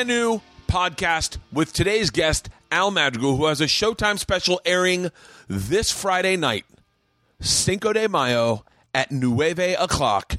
brand new podcast with today's guest, Al Madrigal, who has a Showtime special airing this Friday night, Cinco de Mayo at Nueve o'clock,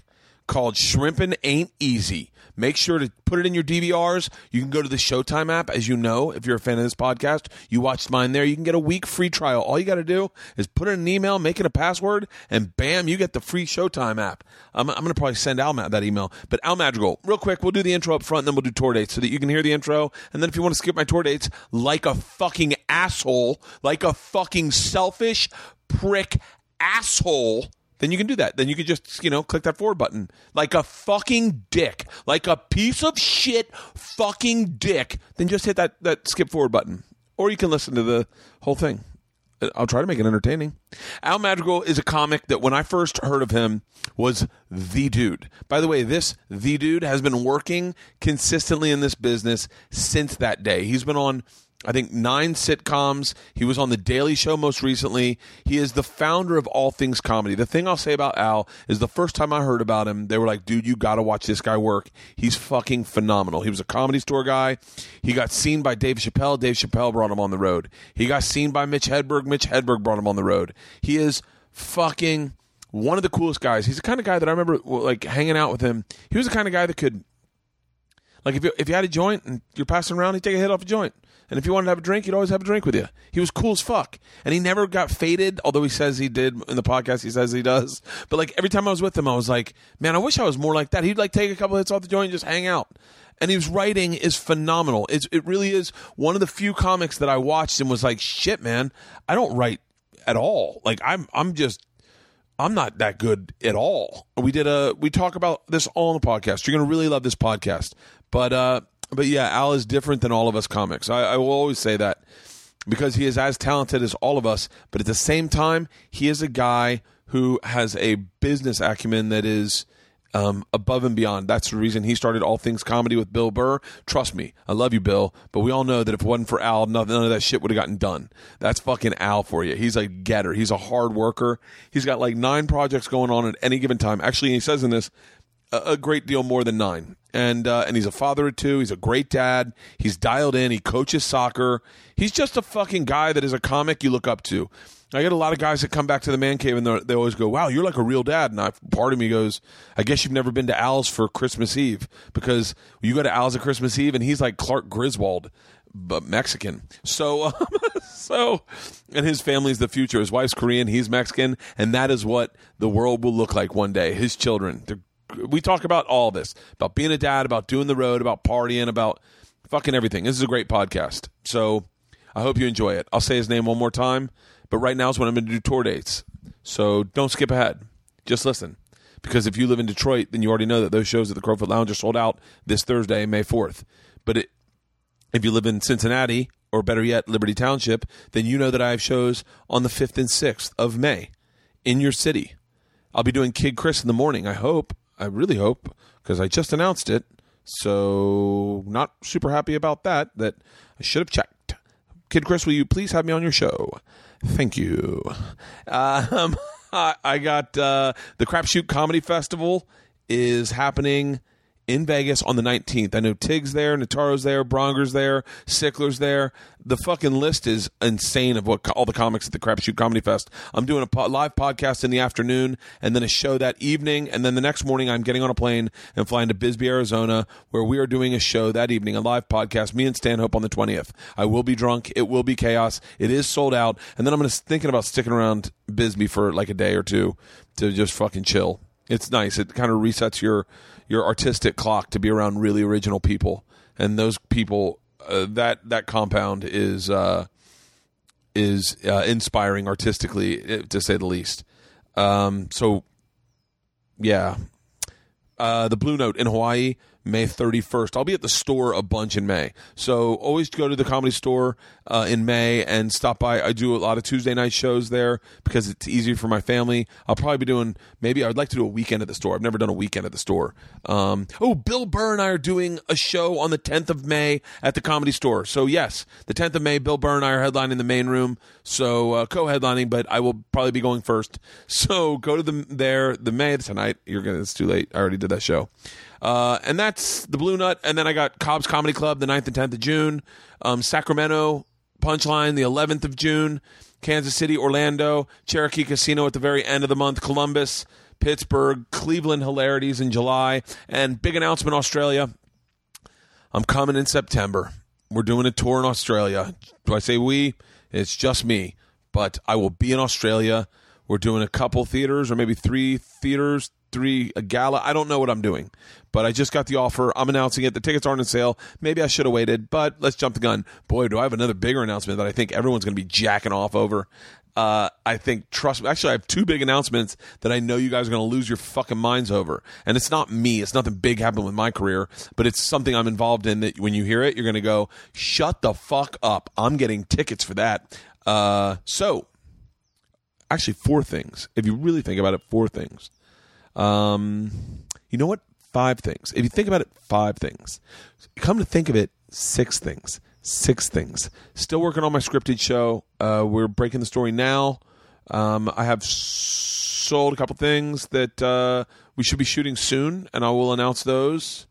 called Shrimpin' Ain't Easy. Make sure to put it in your DVRs. You can go to the Showtime app, as you know, if you're a fan of this podcast. You watched mine there. You can get a week free trial. All you got to do is put in an email, make it a password, and bam, you get the free Showtime app. I'm, I'm going to probably send Al that email. But Al Madrigal, real quick, we'll do the intro up front, and then we'll do tour dates so that you can hear the intro. And then if you want to skip my tour dates, like a fucking asshole, like a fucking selfish prick asshole then you can do that. Then you can just, you know, click that forward button. Like a fucking dick. Like a piece of shit fucking dick. Then just hit that, that skip forward button. Or you can listen to the whole thing. I'll try to make it entertaining. Al Madrigal is a comic that when I first heard of him was the dude. By the way, this the dude has been working consistently in this business since that day. He's been on I think nine sitcoms. He was on The Daily Show most recently. He is the founder of All Things Comedy. The thing I'll say about Al is the first time I heard about him, they were like, dude, you got to watch this guy work. He's fucking phenomenal. He was a comedy store guy. He got seen by Dave Chappelle. Dave Chappelle brought him on the road. He got seen by Mitch Hedberg. Mitch Hedberg brought him on the road. He is fucking one of the coolest guys. He's the kind of guy that I remember like hanging out with him. He was the kind of guy that could, like, if you, if you had a joint and you're passing around, he'd take a hit off a joint. And if you wanted to have a drink, he'd always have a drink with you. He was cool as fuck. And he never got faded, although he says he did in the podcast, he says he does. But like every time I was with him, I was like, man, I wish I was more like that. He'd like take a couple hits off the joint and just hang out. And his writing is phenomenal. It's, it really is one of the few comics that I watched and was like, shit, man, I don't write at all. Like I'm, I'm just I'm not that good at all. We did a we talk about this all on the podcast. You're gonna really love this podcast. But uh but yeah, Al is different than all of us comics. I, I will always say that because he is as talented as all of us, but at the same time, he is a guy who has a business acumen that is um, above and beyond. That's the reason he started All Things Comedy with Bill Burr. Trust me, I love you, Bill, but we all know that if it wasn't for Al, none, none of that shit would have gotten done. That's fucking Al for you. He's a getter. He's a hard worker. He's got like nine projects going on at any given time. Actually, he says in this, a, great deal more than nine and uh, and he's a father of two. He's a great dad. He's dialed in. He coaches soccer. He's just a fucking guy that is a comic you look up to. I get a lot of guys that come back to the man cave and they always go, "Wow, you're like a real dad." And I, part of me goes, "I guess you've never been to Al's for Christmas Eve because you go to Al's at Christmas Eve and he's like Clark Griswold, but Mexican." So, um, so, and his family's the future. His wife's Korean, he's Mexican, and that is what the world will look like one day. His children, they're we talk about all this about being a dad, about doing the road, about partying, about fucking everything. This is a great podcast. So I hope you enjoy it. I'll say his name one more time, but right now is when I'm going to do tour dates. So don't skip ahead. Just listen. Because if you live in Detroit, then you already know that those shows at the Crofoot Lounge are sold out this Thursday, May 4th. But it, if you live in Cincinnati, or better yet, Liberty Township, then you know that I have shows on the 5th and 6th of May in your city. I'll be doing Kid Chris in the morning, I hope. I really hope because I just announced it. So not super happy about that. That I should have checked. Kid Chris, will you please have me on your show? Thank you. Um, I got uh, the Crapshoot Comedy Festival is happening in Vegas on the 19th. I know Tig's there, Notaro's there, Bronger's there, Sickler's there. The fucking list is insane of what all the comics at the Crapshoot Comedy Fest. I'm doing a po- live podcast in the afternoon and then a show that evening. And then the next morning, I'm getting on a plane and flying to Bisbee, Arizona, where we are doing a show that evening, a live podcast, me and Stanhope on the 20th. I will be drunk. It will be chaos. It is sold out. And then I'm going to thinking about sticking around Bisbee for like a day or two to just fucking chill. It's nice. It kind of resets your your artistic clock to be around really original people, and those people uh, that that compound is uh, is uh, inspiring artistically, eh, to say the least. Um, so, yeah, uh, the Blue Note in Hawaii May 31st. I'll be at the store a bunch in May. So always go to the comedy store uh, in May and stop by. I do a lot of Tuesday night shows there because it's easier for my family. I'll probably be doing, maybe I'd like to do a weekend at the store. I've never done a weekend at the store. Um, oh, Bill Burr and I are doing a show on the 10th of May at the comedy store. So, yes, the 10th of May, Bill Burr and I are headlining the main room. So, uh, co headlining, but I will probably be going first. So, go to the there, the May tonight. You're to, it's too late. I already did that show. Uh, and that's the Blue Note. And then I got Cobb's Comedy Club the 9th and 10th of June, um, Sacramento Punchline the 11th of June, Kansas City, Orlando, Cherokee Casino at the very end of the month, Columbus, Pittsburgh, Cleveland Hilarities in July, and big announcement Australia. I'm coming in September. We're doing a tour in Australia. Do I say we? It's just me. But I will be in Australia. We're doing a couple theaters or maybe three theaters, three a gala. I don't know what I'm doing, but I just got the offer. I'm announcing it. The tickets aren't on sale. Maybe I should have waited, but let's jump the gun. Boy, do I have another bigger announcement that I think everyone's going to be jacking off over. Uh, I think trust me. Actually, I have two big announcements that I know you guys are going to lose your fucking minds over. And it's not me. It's nothing big happened with my career, but it's something I'm involved in that when you hear it, you're going to go, shut the fuck up. I'm getting tickets for that. Uh, so actually four things. If you really think about it, four things. Um, you know what? Five things. If you think about it, five things. Come to think of it, six things. Six things. Still working on my scripted show. Uh, we're breaking the story now. Um, I have sold a couple things that uh, we should be shooting soon, and I will announce those.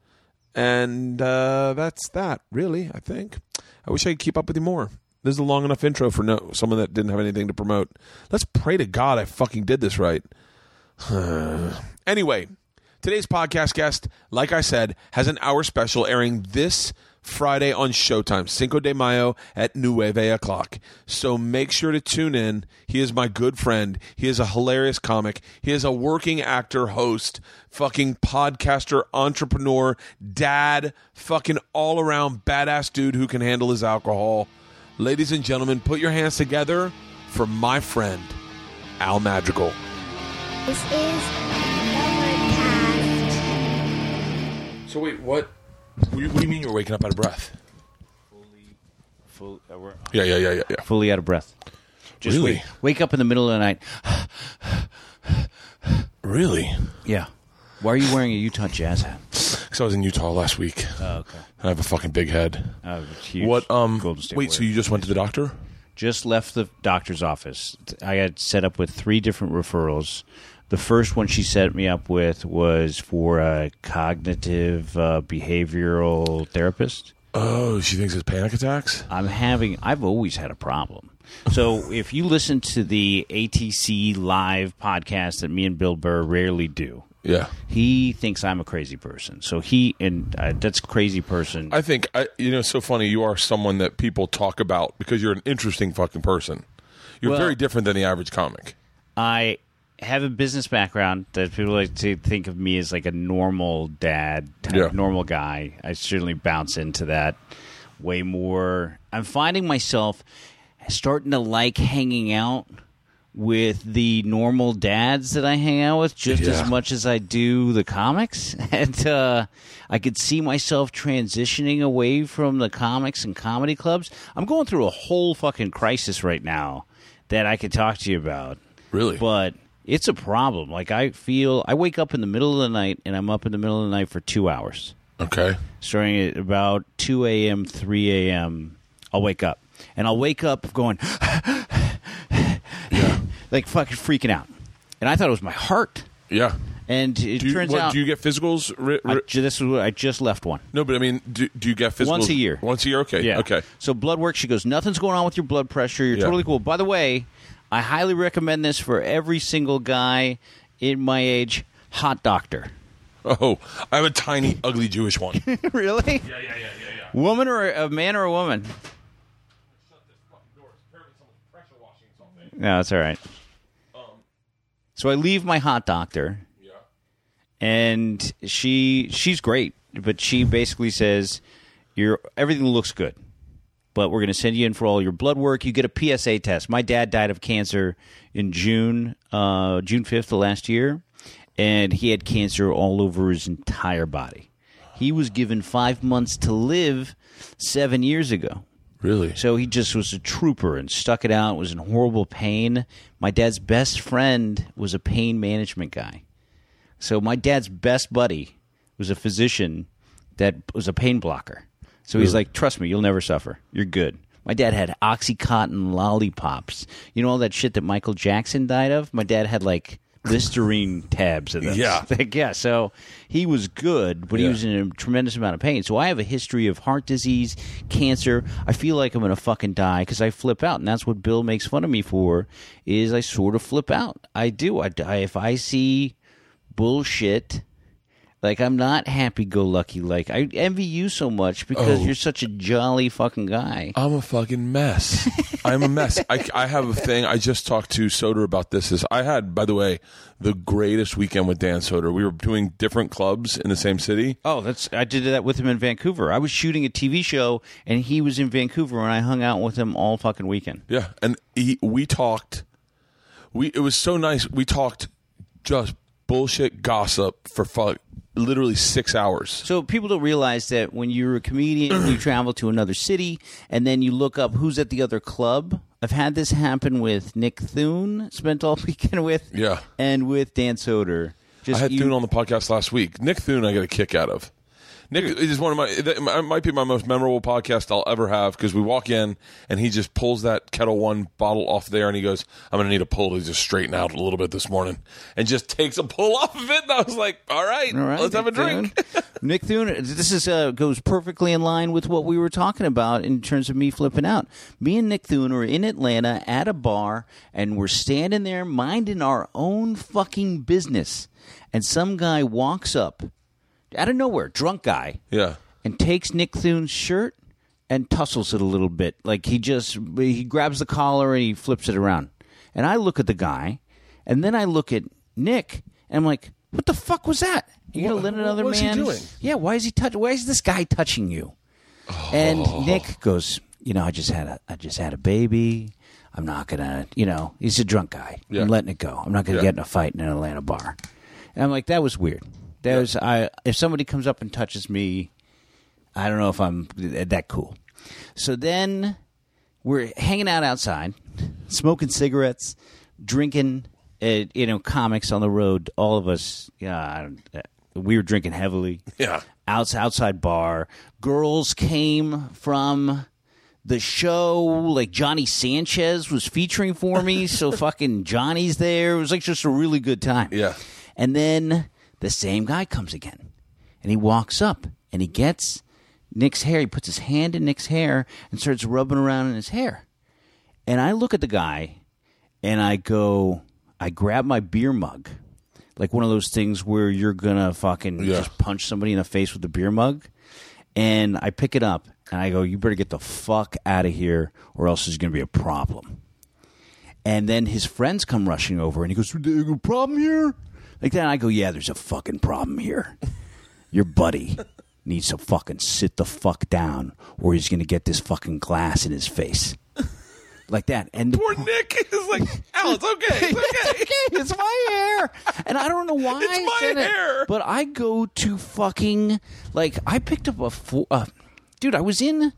And uh, that's that, really, I think. I wish I could keep up with you more. This is a long enough intro for no someone that didn't have anything to promote. Let's pray to God I fucking did this right. anyway, today's podcast guest, like I said, has an hour special airing this Friday on Showtime, Cinco de Mayo at nueve o'clock. So make sure to tune in. He is my good friend. He is a hilarious comic. He is a working actor, host, fucking podcaster, entrepreneur, dad, fucking all around badass dude who can handle his alcohol. Ladies and gentlemen, put your hands together for my friend, Al Madrigal. This is Overcast. So wait, what? What do you, what do you mean you're waking up out of breath? Fully, full, uh, we're Yeah, yeah, yeah, yeah, yeah. fully out of breath. Just Really? wake, wake up in the middle of the night. Really? Yeah. Why are you wearing a Utah Jazz hat? Because I was in Utah last week. Oh, okay. And I have a fucking big head. Oh, it's huge. What? Um. Golden State Wait. So Warriors. you just went to the doctor? just left the doctor's office. I got set up with three different referrals. The first one she set me up with was for a cognitive uh, behavioral therapist. Oh, she thinks it's panic attacks. I'm having. I've always had a problem. So if you listen to the ATC live podcast that me and Bill Burr rarely do, Yeah. he thinks I'm a crazy person. So he and uh, that's crazy person. I think I, you know. It's so funny. You are someone that people talk about because you're an interesting fucking person. You're Well- very different than the average comic. I have a business background that people like to think of me as like a normal dad, type Yeah. normal guy. I certainly bounce into that way more. I'm finding myself starting to like hanging out with the normal dads that I hang out with just Yeah. as much as I do the comics. And uh, I could see myself transitioning away from the comics and comedy clubs. I'm going through a whole fucking crisis right now that I could talk to you about Really? but it's a problem. Like I feel, I wake up in the middle of the night, and I'm up in the middle of the night for two hours, okay. starting at about two a.m., three a.m. I'll wake up, and I'll wake up going, like fucking freaking out, and I thought it was my heart, Yeah. and it Do you, turns what, out do you get physicals? Ri- I, ri- ju- this is what I just left one. no, but I mean, do, do you get physicals Once a year. Once a year. Okay. Yeah. Okay. So blood work. She goes, nothing's going on with your blood pressure. You're Yeah. totally cool. By the way, I highly recommend this for every single guy in my age. Hot doctor. Oh, I have a tiny, ugly Jewish one. really? yeah, yeah, yeah, yeah. Woman or a, a man or a woman? No, that's all right. So I leave my hot doctor, Yeah. and she she's great, but she basically says, "Your everything looks good, but we're going to send you in for all your blood work. You get a PSA test. My dad died of cancer in June, uh, June fifth of last year, and he had cancer all over his entire body. He was given five months to live seven years ago. Really? So he just was a trooper and stuck it out, was in horrible pain. My dad's best friend was a pain management guy. So my dad's best buddy was a physician that was a pain blocker. So he's like, trust me, you'll never suffer. You're good. My dad had Oxycontin lollipops. You know all that shit that Michael Jackson died of? My dad had like Listerine tabs in them. Yeah. Like, yeah. So he was good, but he Yeah. was in a tremendous amount of pain. So I have a history of heart disease, cancer. I feel like I'm going to fucking die because I flip out. And that's what Bill makes fun of me for is I sort of flip out. I do. I, I if I see bullshit like I'm not happy go lucky. Like I envy you so much because Oh. you're such a jolly fucking guy. I'm a fucking mess. I'm a mess. I, I have a thing. I just talked to Soder about this. Is I had, by the way, the greatest weekend with Dan Soder. We were doing different clubs in the same city. Oh, that's I did that with him in Vancouver. I was shooting a TV show and he was in Vancouver and I hung out with him all fucking weekend. Yeah, and he, we talked. We it was so nice. We talked just bullshit gossip for fuck literally six hours. So people don't realize that when you're a comedian, and you travel to another city and then you look up who's at the other club. I've had this happen with Nick Thune, spent all weekend with, Yeah. and with Dan Soder. Just I had you- Thune on the podcast last week. Nick Thune, I get a kick out of. Nick is one of my. That might be my most memorable podcast I'll ever have because we walk in and he just pulls that Ketel One bottle off there and he goes, "I'm going to need a pull to just straighten out a little bit this morning," and just takes a pull off of it. And I was like, "All right, All right, let's have a drink." Thune. Nick Thune, this is uh, goes perfectly in line with what we were talking about in terms of me flipping out. Me and Nick Thune are in Atlanta at a bar, and we're standing there minding our own fucking business, and some guy walks up out of nowhere, drunk guy, yeah, and takes Nick Thune's shirt and tussles it a little bit. Like he just he grabs the collar and he flips it around. And I look at the guy, and then I look at Nick, and I'm like, "What the fuck was that? You gonna let another what man? doing? Yeah, why is he touch? Why is this guy touching you?" Oh. And Nick goes, "You know, I just had a I just had a baby." I'm not gonna, you know, he's a drunk guy. Yeah. I'm letting it go. I'm not gonna Yeah. get in a fight in an Atlanta bar. And I'm like, that was weird. Was I. If somebody comes up and touches me, I don't know if I'm that cool. So then we're hanging out outside, smoking cigarettes, drinking, uh, you know, comics on the road. All of us, yeah, I don't- uh, we were drinking heavily. Yeah. outs outside bar. Girls came from the show. Like Johnny Sanchez was featuring for me, so fucking Johnny's there. It was like just a really good time. Yeah. And then the same guy comes again. And he walks up and he gets Nick's hair. He puts his hand in Nick's hair and starts rubbing around in his hair. And I look at the guy and I go, I grab my beer mug. Like one of those things where you're gonna fucking Yeah. just punch somebody in the face with a beer mug. And I pick it up and I go, You better get the fuck out of here or else there's gonna be a problem. And then his friends come rushing over, and he goes, "There's a problem here?" Like that, I go, "Yeah, there's a fucking problem here. Your buddy needs to fucking sit the fuck down, or he's gonna get this fucking glass in his face." Like that, and Poor Nick is like, Al, it's okay. It's okay. okay, it's my hair, and I don't know why It's my said it, hair. but I go to fucking like I picked up a fo- uh, dude. I was in.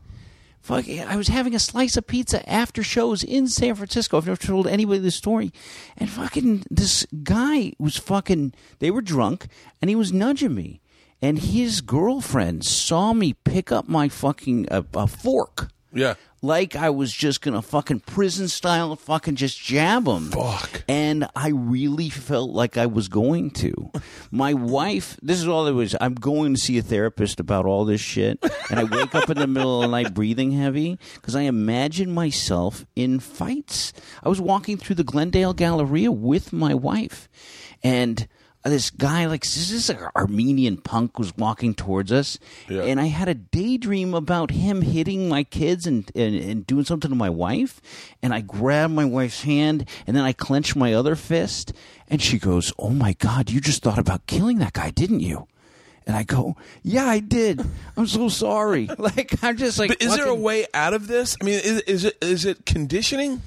Fucking, I was having a slice of pizza after shows in San Francisco. I've never told anybody this story. And fucking, this guy was fucking, they were drunk and he was nudging me. And his girlfriend saw me pick up my fucking, uh, a fork Yeah. Like I was just gonna fucking prison style fucking just jab him. Fuck. And I really felt like I was going to. My wife, this is all it was. I'm going to see a therapist about all this shit, and I wake up in the middle of the night breathing heavy because I imagine myself in fights. I was walking through the Glendale Galleria with my wife, and Uh, this guy, like this is an Armenian punk, was walking towards us, Yeah. and I had a daydream about him hitting my kids and, and, and doing something to my wife. And I grabbed my wife's hand and then I clenched my other fist. And she goes, Oh my God, you just thought about killing that guy, didn't you? And I go, Yeah, I did. I'm so sorry. Like, I'm just like, But is there a way out of this? I mean, is, is it is it conditioning?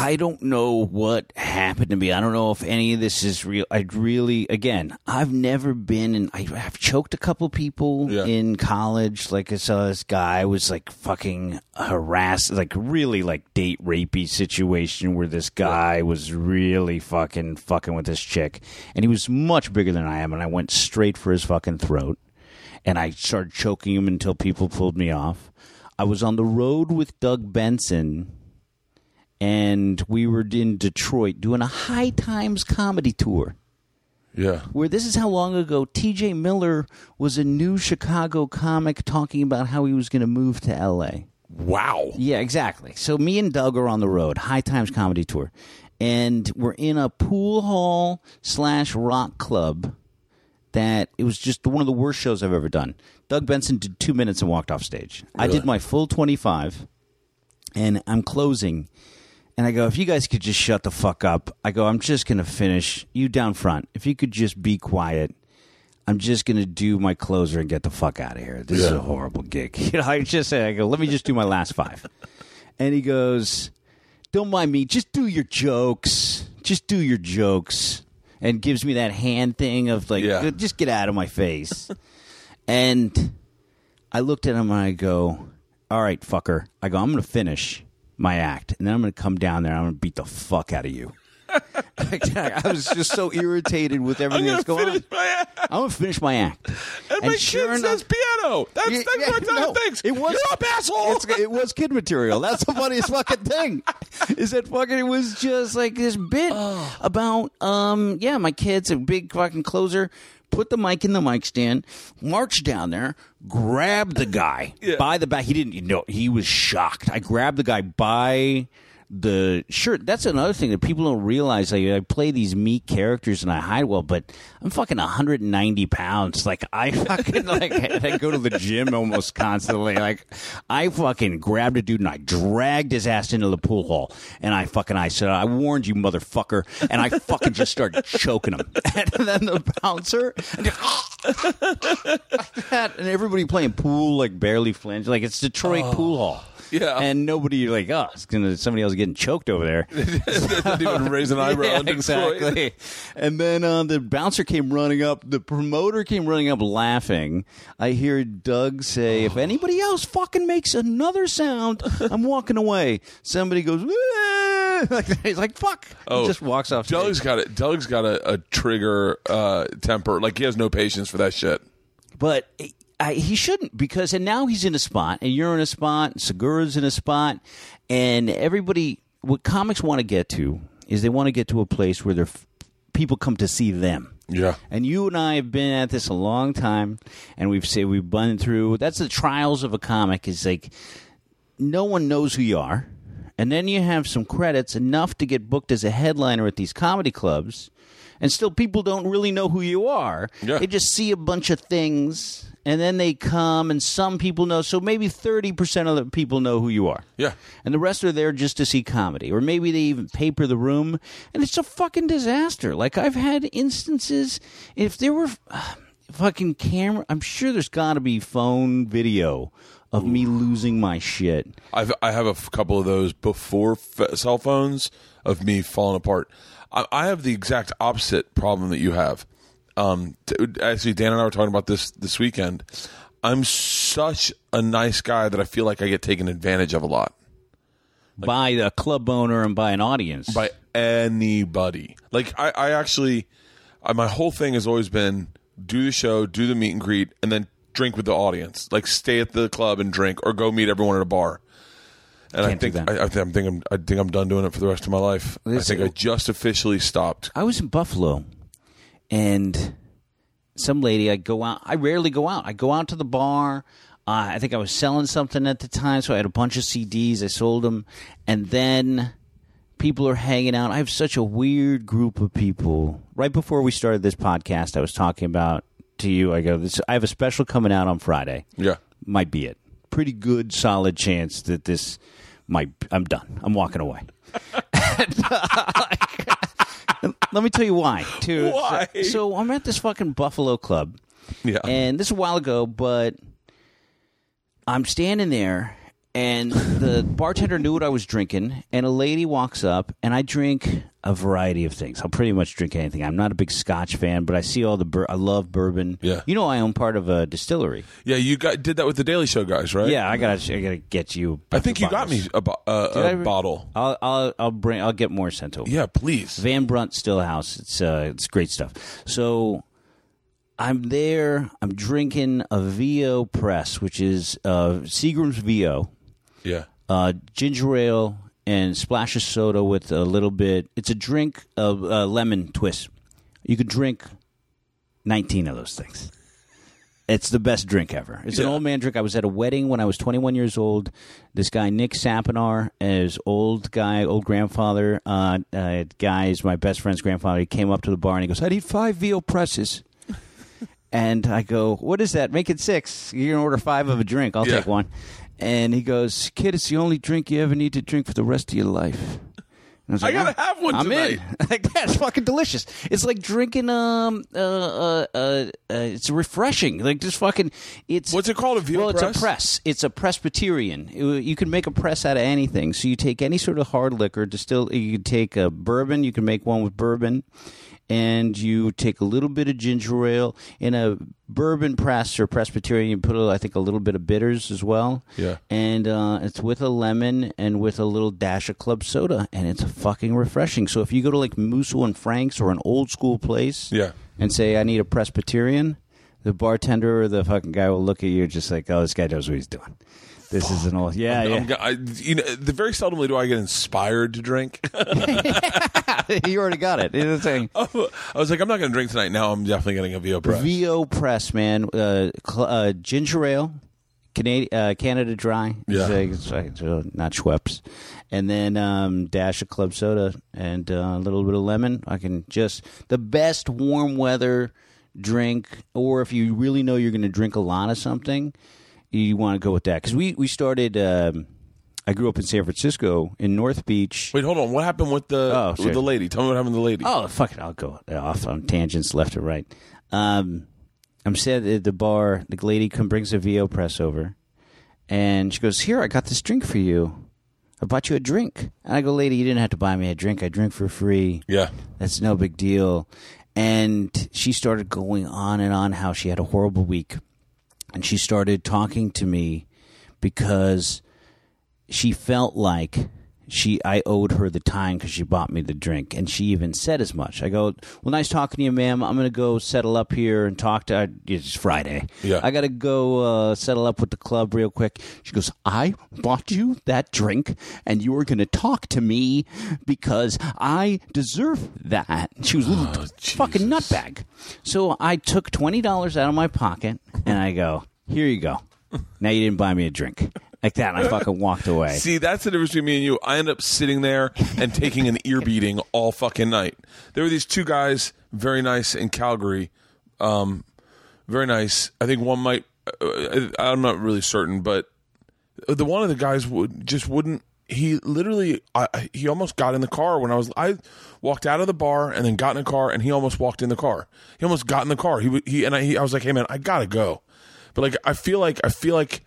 I don't know what happened to me. I don't know if any of this is real. I really, again, I've never been in. I, I've choked a couple people Yeah. in college. Like I saw this guy was like fucking harassed, like really like date rapey situation where this guy was really fucking fucking with this chick, and he was much bigger than I am, and I went straight for his fucking throat, and I started choking him until people pulled me off. I was on the road with Doug Benson and we were in Detroit doing a High Times comedy tour. Yeah. Where this is how long ago T.J. Miller was a new Chicago comic talking about how he was going to move to L.A. Wow. Yeah, exactly. So me and Doug are on the road, High Times Comedy Tour, and we're in a pool hall slash rock club. That it was just one of the worst shows I've ever done. Doug Benson did two minutes and walked off stage. I did my full twenty five, and I'm closing. And I go, if you guys could just shut the fuck up. I go, I'm just gonna finish. You down front. If you could just be quiet. I'm just gonna do my closer and get the fuck out of here. This is Yeah. a horrible gig. You know, I just say, I go, let me just do my last five. And he goes, Don't mind me, just do your jokes. Just do your jokes. And gives me that hand thing of like, Yeah. just get out of my face. and I looked at him and I go, All right, fucker. I go, I'm gonna finish my act, and then I'm gonna come down there and I'm gonna beat the fuck out of you. I was just so irritated with everything that's going on. my I'm gonna finish my act. And, my kid says piano. That's, Yeah, that's yeah, what no, Tom thinks. It was, You're up, asshole. It's- it was kid material. That's the funniest fucking thing. Is that fucking? It was just like this bit Oh. about um yeah, my kid's a big fucking closer. Put the mic in the mic stand, march down there, grab the guy Yeah. by the back. He didn't you know he was shocked. I grabbed the guy by the shirt. That's another thing that people don't realize. Like, I play these meat characters and I hide well, but I'm fucking 190 pounds. Like I fucking like I go to the gym almost constantly. Like I fucking grabbed a dude and I dragged his ass into the pool hall and I fucking I said I warned you motherfucker and I fucking just started choking him and then the bouncer and, and everybody playing pool like barely flinch like it's Detroit oh. pool hall. Yeah. and nobody like oh, it's gonna somebody else getting choked over there. Didn't even raise an eyebrow. Yeah, exactly. And then uh, the bouncer came running up. The promoter came running up laughing. I hear Doug say, "If anybody else fucking makes another sound, I'm walking away." Somebody goes! Like, he's like, "Fuck!" Oh, he just walks off. stage. Doug's got it. Doug's got a, a trigger uh, temper. Like he has no patience for that shit. but I, he shouldn't because and now he's in a spot and you're in a spot and Segura's in a spot and everybody what comics want to get to is they want to get to a place where they're people come to see them Yeah. and you and I have been at this a long time and we've said we've been through that's the trials of a comic is like no one knows who you are and then you have some credits enough to get booked as a headliner at these comedy clubs and still people don't really know who you are. Yeah. they just see a bunch of things and then they come and some people know. So maybe 30% of the people know who you are. Yeah. and the rest are there just to see comedy. Or maybe they even paper the room and it's a fucking disaster. Like i've had instances if there were uh, fucking camera i'm sure there's got to be phone video of me losing my shit. I've I have a f- couple of those before f- cell phones of me falling apart. I, I have the exact opposite problem that you have. Um, t- actually, Dan and I were talking about this this weekend. I'm such a nice guy that I feel like I get taken advantage of a lot by a club owner and by an audience by anybody. Like I, I actually, I, my whole thing has always been do the show, do the meet and greet, and then drink with the audience. Like stay at the club and drink, or go meet everyone at a bar. And I think. I, I think I'm thinking I think I'm done doing it for the rest of my life. I think I just officially stopped. I was in Buffalo, and some lady. I go out. I rarely go out. I go out to the bar. Uh, I think I was selling something at the time, so I had a bunch of CDs. I sold them, and then people are hanging out. I have such a weird group of people. Right before we started this podcast, I was talking about to you. I go, this, I have a special coming out on Friday. Yeah, Might be it. Pretty good, solid chance that this might. I'm done. I'm walking away. Let me tell you why. Too. Why? So, so I'm at this fucking Buffalo club, yeah. and this is a while ago, but I'm standing there, and the bartender knew what I was drinking, and a lady walks up, and I drink a variety of things. I'll pretty much drink anything. I'm not a big Scotch fan, but I see all the. Bur- I love bourbon. Yeah. You know, I own part of a distillery. yeah, you got did that with the Daily Show guys, right? Yeah, I gotta. I gotta get you. I think you got me a, bo- uh, Did a I- bottle. I'll. I'll. I'll bring. I'll get more sent over. Yeah, please. Van Brunt Stillhouse. It's uh, it's great stuff. So I'm there. I'm drinking a VO Press, which is uh, Seagram's VO, Yeah, uh, ginger ale, and splash of soda with a little bit. It's a drink of uh, lemon twist. You could drink nineteen of those things. It's the best drink ever. It's an old man drink. I was at a wedding when I was 21 years old. This guy Nick Sapinar, his old guy, old grandfather, uh, uh, guy is my best friend's grandfather. He came up to the bar and he goes, "I need five veal presses." and I go, "What is that? Make it six. You're gonna order five of a drink. I'll Yeah. take one." And he goes, "Kid, it's the only drink you ever need to drink for the rest of your life." And was I gotta "Ah, have one I'm tonight." in. like that's fucking delicious. It's like drinking um uh uh, uh, uh it's refreshing. Like just fucking it's What's it called? A veal well, press? it's a press. It's a Presbyterian. It- You can make a press out of anything. So you take any sort of hard liquor, distill. You can take a bourbon. You can make one with bourbon, and you take a little bit of ginger ale in a bourbon press or Presbyterian. You put, a, I think, a little bit of bitters as well. Yeah. And uh, it's with a lemon and with a little dash of club soda, and it's fucking refreshing. So if you go to like Musso and Frank's or an old school place, Yeah. and say I need a Presbyterian, the bartender or the fucking guy will look at you just like, oh, this guy knows what he's doing. This is an old, yeah, I'm yeah. go- I, you know, the very seldomly do I get inspired to drink. you already got it. It's saying I was like, I'm not going to drink tonight. Now I'm definitely getting a VO press. VO Press, man. Uh, cl- uh, ginger ale, Canadian, uh, Canada Dry. Yeah. It's like- it's like, not Schweppes. And then um, dash of club soda and uh, a little bit of lemon. I can just the best warm weather drink, or if you really know you're going to drink a lot of something, you want to go with that because we we started. Um, I grew up in San Francisco in North Beach. Wait, hold on. What happened with the Oh, with sure. the lady? Tell me what happened to the lady. Oh, fuck it. I'll go off on tangents left or right. Um, I'm sitting at the bar. The lady come brings a VO press over, and she goes, "Here, I got this drink for you. I bought you a drink." And I go, "Lady, you didn't have to buy me a drink. I drink for free. Yeah. That's no big deal." And she started going on and on how she had a horrible week, and she started talking to me because she felt like she I owed her the time because she bought me the drink, and she even said as much. I go, "Well, nice talking to you, ma'am. I'm gonna go settle up here and talk to. It's Friday. Yeah. I gotta go uh, settle up with the club real quick." She goes, "I bought you that drink, and you were gonna talk to me because I deserve that." She was a little fucking nutbag. So I took twenty dollars out of my pocket, and I go, "Here you go. Now you didn't buy me a drink." Like that, and I fucking walked away. See, that's the difference between me and you. I end up sitting there and taking an ear beating all fucking night. There were these two guys, very nice in Calgary, um, very nice. I think one might. Uh, I'm not really certain, but the one of the guys would just wouldn't. He literally, I, he almost got in the car when I was. I walked out of the bar and then got in the car, and he almost walked in the car. He almost got in the car. He he and I. He, I was like, hey man, I gotta go. But like, I feel like I feel like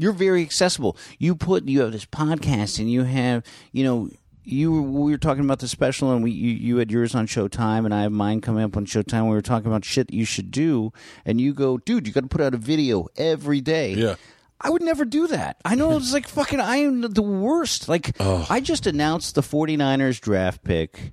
You're very accessible. You put you have this podcast, and you have you know you were, we were talking about the special, and we you, you had yours on Showtime, and I have mine coming up on Showtime. We were talking about shit that you should do, and you go, dude, you got to put out a video every day. Yeah. I would never do that. I know it's like fucking. I am the worst. Like I just announced the 49ers draft pick.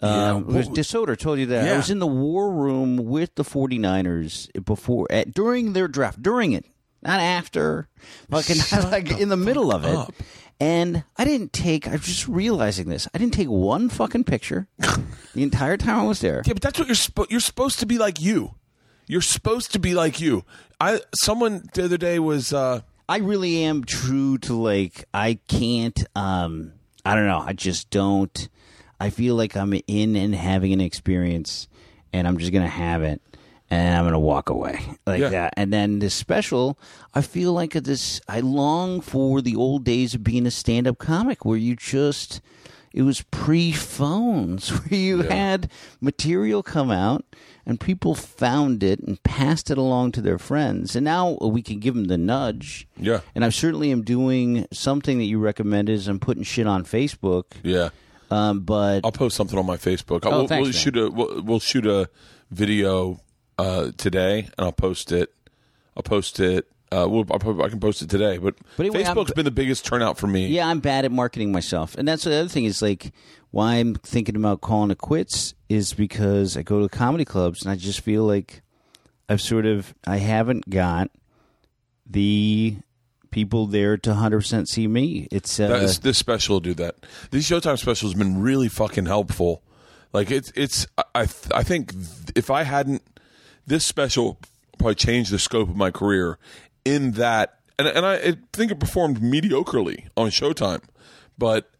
Yeah. Um, was told you that I was in the war room with the 49ers before at, during their draft during it not after fucking like in the middle of it up. and I didn't take I'm just realizing this I didn't take one fucking picture the entire time I was there Yeah, but that's what you're supposed. You're supposed to be like you. You're supposed to be like you. I someone the other day was. uh I really am true to like I can't um I don't know I just don't I feel like I'm in and having an experience and I'm just gonna have it and I'm gonna walk away like Yeah. that and then this special I feel like this I long for the old days of being a stand up comic where you just it was pre phones where you had material come out and people found it and passed it along to their friends and now we can give them the nudge Yeah. and I certainly am doing something that you recommended is I'm putting shit on Facebook. Yeah, Um, but I'll post something on my Facebook. Oh, we'll, thanks, we'll shoot a we'll, we'll shoot a video uh, today, and I'll post it. I'll post it. Uh, we'll, I'll, I can post it today, but, But anyway, I'm- Facebook's been the biggest turnout for me. yeah, I'm bad at marketing myself. And that's the other thing is like why I'm thinking about calling it quits is because I go to comedy clubs and I just feel like I've sort of I haven't got the people there to 100% see me. It's uh, is, this special will do that. These Showtime specials has been really fucking helpful. Like it's it's I I, th- I think if I hadn't this special probably changed the scope of my career in that and and I, I think it performed mediocrely on Showtime, but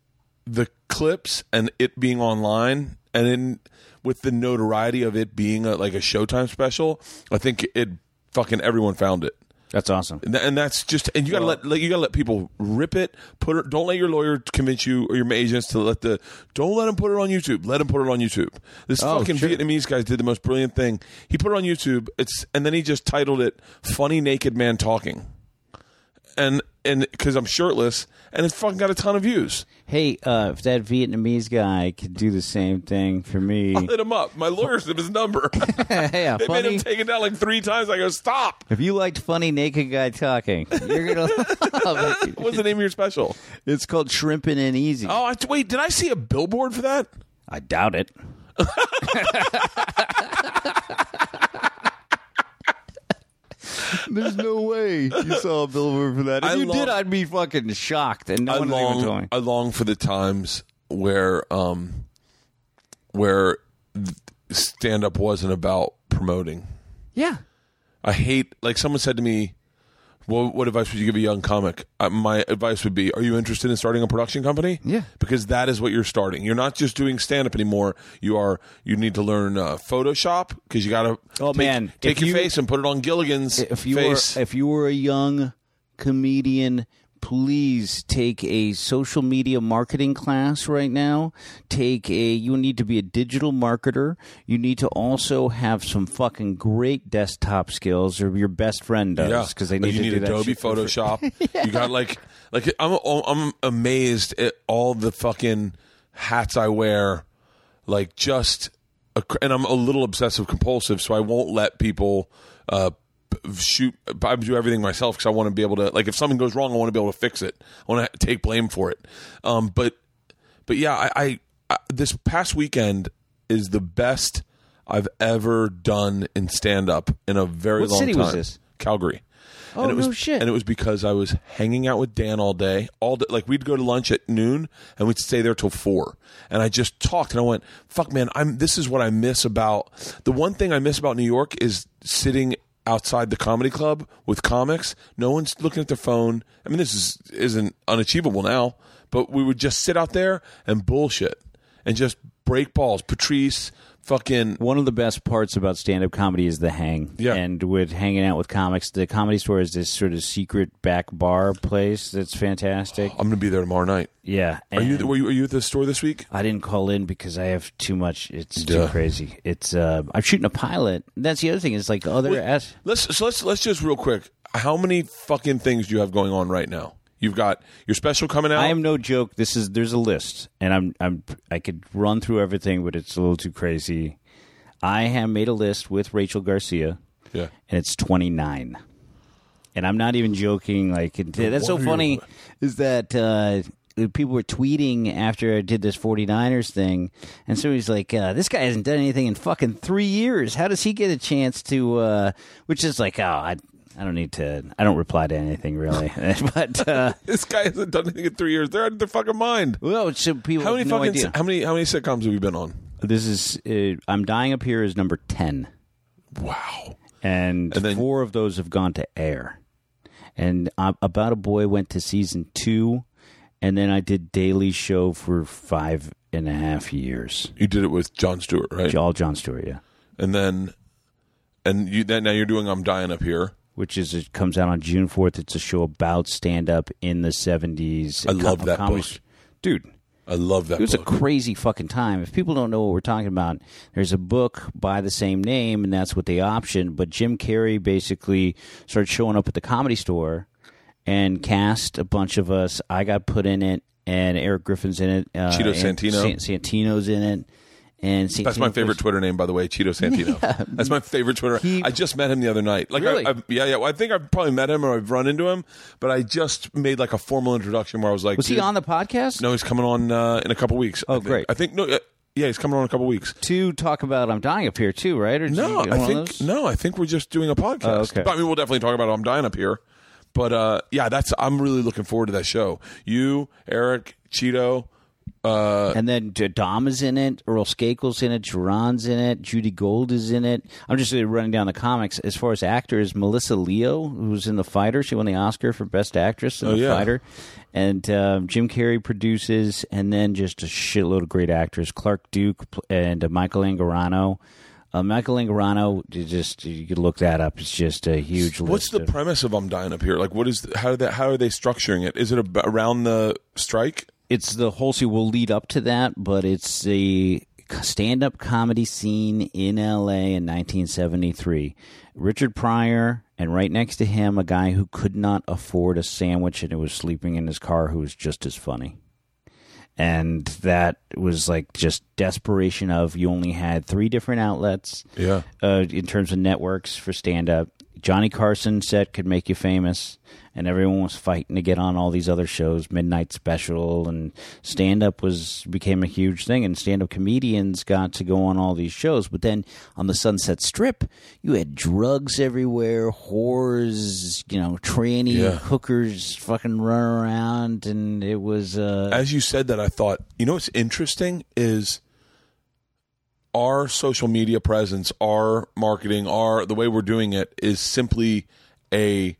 the clips and it being online and in with the notoriety of it being a, like a Showtime special, I think it fucking everyone found it. That's awesome. And, and that's just and you gotta let, let you gotta let people rip it. Put it. Don't let your lawyer convince you or your agents to let the. Don't let them put it on YouTube. Let them put it on YouTube. This Oh, fucking sure. Vietnamese guy did the most brilliant thing. He put it on YouTube. It's and then he just titled it "Funny Naked Man Talking," and and because I'm shirtless and it's fucking got a ton of views. Hey, uh, if that Vietnamese guy could do the same thing for me, I'll hit him up. My lawyers have his number. yeah, they made him take it down like three times. I go stop. if you liked funny naked guy talking, you're gonna love it. What's the name of your special? It's called Shrimpin' and Easy. Oh, I, wait. Did I see a billboard for that? I doubt it. There's no way you saw a billboard for that. If I you love- did, I'd be fucking shocked, and no I one even told long, me. I long for the times where um where stand up wasn't about promoting. Yeah, I hate like someone said to me, "Well, what advice would you give a young comic?" Uh, my advice would be, "Are you interested in starting a production company?" Yeah. because that is what you're starting. You're not just doing stand up anymore. You are. You need to learn uh, Photoshop because you got to. Oh, take, man. take If your you- face and put it on Gilligan's if you face. were if you were a young comedian please take a social media marketing class right now take a you need to be a digital marketer you need to also have some fucking great desktop skills or your best friend does because they need you to need do Adobe free. Photoshop. You got like like I'm I'm amazed at all the fucking hats I wear. Like just a, and I'm a little obsessive compulsive, so I won't let people uh, shoot. I do everything myself because I want to be able to. Like if something goes wrong, I want to be able to fix it. I want to take blame for it. Um, but but yeah, I, I, I this past weekend is the best I've ever done in stand up in a very What long city time. was this? Calgary. Oh, and it was, no shit. And it was because I was hanging out with Dan all day. All day, like we'd go to lunch at noon and we'd stay there till four. And I just talked and I went, "Fuck, man! I'm. This is what I miss about the one thing I miss about New York is sitting outside the comedy club with comics. No one's looking at their phone. I mean, this is isn't unachievable now, but we would just sit out there and bullshit and just break balls. Patrice, fucking One of the best parts about stand-up comedy is the hang. Yeah. And with hanging out with comics, the comedy store is this sort of secret back bar place that's fantastic. I'm gonna be there tomorrow night. Yeah. Are you were you are you at the store this week? I didn't call in because I have too much. It's too crazy. It's uh, I'm shooting a pilot. That's the other thing. Is like other Wait, as Let's so let's let's just real quick. How many fucking things do you have going on right now? You've got your special coming out. I am no joke. This is there's a list, and I'm I'm I could run through everything, but it's a little too crazy. I have made a list with Rachel Garcia, yeah. and it's 29. And I'm not even joking. Like that's so funny. Is that uh, people were tweeting after I did this 49ers thing, and somebody's like, uh, "This guy hasn't done anything in fucking three years. How does he get a chance to?" Uh, which is like, oh, I. I don't need to. I don't reply to anything really, but uh, This guy hasn't done anything in three years. They're out of their fucking mind. well, so people How many no fucking idea. how many how many sitcoms have you been on? This is uh, I'm dying up here is number ten, Wow. and, And then- four of those have gone to air. And uh, About a Boy went to season two, and then I did Daily Show for five and a half years. You did it with Jon Stewart, right? All Jon Stewart, yeah. And then and you then now you're doing I'm dying up here. Which is it comes out on June fourth. It's a show about stand up in the seventies. I love that book. dude. I love that It was book. a crazy fucking time. If people don't know what we're talking about, there's a book by the same name, and that's what they optioned. But Jim Carrey basically started showing up at the comedy store and cast a bunch of us. I got put in it, and Erik Griffin's in it. Uh, Cheeto Santino. San- Santino's in it. And That's my favorite Twitter name, by the way, Cheeto Santino. That's my favorite Twitter. He- I just met him the other night. Like, Really? I, I, yeah, yeah. Well, I think I've probably met him or I've run into him, but I just made like a formal introduction where I was like, Was he "Dude, on the podcast? No, he's coming on uh, in a couple weeks. Oh, I think. great. I think no. Uh, yeah, he's coming on in a couple weeks. To talk about I'm dying up here too, right? Or did No, you I one of think those? no. I think we're just doing a podcast. Oh, okay. But, I mean, we'll definitely talk about. I'm dying up here, But uh, yeah, that's I'm really looking forward to that show. You, Eric, Cheeto, uh, And then Dom is in it, Earl Skakel's in it, Jerron's in it, Judy Gold is in it. I'm just running down the comics. As far as actors, Melissa Leo, who's in The Fighter, she won the Oscar for Best Actress in Oh, The yeah. Fighter. And um, Jim Carrey produces, and then just a shitload of great actors. Clark Duke and uh, Michael Angarano. Uh, Michael Angarano, you just you could look that up. It's just a huge list. what's the of- premise of I'm Dying Up Here? Like, what is how they how are they structuring it? Is it around the strike? It's the whole scene will lead up to that, but it's the stand-up comedy scene in L.A. in 1973. Richard Pryor, and right next to him, a guy who could not afford a sandwich and who was sleeping in his car, who was just as funny. And that was like just desperation of you only had three different outlets Yeah. uh, in terms of networks for stand up. Johnny Carson set could make you famous, and everyone was fighting to get on all these other shows, Midnight Special, and stand up was became a huge thing, and stand up comedians got to go on all these shows. But then on the Sunset Strip, you had drugs everywhere, whores, you know, tranny Yeah. hookers, fucking run around, and it was. Uh, As you said that, I thought, you know what's interesting is our social media presence, our marketing, our the way we're doing it is simply a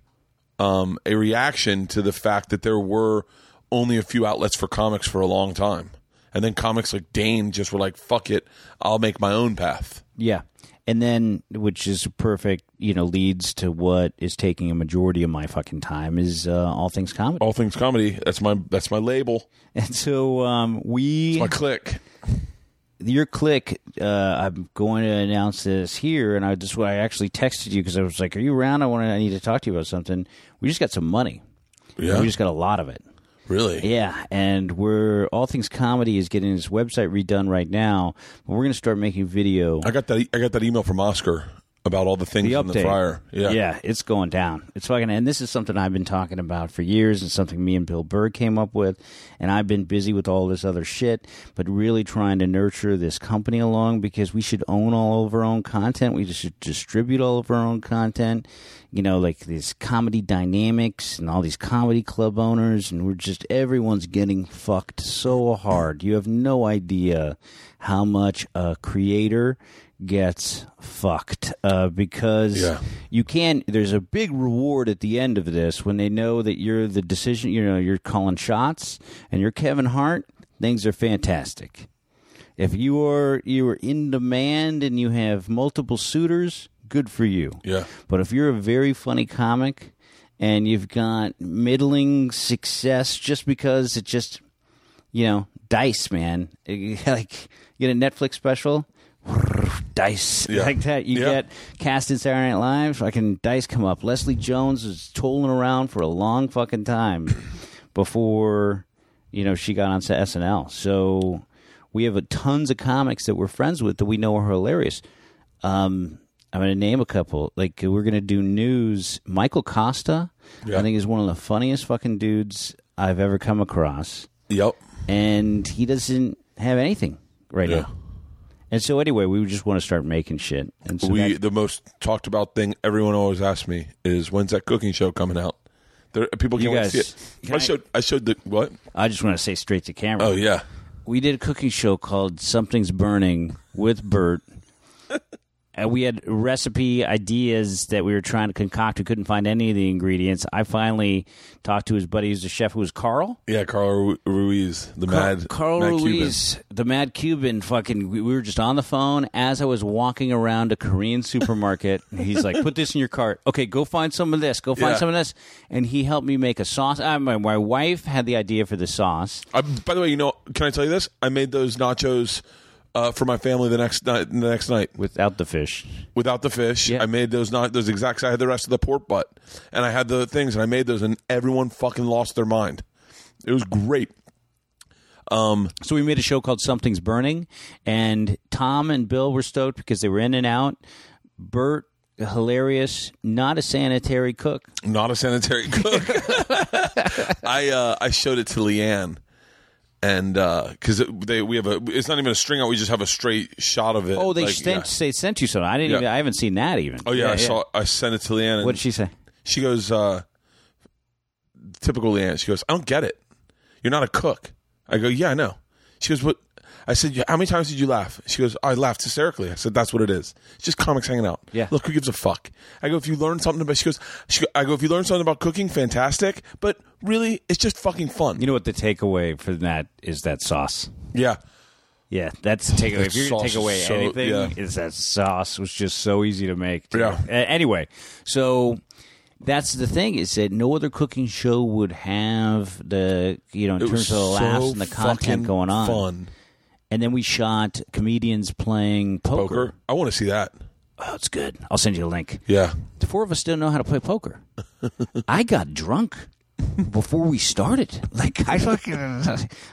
um, a reaction to the fact that there were only a few outlets for comics for a long time, and then comics like Dane just were like, "Fuck it, I'll make my own path." Yeah. And then, which is perfect, you know, leads to what is taking a majority of my fucking time is uh, all things comedy. All things comedy. That's my that's my label. And so um, we, My click. Your click, uh, I'm going to announce this here, and I just I actually texted you because I was like, "Are you around? I want to. I need to talk to you about something." We just got some money. Yeah, We just got a lot of it. really. Yeah, and we're all things comedy is getting its website redone right now. But we're going to start making video. I got that. I got that email from Oscar about all the things the in the fryer. Yeah, yeah, it's going down. It's fucking, and this is something I've been talking about for years, and something me and Bill Burr came up with, and I've been busy with all this other shit, but really trying to nurture this company along because we should own all of our own content. We just should distribute all of our own content. You know, like these comedy dynamics and all these comedy club owners, and we're just everyone's getting fucked so hard. You have no idea how much a creator gets fucked uh, because Yeah. you can there's a big reward at the end of this when they know that you're the decision you know you're calling shots and you're Kevin Hart things are fantastic if you are you are in demand and you have multiple suitors good for you Yeah. but if you're a very funny comic and you've got middling success just because it just you know dice man like you get a Netflix special dice Yeah. like that. You Yeah. get cast in Saturday Night Live. Fucking dice come up. Leslie Jones was tolling around for a long fucking time before you know she got onto SNL. So we have a, tons of comics that we're friends with that we know are hilarious. Um, I'm going to name a couple. Like we're going to do news. Michael Costa, Yeah. I think, is one of the funniest fucking dudes I've ever come across, Yep. and he doesn't have anything right now. And so anyway, we just want to start making shit. And so we that- the most talked about thing everyone always asks me is when's that cooking show coming out? There, people can't guys- see it. I I- showed I showed the what? I just want to say straight to camera. Oh yeah, We did a cooking show called Something's Burning with Bert. and we had recipe ideas that we were trying to concoct. We couldn't find any of the ingredients. I finally talked to his buddy who's the chef, who was Carl. yeah. Carl Ruiz, the mad Carl mad Cuban. Ruiz, the mad Cuban. Fucking, we we were just on the phone as I was walking around a Korean supermarket. he's like, "Put this in your cart. Okay, go find some of this. Go find Yeah. some of this." And he helped me make a sauce. Uh, my, my wife had the idea for the sauce. I, by the way, you know, can I tell you this? I made those nachos uh, for my family the next night. The next night Without the fish, without the fish. Yeah. I made those not those exact. I had the rest of the pork butt, and I had the things, and I made those, and everyone fucking lost their mind. It was great. So we made a show called Something's Burning, and Tom and Bill were stoked because they were in and out. Bert, hilarious, not a sanitary cook. not a sanitary cook. I uh, I showed it to Leanne, and because they we have a it's not even a string out. We just have a straight shot of it. Oh, they like, sent yeah. they sent you something. I didn't. Yeah. Even, I haven't seen that even. Oh yeah, I saw. I sent it to Leanne. What did she say? She goes, uh, typical Leanne. She goes, I don't get it. You're not a cook. I go, yeah, I know. She goes, what? I said, how many times did you laugh? She goes, I laughed hysterically. I said, that's what it is. It's just comics hanging out. Yeah. Look, who gives a fuck? I go, if you learn something about, she goes, she, I go, if you learn something about cooking, fantastic. But really, it's just fucking fun. You know what the takeaway for that is that sauce. yeah. Yeah, that's the takeaway. If you're to take away so- anything, yeah. is that sauce was just so easy to make. too. Yeah. A- anyway, so that's the thing is that no other cooking show would have the you know in It terms of the laughs so and the content going on. Fun. And then we shot comedians playing poker. Poker. I want to see that. Oh, it's good. I'll send you a link. Yeah. The four of us didn't know how to play poker. I got drunk before we started. Like I fucking,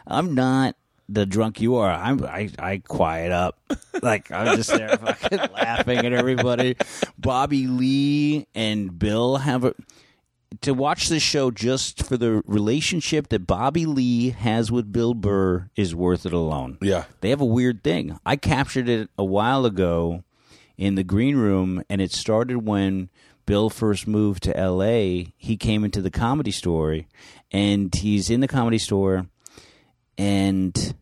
I'm not the drunk you are. I'm I, I quiet up. Like I'm just there fucking laughing at everybody. Bobby Lee and Bill have a to watch this show just for the relationship that Bobby Lee has with Bill Burr is worth it alone. Yeah. They have a weird thing. I captured it a while ago in the green room, and it started when Bill first moved to L.A. He came into the comedy store, and he's in the comedy store, and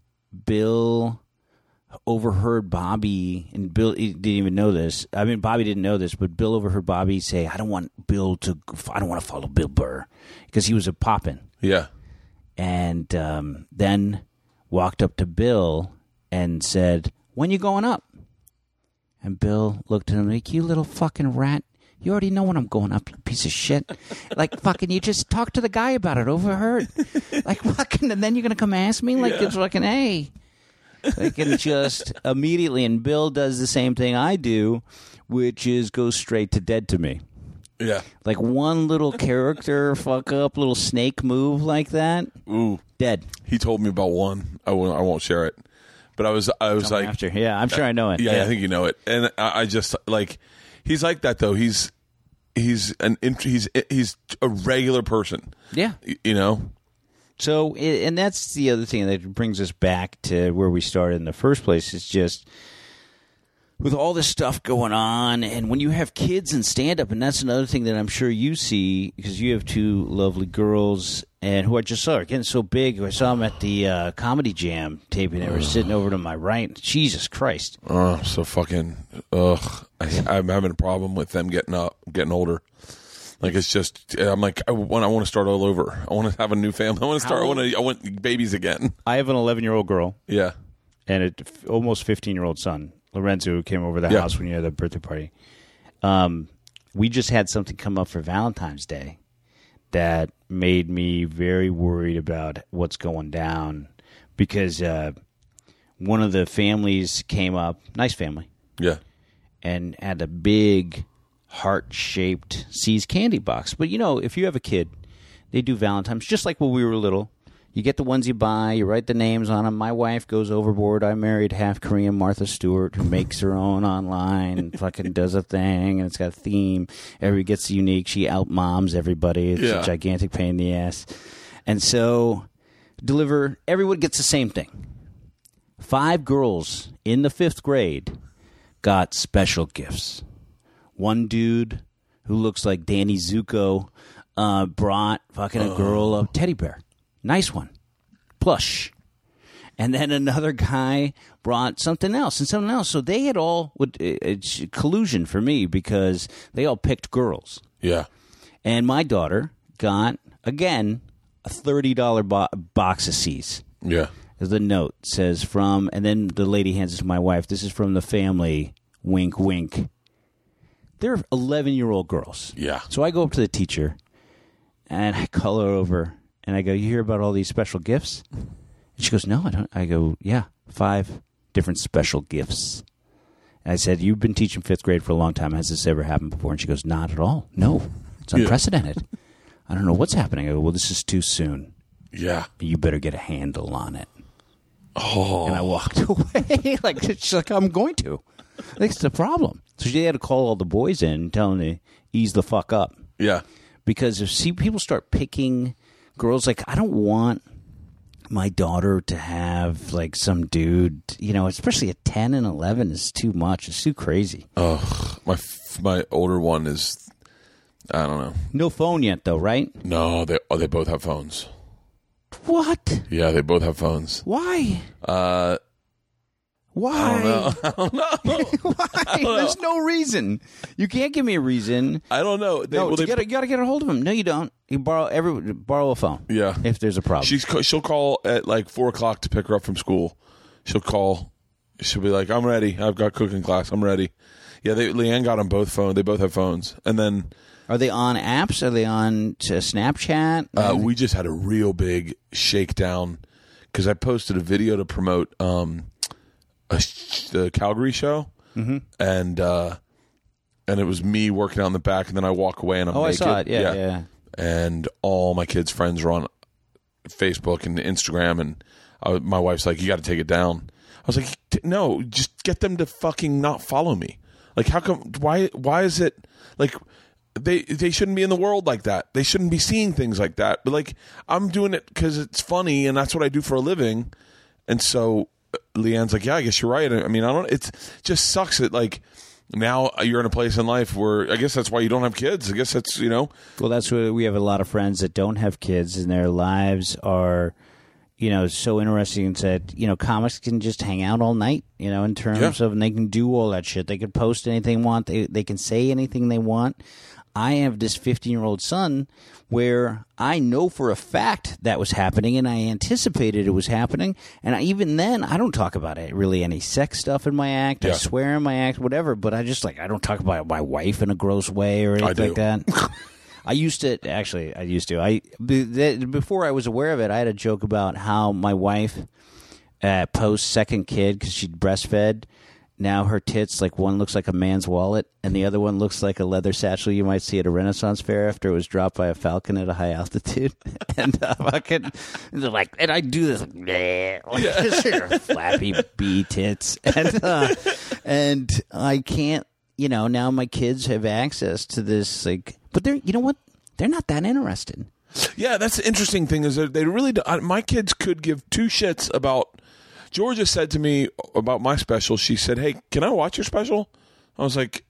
Bill overheard Bobby, and Bill didn't even know this. I mean, Bobby didn't know this, but Bill overheard Bobby say, "I don't want Bill to. I don't want to follow Bill Burr because he was a poppin." Yeah. and um, then walked up to Bill and said, "When you going up?" And Bill looked at him like, "You little fucking rat! You already know when I'm going up, you piece of shit! like fucking, you just talk to the guy about it. Overheard, like fucking, and then you're gonna come ask me like it's fucking hey." Like can just immediately, and Bill does the same thing I do, which is go straight to dead to me Yeah. like one little character fuck up, little snake move like that, Ooh. dead. He told me about one. I won't. I won't share it. But I was. I was like. After, yeah, I'm sure I know it. Yeah, I think you know it. And I, I just like. He's like that though. He's. He's an. He's. He's a regular person. yeah. You know. So, and that's the other thing that brings us back to where we started in the first place. Is just with all this stuff going on, and when you have kids and stand up, and that's another thing that I'm sure you see because you have two lovely girls, and who I just saw are getting so big. I saw them at the uh, comedy jam taping. They were sitting over to my right. Jesus Christ! Oh, so fucking. Ugh. I, I'm having a problem with them getting up, getting older. Like it's just. I'm like I want. I want to start all over. I want to have a new family. I want to start. I want to. I want babies again. I have an 11 year old girl. Yeah. and a f- almost 15 year old son, Lorenzo, who came over the Yeah. house when you had the birthday party. Um, we just had something come up for Valentine's Day that made me very worried about what's going down because uh, one of the families came up, nice family, Yeah. and had a big heart shaped See's candy box. But you know, if you have a kid, they do Valentine's just like when we were little. You get the ones you buy, you write the names on them. My wife goes overboard. I married half Korean Martha Stewart who makes her own online and fucking does a thing and it's got a theme. Everybody gets unique. She out moms everybody. It's Yeah. a gigantic pain in the ass. And so deliver everyone gets the same thing. Five girls in the fifth grade got special gifts. One dude who looks like Danny Zuko uh, brought fucking a girl a teddy bear. Nice one. Plush. And then another guy brought something else and something else. So they had all, would- it's collusion for me because they all picked girls. Yeah. And my daughter got, again, a $30 bo- box of See's Yeah. the note says from, and then the lady hands it to my wife. This is from the family. Wink, wink. They're eleven-year-old girls. Yeah. So I go up to the teacher, and I call her over, and I go, "You hear about all these special gifts?" And she goes, "No, I don't." I go, "Yeah, five different special gifts." And I said, "You've been teaching fifth grade for a long time. Has this ever happened before?" And she goes, "Not at all. No, it's Yeah. unprecedented. I don't know what's happening." I go, "Well, this is too soon. Yeah. You better get a handle on it." Oh. and I walked away. like she's like, I'm going to. That's the problem. So she had to call all the boys in, and tell them to ease the fuck up Yeah. because if see people start picking girls, like I don't want my daughter to have like some dude, you know, especially at ten and eleven is too much. It's too crazy. Ugh. My f- my older one is I don't know. No phone yet, though, right? No, they oh, they both have phones. What? Yeah, they both have phones. Why? Uh, Why? I don't know. Why? There's no reason. You can't give me a reason. I don't know. They, No, well, you they- gotta, you gotta get a hold of him. No, you don't. You borrow every borrow a phone. Yeah. If there's a problem. She's she'll call at like four o'clock to pick her up from school. She'll call. She'll be like, "I'm ready. I've got cooking class. I'm ready." Yeah, they, Leanne got on both phones. They both have phones, and then Are they on apps? Are they on to Snapchat? uh, we just had a real big shakedown because I posted a video to promote um, a sh- the Calgary show, mm-hmm. and uh, and it was me working out in the back, and then I walk away and I'm oh, I saw it. Yeah, yeah. and all my kids' friends are on Facebook and Instagram, and I, my wife's like, "You got to take it down." I was like, "No, just get them to fucking not follow me." Like, how come? Why? Why is it like? They they shouldn't be in the world like that. They shouldn't be seeing things like that. But like, I'm doing it because it's funny, and that's what I do for a living. And so Leanne's like, "Yeah, I guess you're right." I mean, I don't. It's just sucks that like now you're in a place in life where I guess that's why you don't have kids. I guess that's you know Well, that's where we have a lot of friends that don't have kids, and their lives are, you know, so interesting. That you know, comics can just hang out all night. You know, in terms Yeah. of and they can do all that shit. They can post anything they want. They they can say anything they want. I have this 15 year old son where I know for a fact that was happening and I anticipated it was happening. And I, even then, I don't talk about it really any sex stuff in my act. I swear in my act, whatever. But I just like, I don't talk about my wife in a gross way or anything like that. I used to actually. I used to. I before I was aware of it, I had a joke about how my wife uh, post second kid because she'd breastfed. Now her tits, like one looks like a man's wallet, and the other one looks like a leather satchel you might see at a Renaissance fair after it was dropped by a falcon at a high altitude. and uh, fucking, they're like, and I do this, like, like this, flappy bee tits, and uh, and I can't, you know. Now my kids have access to this, like, but they're, you know what? They're not that interested. Yeah, that's the interesting thing is that they really. Do, my kids could give two shits about. Georgia said to me about my special. She said, "Hey, can I watch your special?" I was like,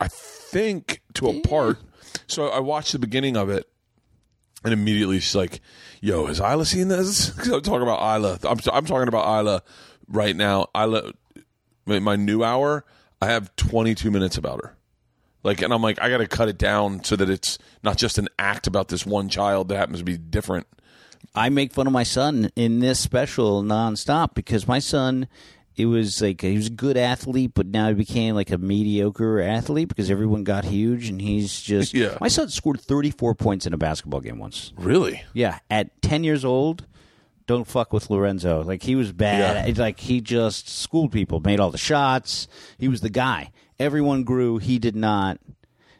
"I think to a part." So I watched the beginning of it, and immediately she's like, "Yo, has Ila seen this?" 'Cause I'm talking about Ila. I'm, I'm talking about Ila right now. Ila, my my new hour. I have 22 minutes about her. Like, and I'm like, I got to cut it down so that it's not just an act about this one child that happens to be different. I make fun of my son in this special nonstop because my son, it was like he was a good athlete, but now he became like a mediocre athlete because everyone got huge and he's just. Yeah. My son scored 34 points in a basketball game once. Really? Yeah, at 10 years old. Don't fuck with Lorenzo. Like he was bad. Yeah. Like he just schooled people, made all the shots. He was the guy. Everyone grew. He did not.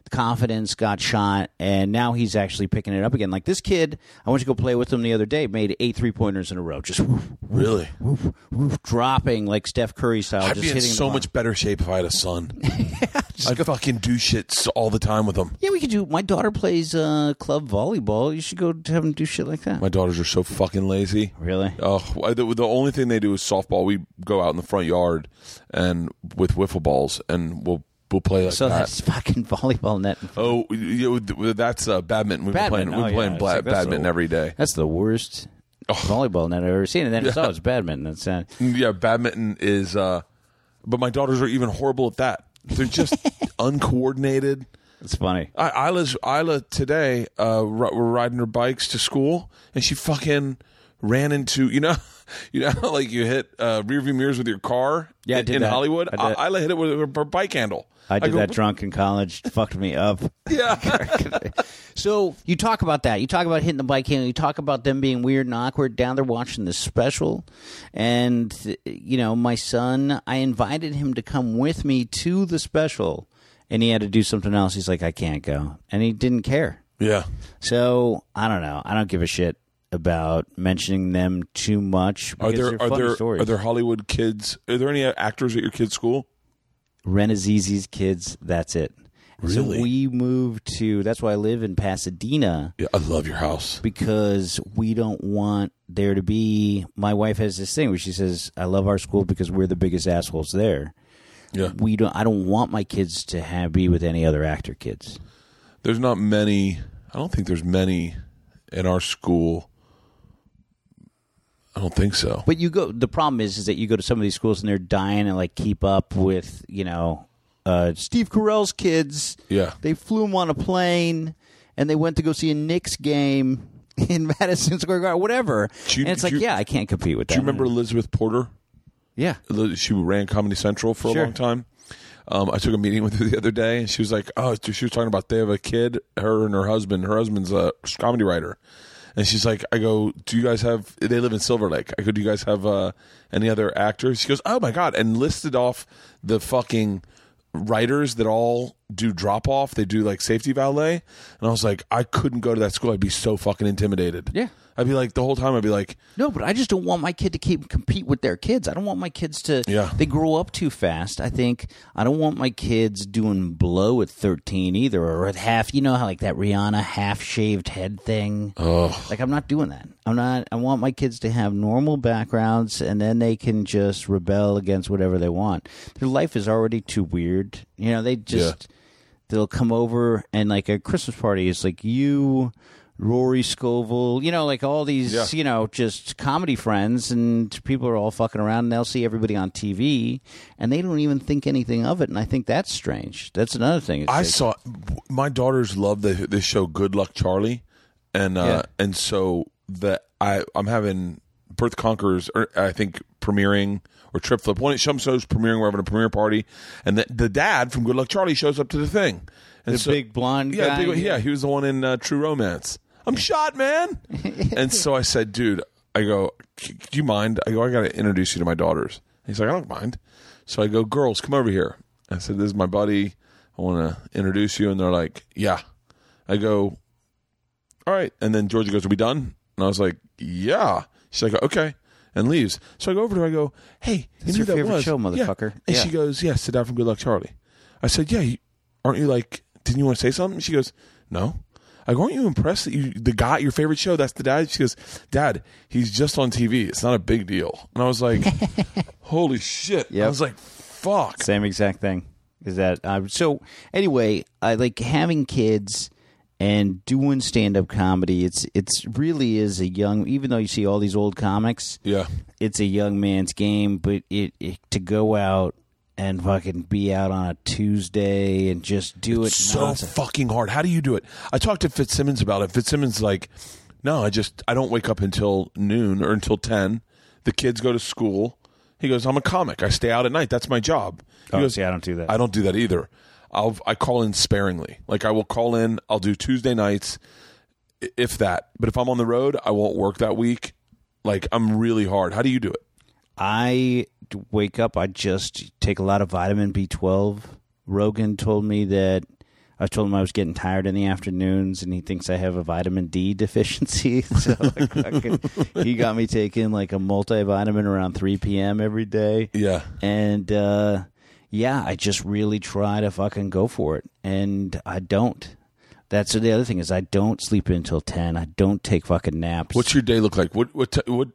The confidence got shot, and now he's actually picking it up again. Like this kid, I went to go play with him the other day. Made eight three pointers in a row, just woof, Really? woof, woof, dropping like Steph Curry style. I'd just be in so much better shape if I had a son. yeah, I'd go. fucking do shit all the time with him. Yeah, we could do. My daughter plays uh, club volleyball. You should go to have him do shit like that. My daughters are so fucking lazy. really? Oh, I- the, the only thing they do is softball. We go out in the front yard and with wiffle balls, and we'll we'll play like so that. that's fucking volleyball net. Oh, you that's uh, badminton. We've been playing. We've oh, been playing yeah. bla- like, badminton the- every day. That's the worst oh. volleyball net I've ever seen. And then it's, oh, it's badminton. That's uh, Yeah, badminton is. uh But my daughters are even horrible at that. They're just uncoordinated. it's funny. I, Ila's Ila today. Uh, ri- we're riding her bikes to school, and she fucking ran into you know, you know, like you hit uh, rearview mirrors with your car. Yeah, in, in. Hollywood. I Ila hit it with her bike handle. I did go, that drunk in college. Fucked me up. Yeah, So you talk about that. You talk about hitting the bike handle. You talk about them being weird and awkward. Down there watching this special, and you know, my son. I invited him to come with me to the special, and he had to do something else. He's like, I can't go, and he didn't care. yeah. So I don't know. I don't give a shit about mentioning them too much. Are there they're there stories. are there Hollywood kids? Are there any actors at your kid's school? Renazizi's kids. That's it. So Really? we moved to. That's why I live in Pasadena Yeah, I love your house. because we don't want there to be. My wife has this thing where she says, "I love our school because we're the biggest assholes there." Yeah, We don't. I don't want my kids to have be with any other actor kids. There's not many. I don't think there's many in our school. I don't think so. But you go. The problem is, is that you go to some of these schools and they're dying to like keep up with you know uh, Steve Carell's kids. Yeah. they flew him on a plane and they went to go see a Knicks game in Madison Square Garden, whatever. You- and it's like, you- yeah, I can't compete with that. Do you remember Elizabeth Porter? Yeah, She ran Comedy Central for a long time. Um, I took a meeting with her the other day, and she was like, "Oh, she was talking about they have a kid, her and her husband. Her husband's a comedy writer." And she's like, I go, do you guys have, they live in Silver Lake. I go, do you guys have uh, any other actors? She goes, oh my God. And listed off the fucking writers that all do drop off. They do like safety valet. And I was like, I couldn't go to that school. I'd be so fucking intimidated. Yeah. I'd be like, the whole time, I'd be like, No, but I just don't want my kid to keep compete with their kids. I don't want my kids to. Yeah. They grow up too fast. I think I don't want my kids doing blow at thirteen either, or at half. You know how like that Rihanna half shaved head thing. oh, Like I'm not doing that. I'm not. I want my kids to have normal backgrounds, and then they can just rebel against whatever they want. Their life is already too weird. You know, they just they'll come over and like a Christmas party is like you. Rory Scovel, you know, like all these, Yeah. you know, just comedy friends, and people are all fucking around, and they'll see everybody on TV, and they don't even think anything of it, and I think that's strange. That's another thing. I saw my daughters love the this show Good Luck Charlie, and uh, Yeah. and so that I I'm having Bert the Conqueror's or I think premiering or Trip Flip one some shows premiering we're having a premiere party, and the, the dad from Good Luck Charlie shows up to the thing, and The big blonde yeah, guy? big, yeah, he was the one in uh, True Romance. I'm shot, man. and so I said, dude, I go, do you mind? I go, I got to introduce you to my daughters. He's like, I don't mind. So I go, girls, come over here. I said, this is my buddy. I want to introduce you. And they're like, yeah. I go, all right. And then Georgia goes, are we done? And I was like, yeah. She's like, okay. And leaves. So I go over to her. I go, hey, you It's knew your that favorite was? show, Yeah. motherfucker. And Yeah. she goes, yes, sit down from Good Luck Charlie. I said, yeah, you, aren't you like, didn't you want to say something? She goes, no. I go, aren't you impressed that you, the guy, your favorite show, that's the dad? She goes, Dad, he's just on TV. It's not a big deal. And I was like, holy shit. I Yep. was like, fuck. Same exact thing. Is that uh, so? Anyway, I like having kids and doing stand up comedy. It's it's really is a young. Even though you see all these old comics, Yeah. it's a young man's game. But it, it to go out and fucking be out on a Tuesday and just do it. so nonstop. fucking hard. How do you do it? I talked to Fitzsimmons about it. Fitzsimmons like, no, I just I don't wake up until noon or until ten. The kids go to school. He goes, I'm a comic. I stay out at night. That's my job. He Oh, goes, see, I don't do that. I don't do that either. I'll I call in sparingly. Like I will call in. I'll do Tuesday nights, if that. But if I'm on the road, I won't work that week. Like I'm really hard. How do you do it? I wake up. I just take a lot of vitamin B12. Rogan told me that I told him I was getting tired in the afternoons, and he thinks I have a vitamin D deficiency. so could- he got me taking like a multivitamin around 3 p.m. every day. Yeah. And uh, yeah, I just really try to fucking go for it, and I don't. That's the other thing is I don't sleep until ten. I don't take fucking naps. What's your day look like? What what t- what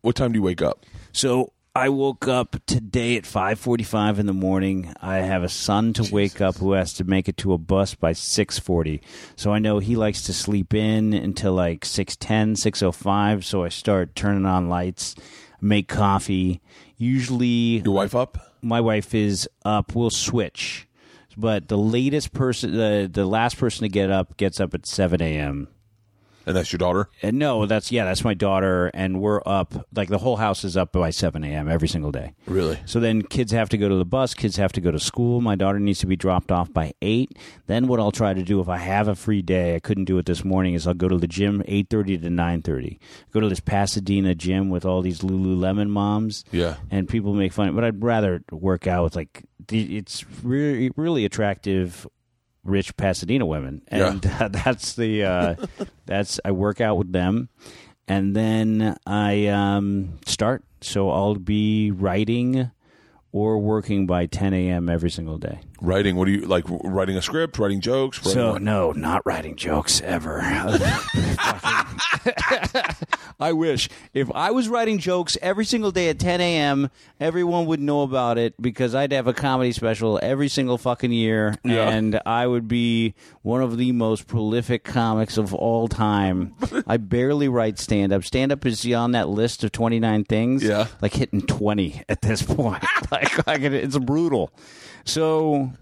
what time do you wake up? So I woke up today at five forty-five in the morning. I have a son to wake up who has to make it to a bus by six forty. So I know he likes to sleep in until like 6.10, 6.05. So I start turning on lights, make coffee. Usually, Your wife up? My wife is up. We'll switch, but the latest person, the the last person to get up, gets up at seven a.m. And that's your daughter? And no, that's yeah, that's my daughter, and we're up like the whole house is up by seven a.m. every single day. Really? So then kids have to go to the bus, kids have to go to school. My daughter needs to be dropped off by 8. Then what I'll try to do if I have a free day, I couldn't do it this morning is I'll go to the gym 8:30 to 9:30. Go to this Pasadena gym with all these Lululemon moms. Yeah. And people make fun, but I'd rather work out with like the- it's really really attractive rich Pasadena women. And uh, that's the uh that's I work out with them and then I um, start. So I'll be writing or working by 10 a.m. every single day. Writing. What do you like? Writing a script, writing jokes. Writing So what? no, not writing jokes ever. I wish if I was writing jokes every single day at 10 a.m., everyone would know about it because I'd have a comedy special every single fucking year, Yeah. and I would be one of the most prolific comics of all time. I barely write stand up. Stand up is on that list of 29 things. Yeah. like hitting 20 at this point. like, like it- it's brutal. So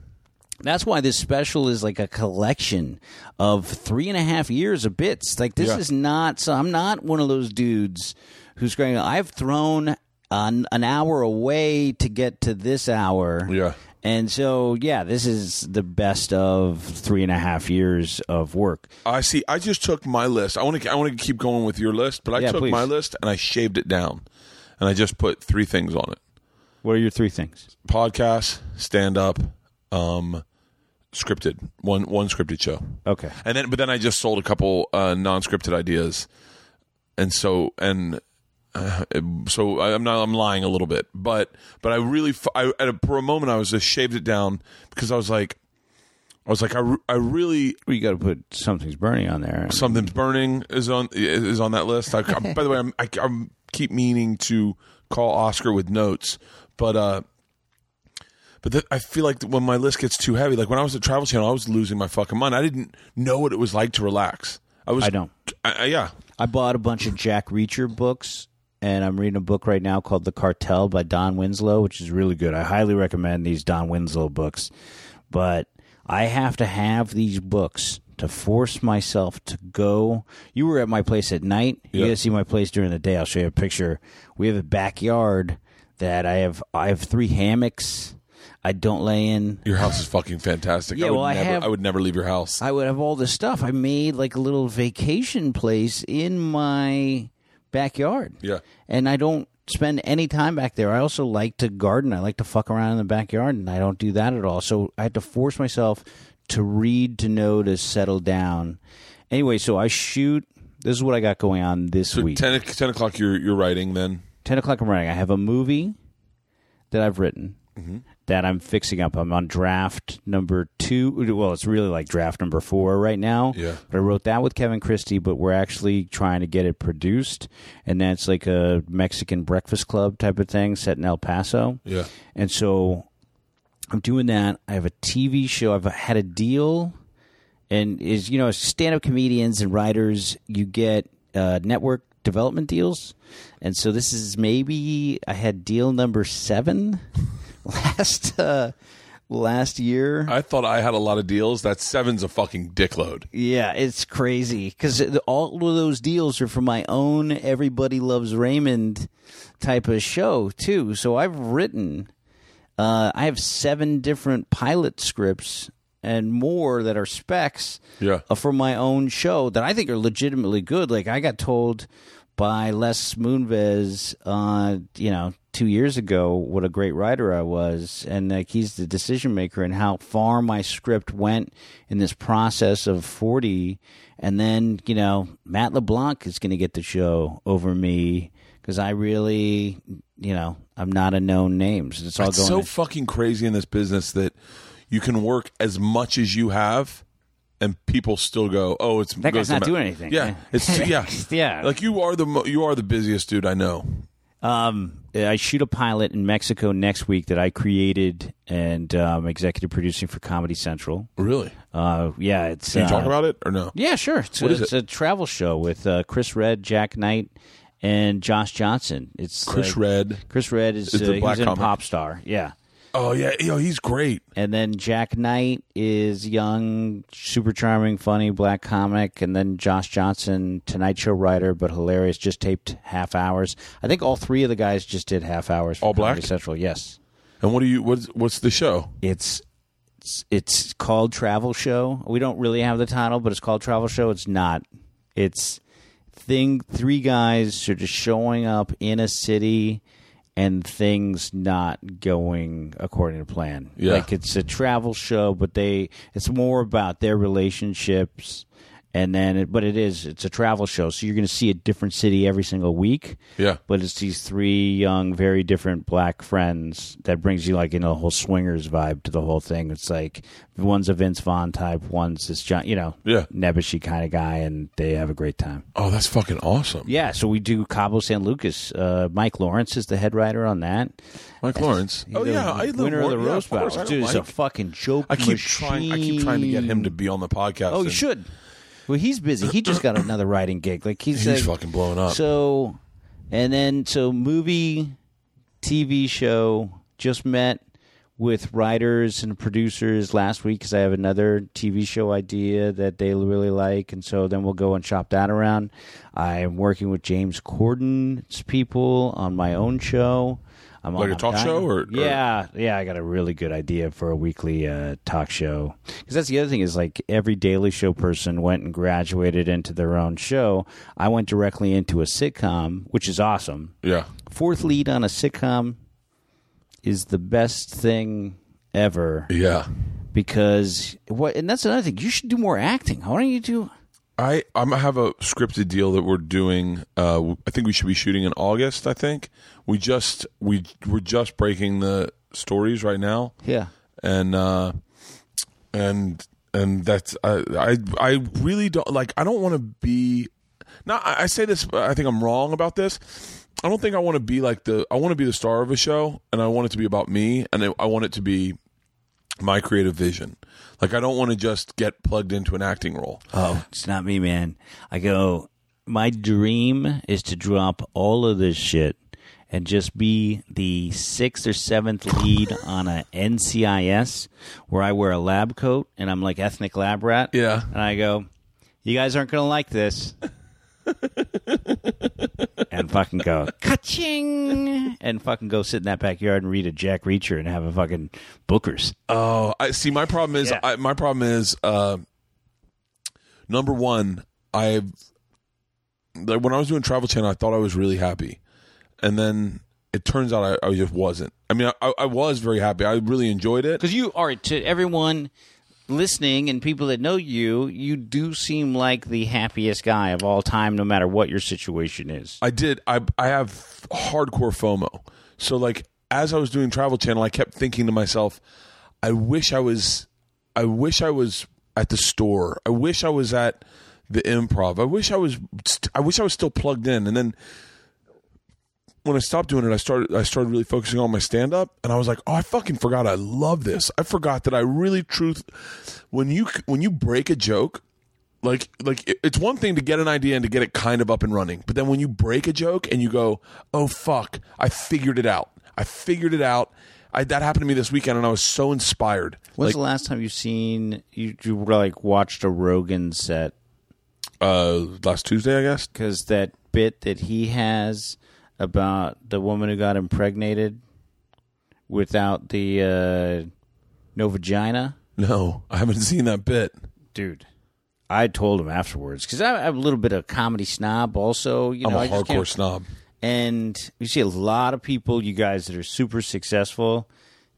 that's why this special is like a collection of three and a half years of bits. Like this Yeah. is not. So I'm not one of those dudes who's going. I've thrown an, an hour away to get to this hour. Yeah. And so yeah, this is the best of three and a half years of work. I see. I just took my list. I want to. I want to keep going with your list, but I Yeah, took please. my list and I shaved it down, and I just put three things on it: What are your three things? podcast, stand up, um, scripted. One one scripted show, Okay. and then but then I just sold a couple uh, non scripted ideas, and so and. Uh, so I- I'm not. I'm lying a little bit, but but I really, I, at a, for a moment, I was just shaved it down because I was like, I was like, I, I really Well, you got to put something's burning on there. something's burning is on is on that list. I, by the way, I'm, I, I'm keep meaning to call Oscar with notes, but uh, but th- I feel like when my list gets too heavy, like when I was at Travel Channel, I was losing my fucking mind. I didn't know what it was like to relax. I was. I don't. I, I- yeah. I bought a bunch of Jack Reacher books, and I'm reading a book right now called The Cartel by Don Winslow, which is really good. I highly recommend these Don Winslow books. But I have to have these books to force myself to go. You were at my place at night. You got to see my place during the day. I'll show you a picture. We have a backyard that I have. I have three hammocks. I don't lay in. Your house is fucking fantastic. Yeah, I would well, I never, have- I would never leave your house. I would have all this stuff. I made like a little vacation place in my backyard. Yeah. And I don't spend any time back there. I also like to garden. I like to fuck around in the backyard, and I don't do that at all. So I had to force myself to read, to know, to settle down. Anyway, so I shoot. This is what I got going on this So week. 10, 10 o'clock, you're you're writing. Then 10 o'clock in the morning. I have a movie that I've written Mm-hmm. that I'm fixing up. I'm on draft number two. Well, it's really like draft number four right now. Yeah. But I wrote that with Kevin Christie, but we're actually trying to get it produced. And that's like a Mexican breakfast club type of thing set in El Paso. yeah, And so I'm doing that. I have a TV show. I've had a deal, and is you know, stand-up comedians and writers, you get uh, network development deals, and so this is maybe I had deal number seven last uh, last year. I thought I had a lot of deals. That seven's a fucking dickload. Yeah, it's crazy because all of those deals are for my own "Everybody Loves Raymond" type of show too. So I've written, uh, I have seven different pilot scripts and more that are specs Yeah. uh, for my own show that I think are legitimately good. Like I got told by Les Moonves, uh, you know, two years ago, what a great writer I was, and like he's the decision maker, and how far my script went in this process of forty, and then you know, Matt LeBlanc is going to get the show over me because I really, you know, I'm not a known name, so it's all going. so to- fucking crazy in this business that you can work as much as you have, and people still go, "Oh, it's That guy's not doing anything. Yeah, it's yeah, Yeah. Like you are the mo- you are the busiest dude I know. Um, I shoot a pilot in Mexico next week that I created and um, executive producing for Comedy Central. Really? Uh, yeah, it's. Can you uh, talk about it or no? Yeah, sure. It's, What a, is it's a travel show with uh, Chris Redd, Jak Knight, and Josh Johnson. It's Chris like- Red. Chris Redd is, Is the uh, black he's in comic. Pop Star. Yeah. Oh yeah, yo, he's great. And then Jak Knight is young, super charming, funny black comic. And then Josh Johnson, Tonight Show writer, but hilarious. Just taped half hours. I think all three of the guys just did half hours. For All black? Central. Yes. And what do you what's what's the show? It's it's it's called Travel Show. We don't really have the title, but it's called Travel Show. It's not. It's thing. Three guys are just showing up in a city. And things not going according to plan. Yeah. Like it's a travel show, but they it's more about their relationships and then it, but it is it's a travel show, so you're going to see a different city every single week. Yeah. But it's these three young, very different black friends that brings you like in a whole swingers vibe to the whole thing. It's like one's a Vince Vaughn type, one's this John, you know, Yeah. nebbishy kind of guy, and they have a great time. Oh, that's fucking awesome. Yeah, so we do Cabo San Lucas. Uh, Mike Lawrence is the head writer on that. Mike Lawrence. Oh The yeah, I love winner of the yeah, roast of course, battle. I know Dude, a fucking joke. I keep trying. I keep trying to get him to be on the podcast. Oh, you and should. Well, he's busy. He just got another writing gig. Like he's, He's like- fucking blowing up. So, and then so movie, TV show just met with writers and producers last week because I have another TV show idea that they really like, and so then we'll go and shop that around. I'm working with James Corden's people on my own show. I'm Like on a talk dying- show or- or- yeah, yeah. I got a really good idea for a weekly uh, talk show because that's the other thing is like every Daily Show person went and graduated into their own show. I went directly into a sitcom, which is awesome. yeah. Fourth lead on a sitcom is the best thing ever Yeah. because what and that's another thing. You should do more acting. Why don't you do? I I'm have a scripted deal that we're doing. Uh, I think we should be shooting in August. I think we just we we're just breaking the stories right now, Yeah, and uh, and and that's I I I really don't like. I don't want to be. Now I I say this. I think I'm wrong about this. I don't think I want to be like the. I want to be the star of a show, and I want it to be about me, and I- I want it to be my creative vision. Like I don't want to just get plugged into an acting role. Oh, it's not me, man. I go, my dream is to drop all of this shit and just be the sixth or seventh lead on a NCIS where I wear a lab coat and I'm like ethnic lab rat. Yeah. And I go, you guys aren't going to like this. And fucking go, ka-ching! And fucking go sit in that backyard and read a Jack Reacher and have a fucking Booker's. Oh, I see. My problem is, Yeah. I, my problem is, uh, number one, I've like when I was doing Travel Channel, I thought I was really happy, and then it turns out I, I just wasn't. I mean, I, I was very happy. I really enjoyed it. Because you are to everyone listening and people that know you, you do seem like the happiest guy of all time, no matter what your situation is. I did. I I have hardcore FOMO. So like as I was doing Travel Channel, I kept thinking to myself, I wish I was I wish I was at the store. I wish I was at the improv. I wish I was I wish I was still plugged in. And then when I stopped doing it, I started I started really focusing on my stand up and I was like, "Oh, I fucking forgot I love this. I forgot that I really truth when you when you break a joke, like like it's one thing to get an idea and to get it kind of up and running but then when you break a joke and you go oh fuck i figured it out i figured it out I, that happened to me this weekend and i was so inspired When's like the last time you've seen you, you like watched a Rogan set? uh last tuesday i guess Because that bit that he has about the woman who got impregnated without the uh, no vagina. no i haven't seen that bit dude. I told him afterwards because I'm a little bit of a comedy snob. Also, you i'm know, a I hardcore snob and you see a lot of people, you guys that are super successful,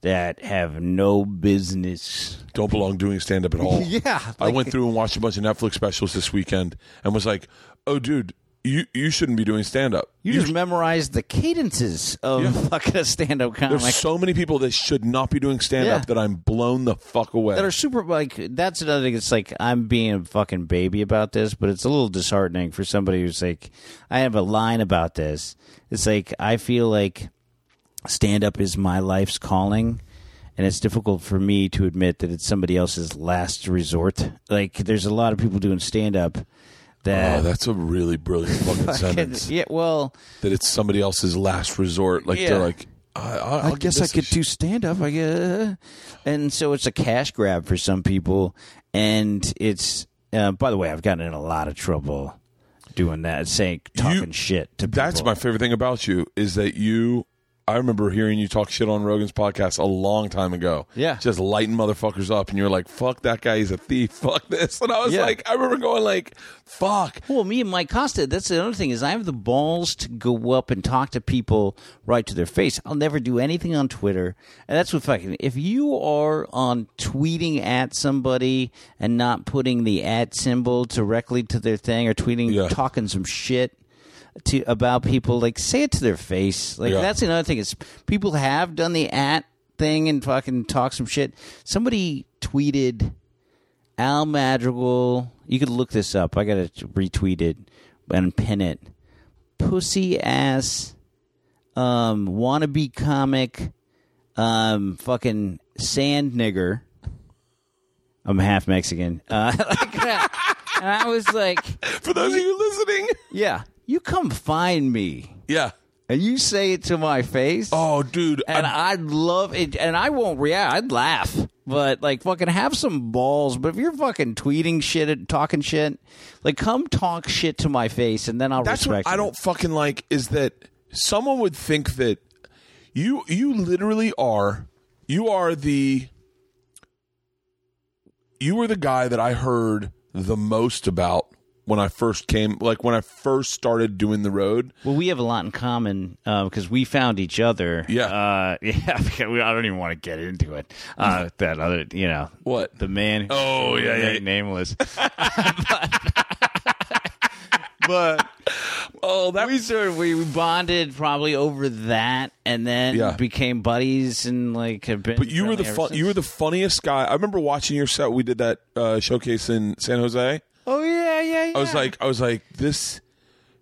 that have no business. don't belong doing stand up at all Yeah, i went through and watched a bunch of netflix specials this weekend and was like oh dude you you shouldn't be doing stand up You just memorized the cadences of Yeah. fucking a stand-up comic. there's so many people that should not be doing stand up Yeah. that i'm blown the fuck away that are super like that's another thing. It's like I'm being a fucking baby about this, but it's a little disheartening for somebody who's like, I have a line about this. It's like I feel like stand up is my life's calling, and it's difficult for me to admit that it's somebody else's last resort. Like there's a lot of people doing stand up that. oh that's a really brilliant fucking sentence yeah, well, that it's somebody else's last resort. Like Yeah. they're like, I, I, I guess I could sh- do stand up. I guess, and so it's a cash grab for some people, and it's. Uh, by the way, I've gotten in a lot of trouble doing that, saying talking shit to people. That's my favorite thing about you is that you. I remember hearing you talk shit on Rogan's podcast a long time ago. Yeah. just lighting motherfuckers up, and you're like, "Fuck that guy, he's a thief. Fuck this." And I was Yeah. like, I remember going like, "Fuck." Well, me and Mike Costa, that's the other thing is I have the balls to go up and talk to people right to their face. I'll never do anything on Twitter. And that's what fucking if you are on tweeting at somebody and not putting the at symbol directly to their thing or tweeting Yeah. talking some shit to about people, like say it to their face. Like Yeah. that's another thing is people have done the at thing and fucking talk some shit. Somebody tweeted Al Madrigal. You could look this up. I gotta retweet it and pin it. Pussy ass, um, wannabe comic, um, fucking sand nigger. I'm half Mexican. Uh, like and I was like, For those of you listening, "Yeah, you come find me, yeah. and you say it to my face." Oh, dude, and I- I'd love it, and I won't react. I'd laugh, but like fucking have some balls. But if you're fucking tweeting shit and talking shit, like come talk shit to my face, and then I'll that's respect. what I you. don't fucking like is that someone would think that you you literally are you are the you were the guy that I heard the most about when I first came like when I first started doing the road. Well, we have a lot in common because we found each other. Yeah. uh, yeah. we- I don't even want to get into it. Uh, that other, you know, What? the man? who Oh, yeah, yeah. nameless. but Oh, that we sort of we bonded probably over that, and then Yeah. became buddies and like have been. But you were the fun, you were the funniest guy. I remember watching your set. We did that uh, showcase in San Jose. Oh yeah, yeah, yeah. I was like, I was like, this,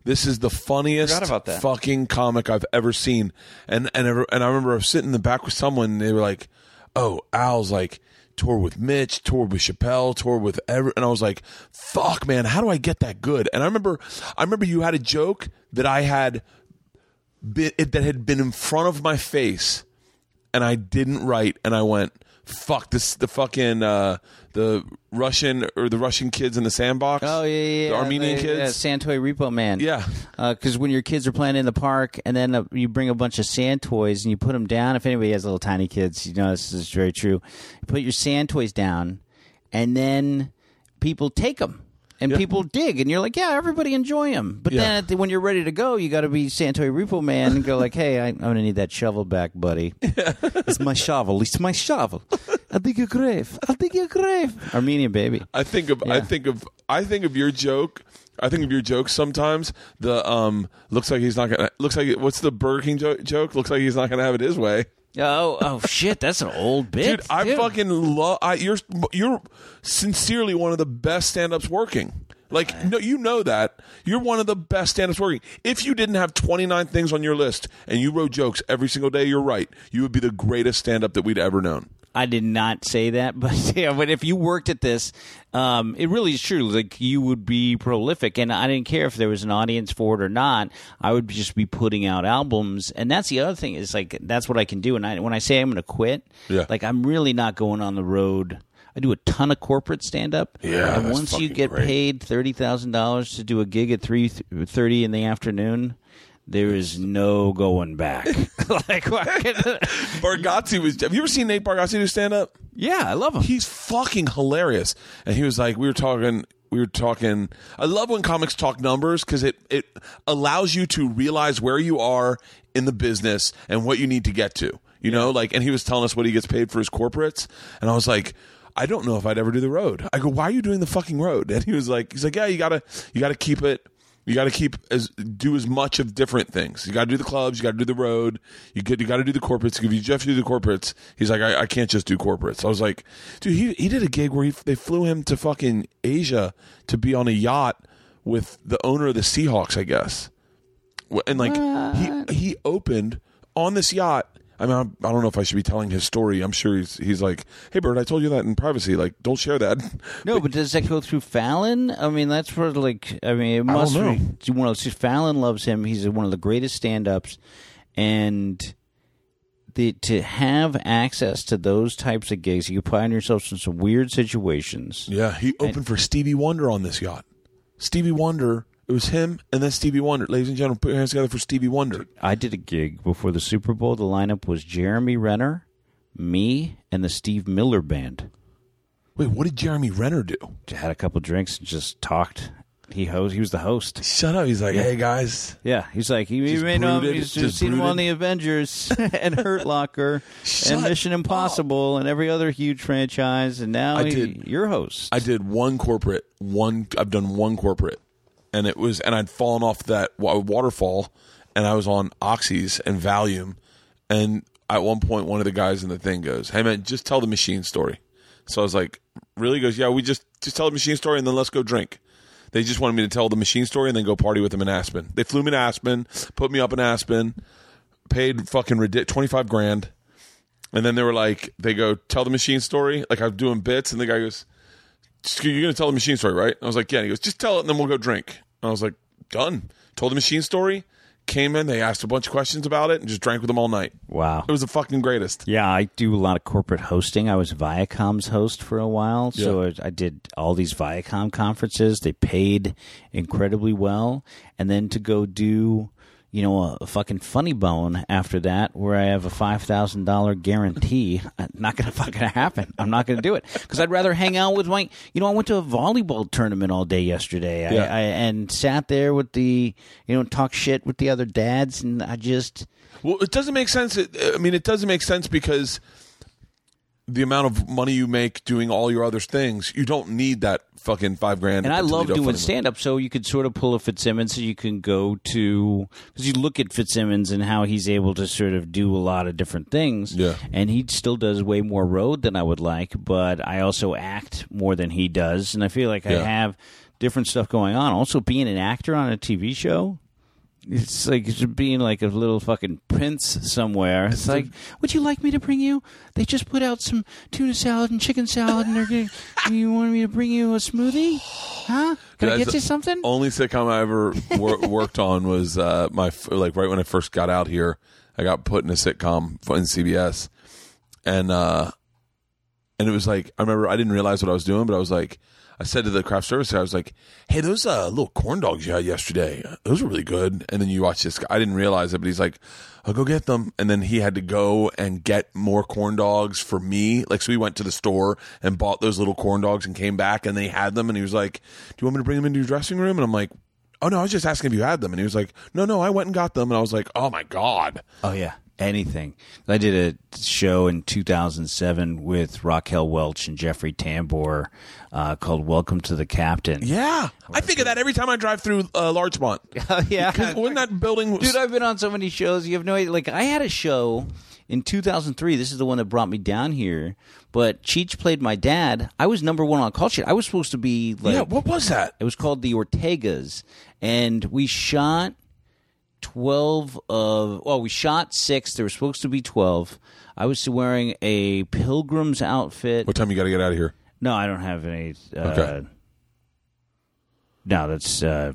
this is the funniest about that. fucking comic I've ever seen. And and ever, and I remember I was sitting in the back with someone. And they were like, oh, Al's like toured with Mitch, toured with Chappelle, toured with every, and I was like, fuck, man, how do I get that good? And I remember, I remember you had a joke that I had been that had been in front of my face and I didn't write, and I went, "Fuck this!" The fucking uh, the Russian or the Russian kids in the sandbox. Oh yeah, yeah, the. Armenian The- kids. yeah, Santoy Repo Man. Yeah. because when your kids are playing in the park, and then uh, you bring a bunch of sand toys and you put them down. If anybody has little tiny kids, you know this is very true. You put your sand toys down, and then people take them. And Yeah. people dig, and you're like, yeah, everybody enjoy them. But Yeah. then at the, when you're ready to go, you got to be Santoy Repo Man and go like, hey, I, I'm going to need that shovel back, buddy. it's my shovel. It's my shovel. I'll dig your grave. I'll dig your grave. Armenian baby. I think of I think of I think of your joke. I think of your joke sometimes. The um looks like he's not gonna looks like what's the Burger King jo- joke? Looks like he's not gonna have it his way. Oh, oh shit! That's an old bit, Dude, I fucking love. You're you're sincerely one of the best stand-ups working. Like, no, you know that you're one of the best stand-ups working. If you didn't have 29 things on your list and you wrote jokes every single day, you're right. You would be the greatest stand-up that we'd ever known. I did not say that, but yeah, but if you worked at this, um, it really is true. Like you would be prolific, and I didn't care if there was an audience for it or not. I would just be putting out albums, and that's the other thing is like that's what I can do. And I, when I say I'm going to quit, Yeah. like I'm really not going on the road. I do a ton of corporate stand up. Yeah, and once you get great. paid thirty thousand dollars to do a gig at three thirty in the afternoon. There is no going back. like, Bargatze was. Have you ever seen Nate Bargatze do stand-up? yeah, I love him. He's fucking hilarious. And he was like, we were talking, we were talking. I love when comics talk numbers because it it allows you to realize where you are in the business and what you need to get to. You know, like, and he was telling us what he gets paid for his corporates, and I was like. I don't know if I'd ever do the road. I go, why are you doing the fucking road? And he was like, he's like, yeah, you gotta, you gotta keep it. You got to keep as do as much of different things. You got to do the clubs. You got to do the road. You get you got to do the corporates. If you just do the corporates, he's like, I, I can't just do corporates. I was like, dude, he he did a gig where he, they flew him to fucking Asia to be on a yacht with the owner of the Seahawks, I guess. And like he he opened on this yacht. I mean, I'm, I don't know if I should be telling his story. I'm sure he's he's like, hey, Bert, I told you that in privacy. Like, don't share that. No, but does that go through Fallon? I mean, that's for like. I mean, it don't must know. be it's one of those. Fallon loves him. He's one of the greatest stand-ups, and the to have access to those types of gigs, you find yourself in some weird situations. Yeah, he opened for Stevie Wonder on this yacht. Stevie Wonder It was him and then Stevie Wonder. Ladies and gentlemen, put your hands together for Stevie Wonder. I did a gig before the Super Bowl. The lineup was Jeremy Renner, me, and the Steve Miller Band. Wait, what did Jeremy Renner do? Had a couple drinks and just talked. He host. He was the host. Shut up. He's like, hey guys. Yeah, he's like you Just may know brooded, he's just seen him on brooded. the Avengers and Hurt Locker Shut and Mission Impossible and every other huge franchise, and now I he, did- you're host. I did one corporate, one. I've done one corporate, and it was, and I'd fallen off that waterfall, and I was on oxys and Valium, and at one point, one of the guys in the thing goes, "Hey man, just tell the machine story." So I was like, "Really?" He goes, "Yeah, we just just tell the machine story, and then let's go drink." They just wanted me to tell the machine story and then go party with them in Aspen. They flew me to Aspen, put me up in Aspen, paid fucking twenty five grand, and then they were like, they go tell the machine story. Like I'm doing bits, and the guy goes, you're going to tell the machine story, right? I was like, yeah. And he goes, just tell it and then we'll go drink. I was like, done. Told the machine story, came in, they asked a bunch of questions about it, and just drank with them all night. wow. It was the fucking greatest. Yeah, I do a lot of corporate hosting. I was Viacom's host for a while, so I I did all these Viacom conferences. They paid incredibly well, and then to go do, you know, a, fucking funny bone after that, where I have a five thousand dollar guarantee, not gonna fucking happen. I'm not gonna do it because I'd rather hang out with my. You know, I went to a volleyball tournament all day yesterday, Yeah. I, and sat there with the, you know, talk shit with the other dads, and I just. Well, it doesn't make sense. I mean, it doesn't make sense because the amount of money you make doing all your other things, you don't need that fucking five grand. And I love doing stand up, so you could sort of pull a Fitzsimmons, so you can go to because you look at Fitzsimmons and how he's able to sort of do a lot of different things. Yeah. and he still does way more road than I would like, but I also act more than he does, and I feel like I have different stuff going on. Also, being an actor on a TV show. It's like being like a little fucking prince somewhere. It's like, would you like me to bring you? They just put out some tuna salad and chicken salad, and they're going. to You want me to bring you a smoothie? Huh? Can I That's get you something? Only sitcom I ever wor- worked on was uh, my f- like right when I first got out here. I got put in a sitcom in CBS, and uh, and it was like I remember I didn't realize what I was doing, but I was like, I said to the craft service, I was like, "Hey, those uh, little corn dogs you had yesterday, those were really good." And then you watch this guy. I didn't realize it, but he's like, "I'll go get them." And then he had to go and get more corn dogs for me. Like, so we went to the store and bought those little corn dogs and came back and they had them. And he was like, "Do you want me to bring them into your dressing room?" And I'm like. Oh no! I was just asking if you had them, and he was like, "No, no, I went and got them." And I was like, "Oh my god!" Oh yeah, anything. I did a show in 2007 with Raquel Welch and Jeffrey Tambor uh, called "Welcome to the Captain." Yeah, I think of that every time I drive through uh, Larchmont. Oh yeah, Because when that building was, Dude, I've been on so many shows. You have no idea. Like, I had a show in 2003. This is the one that brought me down here. But Cheech played my dad. I was number one on call sheet. I was supposed to be like. yeah, what was that? It was called the Ortegas, and we shot twelve of. Well, we shot six. There were supposed to be twelve. I was wearing a pilgrim's outfit. What time you got to get out of here? No, I don't have any. Uh, Okay. No, that's. Uh,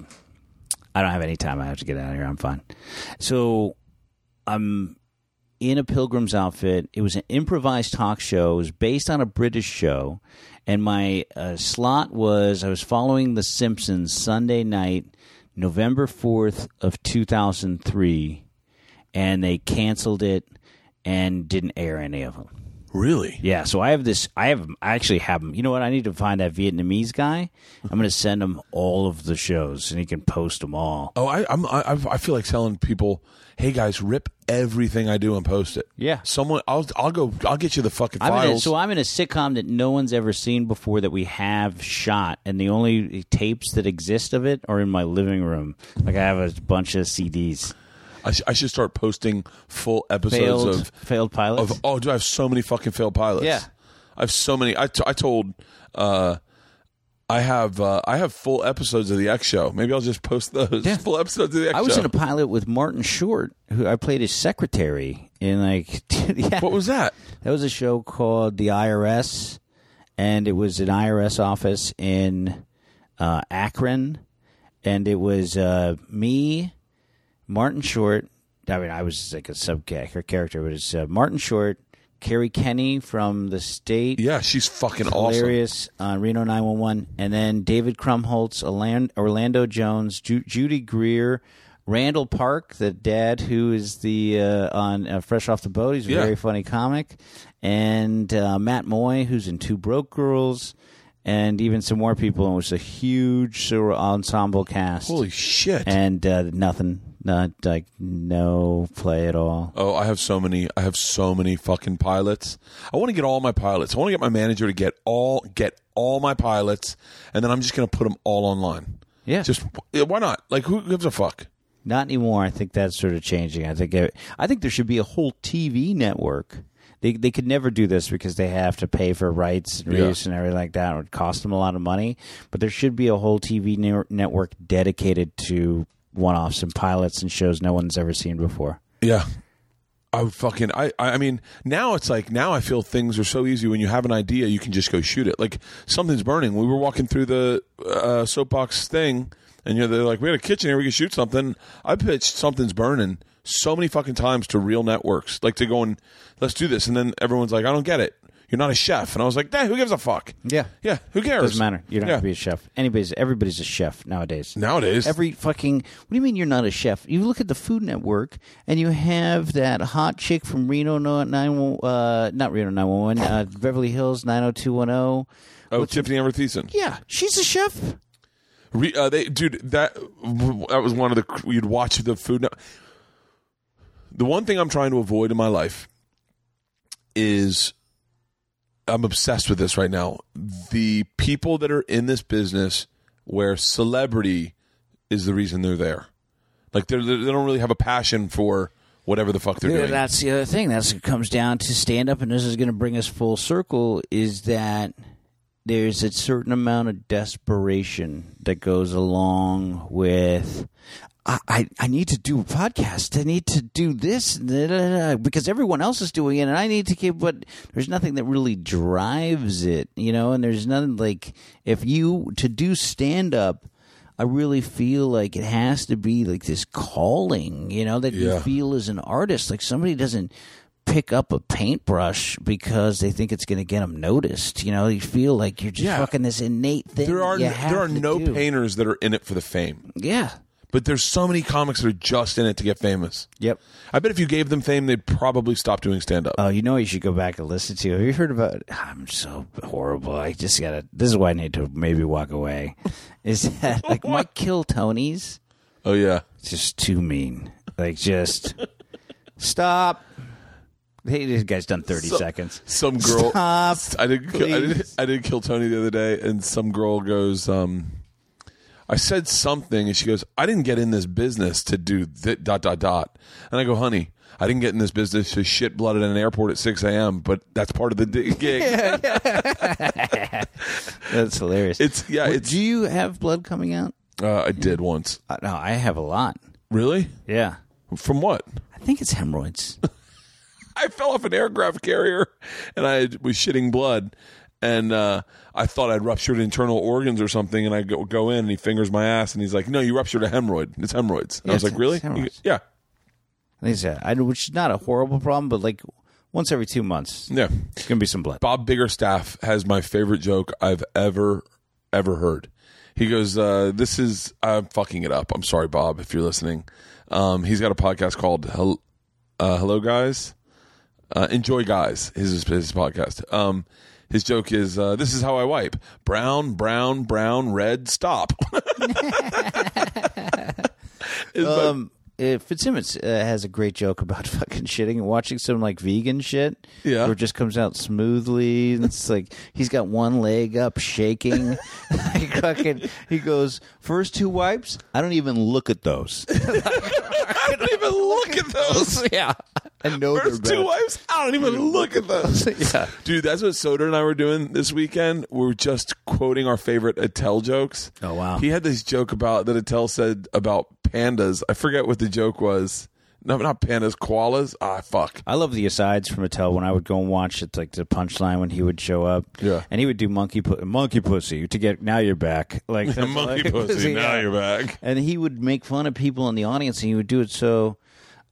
I don't have any time. I have to get out of here. I'm fine. So, I'm in a pilgrim's outfit. It was an improvised talk show. It was based on a British show, and my uh, slot was I was following The Simpsons Sunday night, November fourth of two thousand three, and they canceled it and didn't air any of them. Really? Yeah, so I have this. I have. I actually have him. You know what? I need to find that Vietnamese guy. I'm going to send him all of the shows, and he can post them all. Oh, I, I'm. I, I feel like telling people, "Hey guys, rip everything I do and post it." Yeah. Someone, I'll, I'll go. I'll get you the fucking I'm in a, files. so I'm in a sitcom that no one's ever seen before that we have shot, and the only tapes that exist of it are in my living room. Like I have a bunch of CDs, I, sh- I should start posting full episodes failed of failed pilots. of. Oh, do I have so many fucking failed pilots. Yeah. I have so many. I, t- I told. Uh, I have uh, I have full episodes of the X Show. Maybe I'll just post those Yeah. full episodes of the X I was Show. in a pilot with Martin Short, who I played his secretary in. Like, yeah, what was that? That was a show called The IRS, and it was an IRS office in uh, Akron, and it was uh, me, Martin Short. I mean, I was like a sub character, but it's uh, Martin Short, Kerri Kenney from the state. Yeah, she's fucking awesome. hilarious Reno 911. And then David Krumholtz, Orlando Jones, Ju- Judy Greer, Randall Park, the dad who is the uh, on uh, Fresh Off the Boat. He's a Yeah. very funny comic. And uh, Matt Moy, who's in Two Broke Girls. And even some more people. It was a huge ensemble cast. Holy shit. and uh, nothing, not like no play at all. Oh, I have so many. I have so many fucking pilots. I want to get all my pilots. I want to get my manager to get all get all my pilots, and then I'm just going to put them all online. Yeah. Just why not? Like, who gives a fuck? Not anymore. I think that's sort of changing. I think it, I think there should be a whole TV network. They they could never do this because they have to pay for rights and Yeah. and everything like that. It would cost them a lot of money. But there should be a whole TV ne- network dedicated to one-offs and pilots and shows no one's ever seen before. Yeah. I fucking I I mean now it's like now I feel things are so easy when you have an idea you can just go shoot it like something's burning we were walking through the uh, soapbox thing and you know they're like we had a kitchen here we could shoot something I pitched something's burning so many fucking times to real networks like to go and let's do this and then everyone's like I don't get it you're not a chef and I was like nah, who gives a fuck Yeah. yeah who cares Doesn't matter. You don't Yeah. have to be a chef. Anybody's everybody's a chef nowadays. nowadays Every fucking. What do you mean you're not a chef? You look at the Food Network and you have that hot chick from Reno no- nine uh not Reno nine one one uh Beverly Hills nine hundred two one zero. oh Tiffany Amber Thiessen Yeah, she's a chef. Re, uh, they, dude, that that was one of the you'd watch the food. Net- The one thing I'm trying to avoid in my life is I'm obsessed with this right now. The people that are in this business where celebrity is the reason they're there, like they're, they don't really have a passion for whatever the fuck they're Yeah, doing. that's the other thing. That's it comes down to stand up, and this is going to bring us full circle. Is that there's a certain amount of desperation that goes along with. I, I, I need to do a podcast. I need to do this because everyone else is doing it, and I need to keep. But there's nothing that really drives it, you know. And there's nothing like if you to do stand up. I really feel like it has to be like this calling, you know, that Yeah. you feel as an artist. Like somebody doesn't pick up a paintbrush because they think it's going to get them noticed. You know, you feel like you're just Yeah. fucking this innate thing. there are you no, have there are no do. painters that are in it for the fame, Yeah. But there's so many comics that are just in it to get famous. Yep. I bet if you gave them fame, they'd probably stop doing stand up. Oh, you know what you should go back and listen to. Have you heard about? I'm so horrible. I just gotta. This is why I need to maybe walk away. Is that like Mike Kill Tony's? oh yeah. It's just too mean. Like just stop. Hey, this guy's done thirty seconds. some girl Stop, I didn't kill, I didn't. I didn't kill Tony the other day and some girl goes um I said something and she goes I didn't get in this business to do th- dot dot dot and I go honey I didn't get in this business to shit blood at an airport at 6 a.m. but that's part of the di- gig That's hilarious. it's yeah it's do you have blood coming out? uh, I did once Uh, no, I have a lot. really Yeah, from what I think it's hemorrhoids. I fell off an aircraft carrier and I was shitting blood. And uh, I thought I'd ruptured internal organs or something. And I go, go in and he fingers my ass and he's like, No, you ruptured a hemorrhoid. It's hemorrhoids. And I was like, Really? Yeah. Like I said, I, which is not a horrible problem, but like once every two months, Yeah. it's gonna be some blood. Bob Biggerstaff has my favorite joke I've ever, ever heard. He goes, uh, This is, I'm fucking it up. I'm sorry, Bob, if you're listening. Um, he's got a podcast called Hel- uh, Hello Guys. Uh, Enjoy Guys, his, his podcast. Um, his joke is, uh, This is how I wipe brown, brown, brown, red, stop. Um, uh, Fitzsimmons uh, has a great joke about fucking shitting and watching some like vegan shit. Yeah. where it just comes out smoothly. And it's like he's got one leg up, shaking. like fucking, he goes first two wipes. I don't even look at those. I don't even look at those. yeah, I know First they're two bad. wives, I don't even look at those. Yeah. Dude, that's what Soder and I were doing this weekend. We are just quoting our favorite Attell jokes. Oh, wow. He had this joke about that Attell said about pandas. I forget what the joke was. No, not pandas, koalas. Ah, fuck. I love the asides from Attell when I would go and watch it, like the punchline when he would show up. Yeah. and he would do monkey pu- monkey pussy to get now you're back. Like that's Monkey like- pussy. Now Yeah. you're back. and he would make fun of people in the audience and he would do it so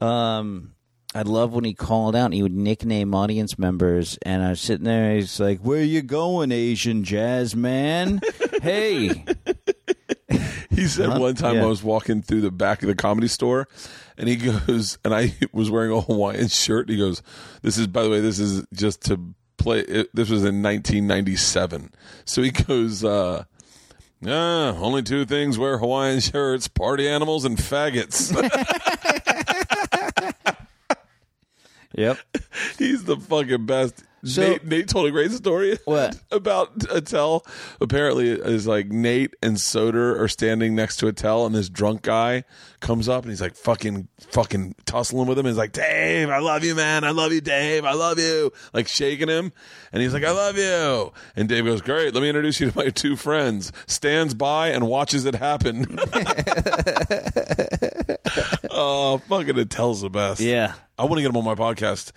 um I love when he called out and he would nickname audience members. And I was sitting there, he's like, Where you going, Asian jazz man? hey. He said one time Yeah. I was walking through the back of the comedy store, and he goes, and I was wearing a Hawaiian shirt. He goes, "This is, by the way, this is just to play." It, this was in 1997, so he goes, uh, "Ah, only two things wear Hawaiian shirts: party animals and faggots." Yep. He's the fucking best. So- Nate, Nate told a great story What? about Attell. Apparently, is like Nate and Soder are standing next to Attell, and this drunk guy comes up and he's like fucking fucking tussling with him. And he's like, Dave, I love you, man. I love you, Dave. I love you. Like shaking him, and he's like, I love you. And Dave goes, Great. Let me introduce you to my two friends. Stands by and watches it happen. oh, fucking Attell's the best. Yeah. I want to get him on my podcast.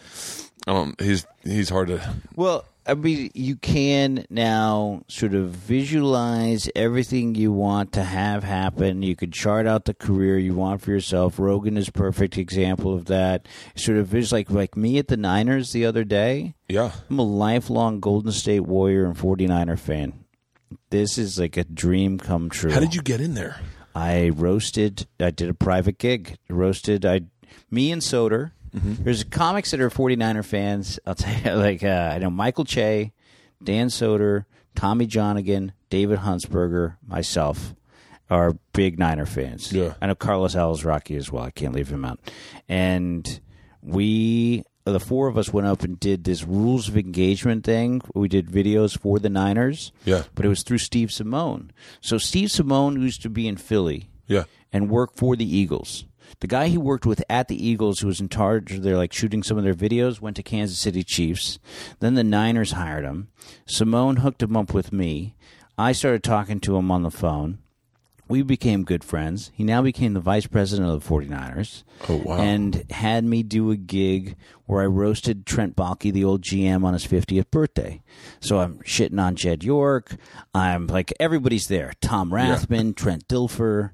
Um, he's he's hard to. Well, I mean, you can now sort of visualize everything you want to have happen. You could chart out the career you want for yourself. Rogan is a perfect example of that. Sort of visual, like like me at the Niners the other day. Yeah, I'm a lifelong Golden State Warrior and 49er fan. This is like a dream come true. how did you get in there? I roasted. I did a private gig. Roasted. I, me and Soder. There's comics that are 49er fans. I'll tell you, like uh, I know Michael Che, Dan Soder, Tommy Johnagin, David Huntsberger, myself are big Niner fans. Yeah. I know Carlos Alazraqui as well. I can't leave him out. And we, the four of us, went up and did this rules of engagement thing. We did videos for the Niners. Yeah. But it was through Steve Simone. So Steve Simone used to be in Philly Yeah, and work for the Eagles. The guy he worked with at the Eagles, who was in charge of their like shooting some of their videos, went to Kansas City Chiefs. Then the Niners hired him. Simone hooked him up with me. I started talking to him on the phone. We became good friends. He now became the vice president of the 49ers. Oh, wow. And had me do a gig where I roasted Trent Baalke, the old GM, on his 50th birthday. So I'm shitting on Jed York. I'm like, everybody's there. Tom Rathman, Trent Dilfer.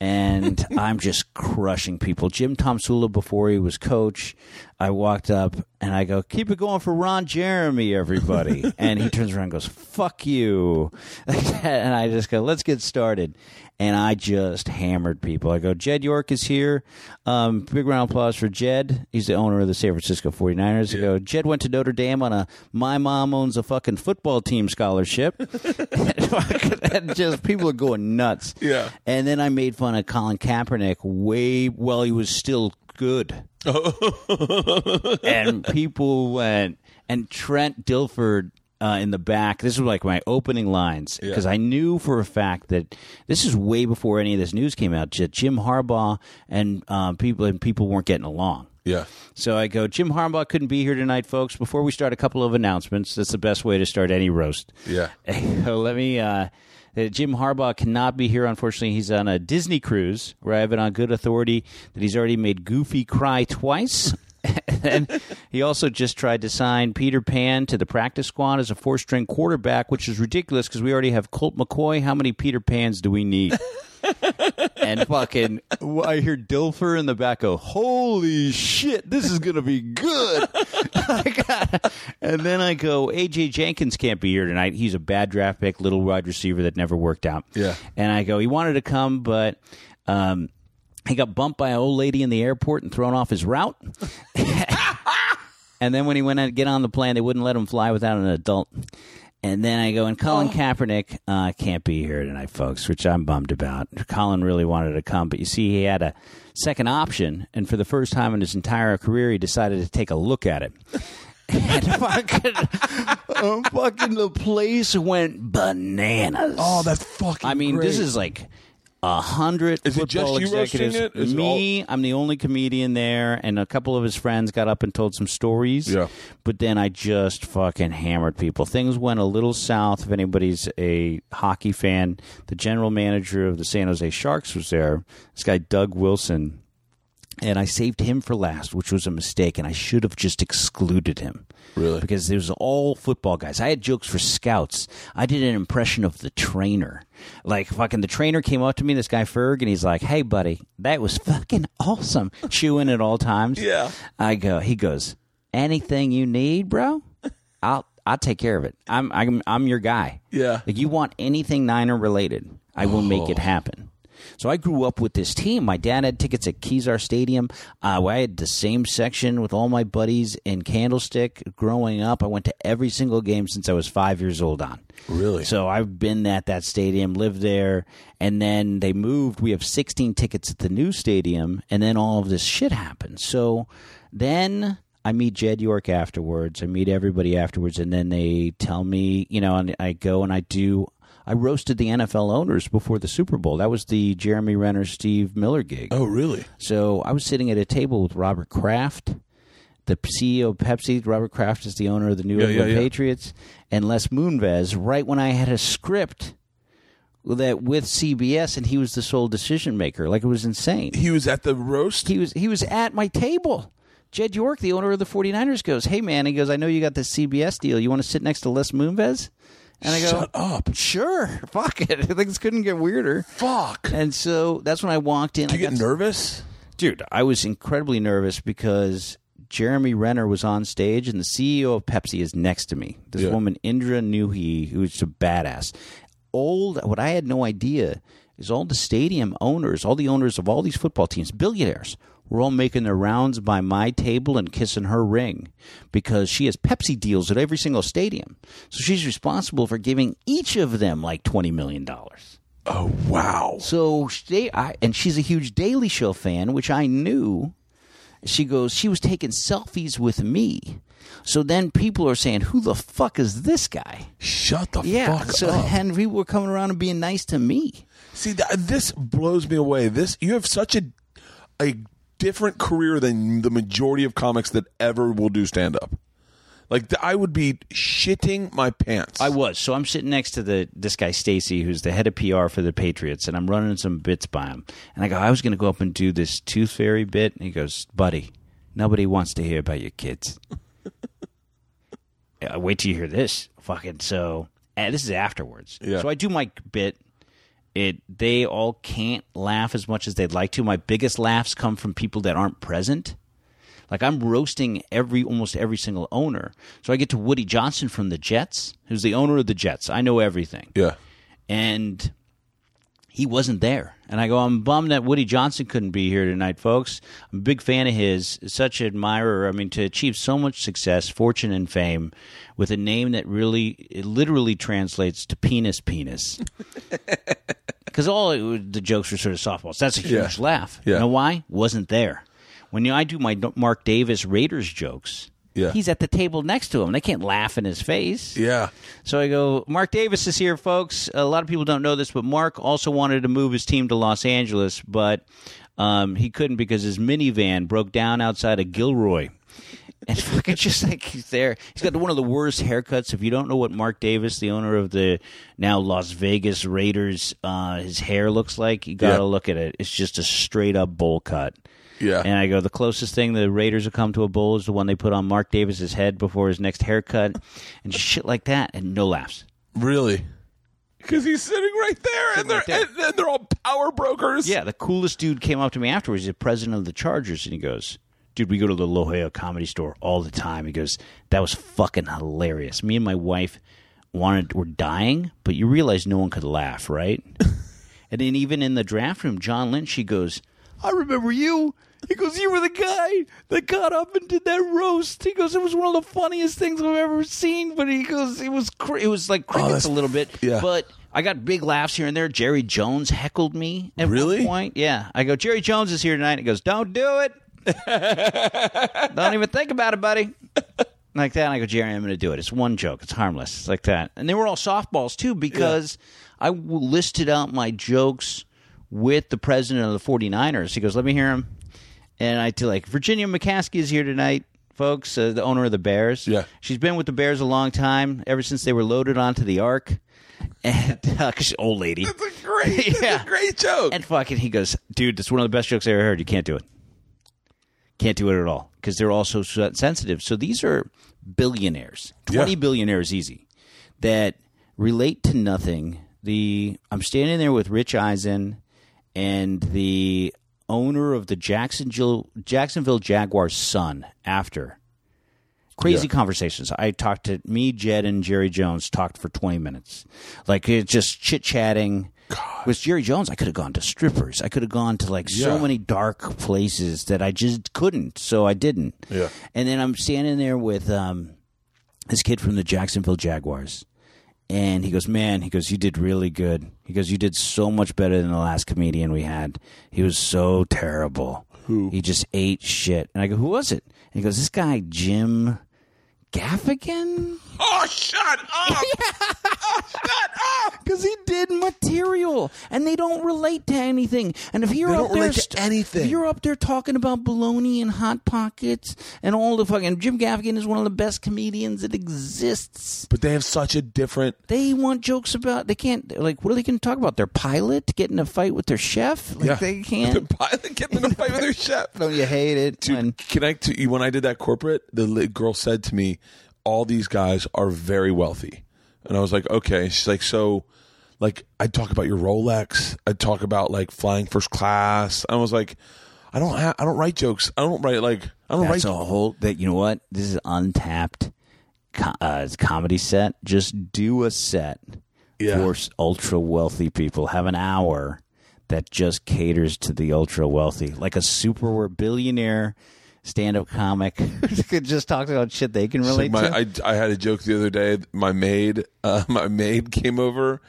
And I'm just crushing people. Jim Tomsula, before he was coach, I walked up and I go, keep it going for Ron Jeremy, everybody. and he turns around and goes, fuck you. and I just go, let's get started. And I just hammered people. I go, Jed York is here. Um, big round of applause for Jed. He's the owner of the San Francisco 49ers. I go, Jed went to Notre Dame on a My Mom Owns a Fucking Football Team scholarship. and just people are going nuts. Yeah. And then I made fun of Colin Kaepernick way while he was still good. and people went, and Trent Dilfer uh, in the back. This was like my opening lines because I knew for a fact that this is way before any of this news came out. Jim Harbaugh and uh, people and people weren't getting along. yeah. So I go, Jim Harbaugh couldn't be here tonight, folks. Before we start, a couple of announcements. That's the best way to start any roast. Yeah. Let me. Uh, uh, Jim Harbaugh cannot be here. Unfortunately, he's on a Disney cruise where I have it on good authority that he's already made Goofy cry twice. and he also just tried to sign Peter Pan to the practice squad as a four-string quarterback, which is ridiculous because we already have Colt McCoy. How many Peter Pans do we need? And fucking, I hear Dilfer in the back go, "Holy shit, this is gonna be good!" and then I go, AJ Jenkins can't be here tonight. He's a bad draft pick, little wide receiver that never worked out. Yeah. And I go, he wanted to come, but um, he got bumped by an old lady in the airport and thrown off his route. and then when he went to get on the plane, they wouldn't let him fly without an adult. And then I go, and Colin Kaepernick uh, can't be here tonight, folks, which I'm bummed about. Colin really wanted to come, but you see, he had a second option, and for the first time in his entire career, he decided to take a look at it. and fucking, uh, fucking the place went bananas. Oh, that's fucking. I mean, this is like a hundred Is it football just you roasting executives. it? Is it Me, I'm the only comedian there, and a couple of his friends got up and told some stories. Yeah. But then I just fucking hammered people. Things went a little south. If anybody's a hockey fan, the general manager of the San Jose Sharks was there. This guy Doug Wilson. and I saved him for last, which was a mistake, and I should have just excluded him. Really? Because it was all football guys. I had jokes for scouts. I did an impression of the trainer. Like fucking the trainer came up to me, this guy Ferg, and he's like, "Hey, buddy, that was fucking awesome." Chewing at all times. Yeah. I go. He goes, "Anything you need, bro, I'll I'll take care of it. I'm I'm I'm your guy. Yeah. Like you want anything Niner related, I will make it oh. happen." So I grew up with this team. My dad had tickets at Kezar Stadium. Uh, I had the same section with all my buddies in Candlestick. Growing up, I went to every single game since I was five years old. On Really? so I've been at that stadium, lived there, and then they moved. We have 16 tickets at the new stadium, and then all of this shit happened. So then I meet Jed York afterwards. I meet everybody afterwards, and then they tell me, you know, and I go and I do. I roasted the NFL owners before the Super Bowl. That was the Jeremy Renner, Steve Miller gig. oh, really? So I was sitting at a table with Robert Kraft, the CEO of Pepsi. Robert Kraft is the owner of the New Yeah, England yeah, yeah. Patriots, and Les Moonves. Right when I had a script that with CBS, and he was the sole decision maker. Like it was insane. He was at the roast. He was he was at my table. Jed York, the owner of the 49ers, goes, "Hey man," he goes, "I know you got this CBS deal. You want to sit next to Les Moonves?" And I go, Shut up. "Sure, fuck it. I think this couldn't get weirder." Fuck. And so that's when I walked in. Do I you get got- nervous? dude, I was incredibly nervous because Jeremy Renner was on stage and the CEO of Pepsi is next to me. This Yeah. woman, Indra Nooyi, who's a badass. Old, what I had no idea is all the stadium owners, all the owners of all these football teams, billionaires, were all making their rounds by my table and kissing her ring because she has Pepsi deals at every single stadium. So she's responsible for giving each of them like $20 million. Oh, wow. So they, I, and she's a huge Daily Show fan, which I knew. She goes, she was taking selfies with me. So then people are saying, "Who the fuck is this guy?" Shut the Yeah. fuck so up. and people were coming around and being nice to me. See, th- this blows me away. This you have such a a different career than the majority of comics that ever will do stand up. Like I would be shitting my pants. I was. So I'm sitting next to the this guy Stacy, who's the head of PR for the Patriots, and I'm running some bits by him. And I go, I was going to go up and do this Tooth Fairy bit, and he goes, "Buddy, nobody wants to hear about your kids." Yeah, wait till you hear this. Fucking so. And this is afterwards. Yeah. So I do my bit. It they all can't laugh as much as they'd like to. My biggest laughs come from people that aren't present. Like I'm roasting every almost every single owner. So I get to Woody Johnson from the Jets, who's the owner of the Jets. I know everything. yeah. And he wasn't there. And I go, I'm bummed that Woody Johnson couldn't be here tonight, folks. I'm a big fan of his, such an admirer. I mean, to achieve so much success, fortune, and fame with a name that really, it literally translates to penis, penis. Because all it, the jokes were sort of softballs. That's a huge Yeah. laugh. Yeah. You know why? Wasn't there. When I do my Mark Davis Raiders jokes, Yeah. he's at the table next to him. They can't laugh in his face. Yeah. So I go, Mark Davis is here, folks. A lot of people don't know this, but Mark also wanted to move his team to Los Angeles, but um, he couldn't because his minivan broke down outside of Gilroy. And fucking just like he's there. He's got one of the worst haircuts. If you don't know what Mark Davis, the owner of the now Las Vegas Raiders, uh, his hair looks like, you got to Yeah. look at it. It's just a straight up bowl cut. Yeah. And I go, the closest thing the Raiders have come to a bowl is the one they put on Mark Davis's head before his next haircut, and shit like that, and no laughs. Really? Because he's sitting right there, and they're right there. And, and they're all power brokers. Yeah, the coolest dude came up to me afterwards. He's the president of the Chargers, and he goes, "Dude, we go to the La Jolla Comedy Store all the time." He goes, "That was fucking hilarious." Me and my wife wanted were dying, but you realize no one could laugh, right? and then even in the draft room, John Lynch, he goes, "I remember you." He goes, "You were the guy that got up and did that roast." He goes, "It was one of the funniest things I've ever seen." But he goes, "It was cr- it was like oh, crickets that's- a little bit, yeah. but." I got big laughs here and there. Jerry Jones heckled me at Really? one point. Yeah. I go, Jerry Jones is here tonight. He goes, Don't do it. Don't even think about it, buddy. Like that. And I go, Jerry, I'm going to do it. It's one joke. It's harmless. It's like that. And they were all softballs, too, because I w- listed out my jokes with the president of the 49ers. He goes, Let me hear him. And I tell like, Virginia McCaskey is here tonight. Folks, uh, the owner of the Bears. Yeah. She's been with the Bears a long time, ever since they were loaded onto the ark. And uh, 'cause she's an old lady. That's a great, it's Yeah. a great joke. And fucking, he goes, dude, that's one of the best jokes I ever heard. You can't do it. Can't do it at all because they're all so sensitive. So these are billionaires, twenty Yeah. billionaires easy, that relate to nothing. The I'm standing there with Rich Eisen and the owner of the Jacksonville Jacksonville Jaguars' son. After crazy Yeah. conversations, I talked to me, Jed, and Jerry Jones talked for twenty minutes, like it just chit chatting. With Jerry Jones, I could have gone to strippers. I could have gone to like so many dark places that I just couldn't, so I didn't. Yeah. And then I'm standing there with um, this kid from the Jacksonville Jaguars. And he goes, Man, he goes, You did really good. He goes, You did so much better than the last comedian we had. He was so terrible. Who? He just ate shit. And I go, Who was it? And he goes, This guy, Jim Gaffigan? Oh, shut up! oh, shut up! Because he did material, and they don't relate to anything. And if you're They up don't there, relate to anything. if you're up there talking about baloney and hot pockets and all the fucking Jim Gaffigan is one of the best comedians that exists. But they have such a different. They want jokes about they can't like what are they going to talk about? Their pilot getting a fight with their chef? Like yeah. they can't. pilot getting in a fight with their chef. Don't you hate it? Dude, when- can I to when I did that corporate, the girl said to me, "All these guys are very wealthy," and I was like, "Okay." She's like, "So, like, I'd talk about your Rolex. I'd talk about like flying first class." I was like, "I don't, ha- I don't write jokes. I don't write like, I don't That's write." a whole that you know what? This is untapped co- uh, comedy set. Just do a set Yeah. for ultra wealthy people. Have an hour that just caters to the ultra wealthy, like a super billionaire stand-up comic could just talks about shit they can It's relate like my, to. I, I had a joke the other day. My maid, uh, my maid came over,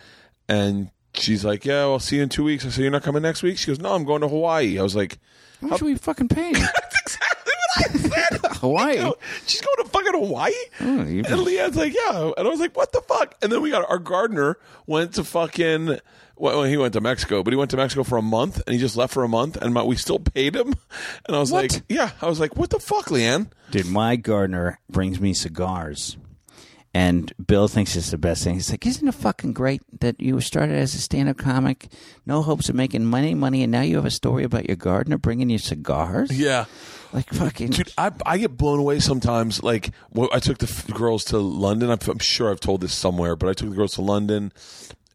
and she's like, "Yeah, I'll see you in two weeks." I said, "You're not coming next week?" She goes, "No, I'm going to Hawaii." I was like, How much are we fucking paying? "That's exactly what I said." Hawaii. Go- She's going to fucking Hawaii. Oh, and LeeAnn's like, yeah. And I was like, what the fuck? And then we got our gardener went to fucking. Well, he went to Mexico, but he went to Mexico for a month, and he just left for a month, and my, we still paid him. And I was What? like, yeah. I was like, what the fuck, LeeAnn? Dude, my gardener brings me cigars. And Bill thinks it's the best thing. He's like, Isn't it fucking great that you started as a stand up comic? No hopes of making money, money, and now you have a story about your gardener bringing you cigars? Yeah. Like, fucking. Dude, I, I get blown away sometimes. Like, well, I took the f- girls to London. I'm, I'm sure I've told this somewhere, but I took the girls to London,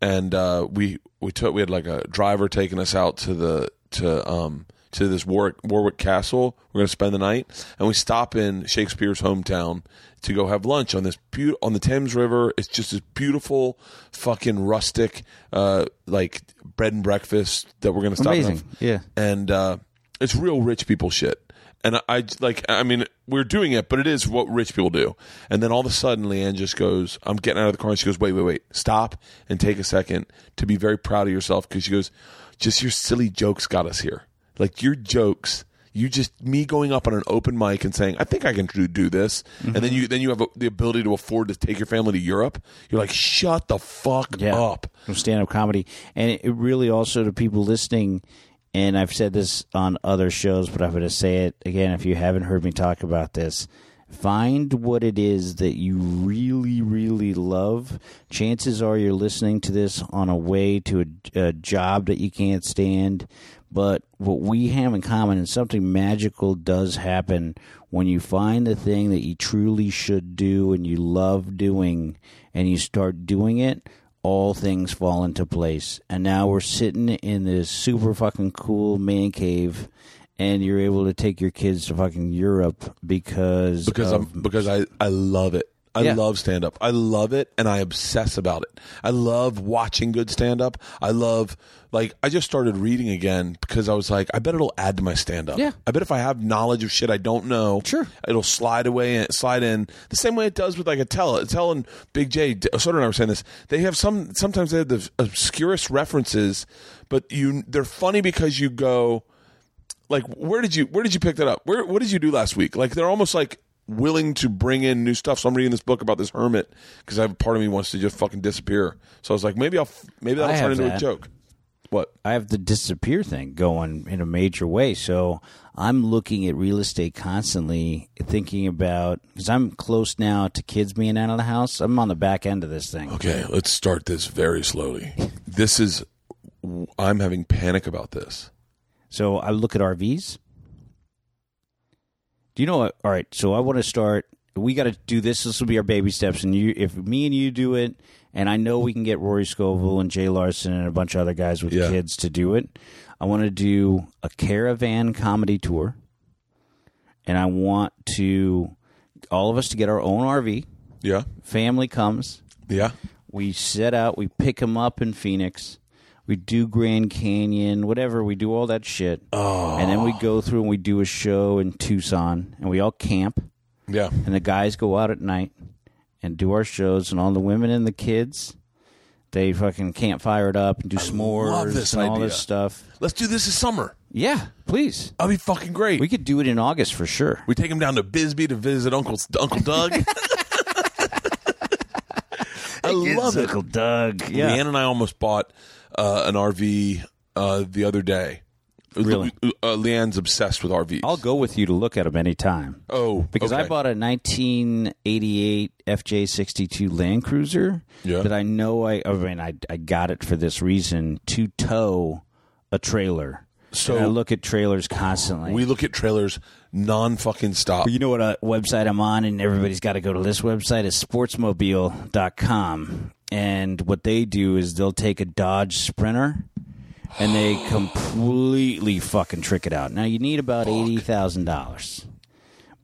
and uh, we we took we had like a driver taking us out to the to um to this Warwick Warwick Castle. We're gonna spend the night, and we stop in Shakespeare's hometown to go have lunch on this beau- on the Thames River. It's just this beautiful, fucking rustic, uh, like bread and breakfast that we're gonna stop. and Amazing. have Yeah. and uh, it's real rich people shit. And I, like, I mean, we're doing it, but it is what rich people do. And then all of a sudden, LeeAnn just goes, "I'm getting out of the car." And she goes, "Wait, wait, wait! Stop and take a second to be very proud of yourself." Because she goes, "Just your silly jokes got us here. Like your jokes." You just me going up on an open mic and saying, "I think I can do, do this," and then mm-hmm. you then you have the ability to afford to take your family to Europe. You're like, "Shut the fuck up!" From stand up comedy. And it really also, to people listening, and I've said this on other shows, but I'm going to say it again if you haven't heard me talk about this. Find what it is that you really, really love. Chances are you're listening to this on a way to a, a job that you can't stand. But what we have in common, and something magical does happen when you find the thing that you truly should do and you love doing, and you start doing it, all things fall into place. And now we're sitting in this super fucking cool man cave, and you're able to take your kids to fucking Europe because because of, I'm because I I love it. I Yeah. love stand up. I love it and I obsess about it. I love watching good stand up. I love like I just started reading again because I was like I bet it'll add to my stand up. Yeah. I bet if I have knowledge of shit I don't know, Sure. it'll slide away and slide in the same way it does with like a tell. Tell and Big Jay Soder and I were saying this. They have some sometimes they have the obscurest references, but you they're funny because you go like where did you where did you pick that up where what did you do last week like they're almost like willing to bring in new stuff so i'm reading this book about this hermit because i have a part of me wants to just fucking disappear so i was like maybe i'll maybe that'll I turn into that. a joke what I have the disappear thing going in a major way. So I'm looking at real estate constantly, thinking about because I'm close now to kids being out of the house. I'm on the back end of this thing. okay let's start this very slowly this is i'm having panic about this So I look at RVs. Do you know what? All right, so I want to start. We got to do this. This will be our baby steps, and you, if me and you do it, and I know we can get Rory Scovel and Jay Larson and a bunch of other guys with Yeah. kids to do it. I want to do a caravan comedy tour, and I want to all of us to get our own RV. Yeah. Family comes. Yeah. We set out. We pick them up in Phoenix. We do Grand Canyon, whatever. We do all that shit, and then we go through and we do a show in Tucson, and we all camp. Yeah. And the guys go out at night and do our shows, and all the women and the kids, they fucking campfire it up and do s'mores love this and all idea. this stuff. Let's do this this summer. Yeah, please. That'll be fucking great. We could do it in August for sure. We take him down to Bisbee to visit Uncle Uncle Doug. I love it. Uncle Doug. Yeah. LeeAnn and I almost bought uh, an RV uh, the other day. Really? Uh, LeeAnn's obsessed with RVs. I'll go with you to look at them anytime. oh, Because I bought a 1988 FJ62 Land Cruiser Yeah. that I know I, I mean, I, I got it for this reason to tow a trailer. So- And I look at trailers constantly. We look at trailers non fucking stop. you know what uh, website I'm on, and everybody's got to go to this website is sportsmobile.com. And what they do is they'll take a Dodge Sprinter and they completely fucking trick it out. Now you need about $80,000.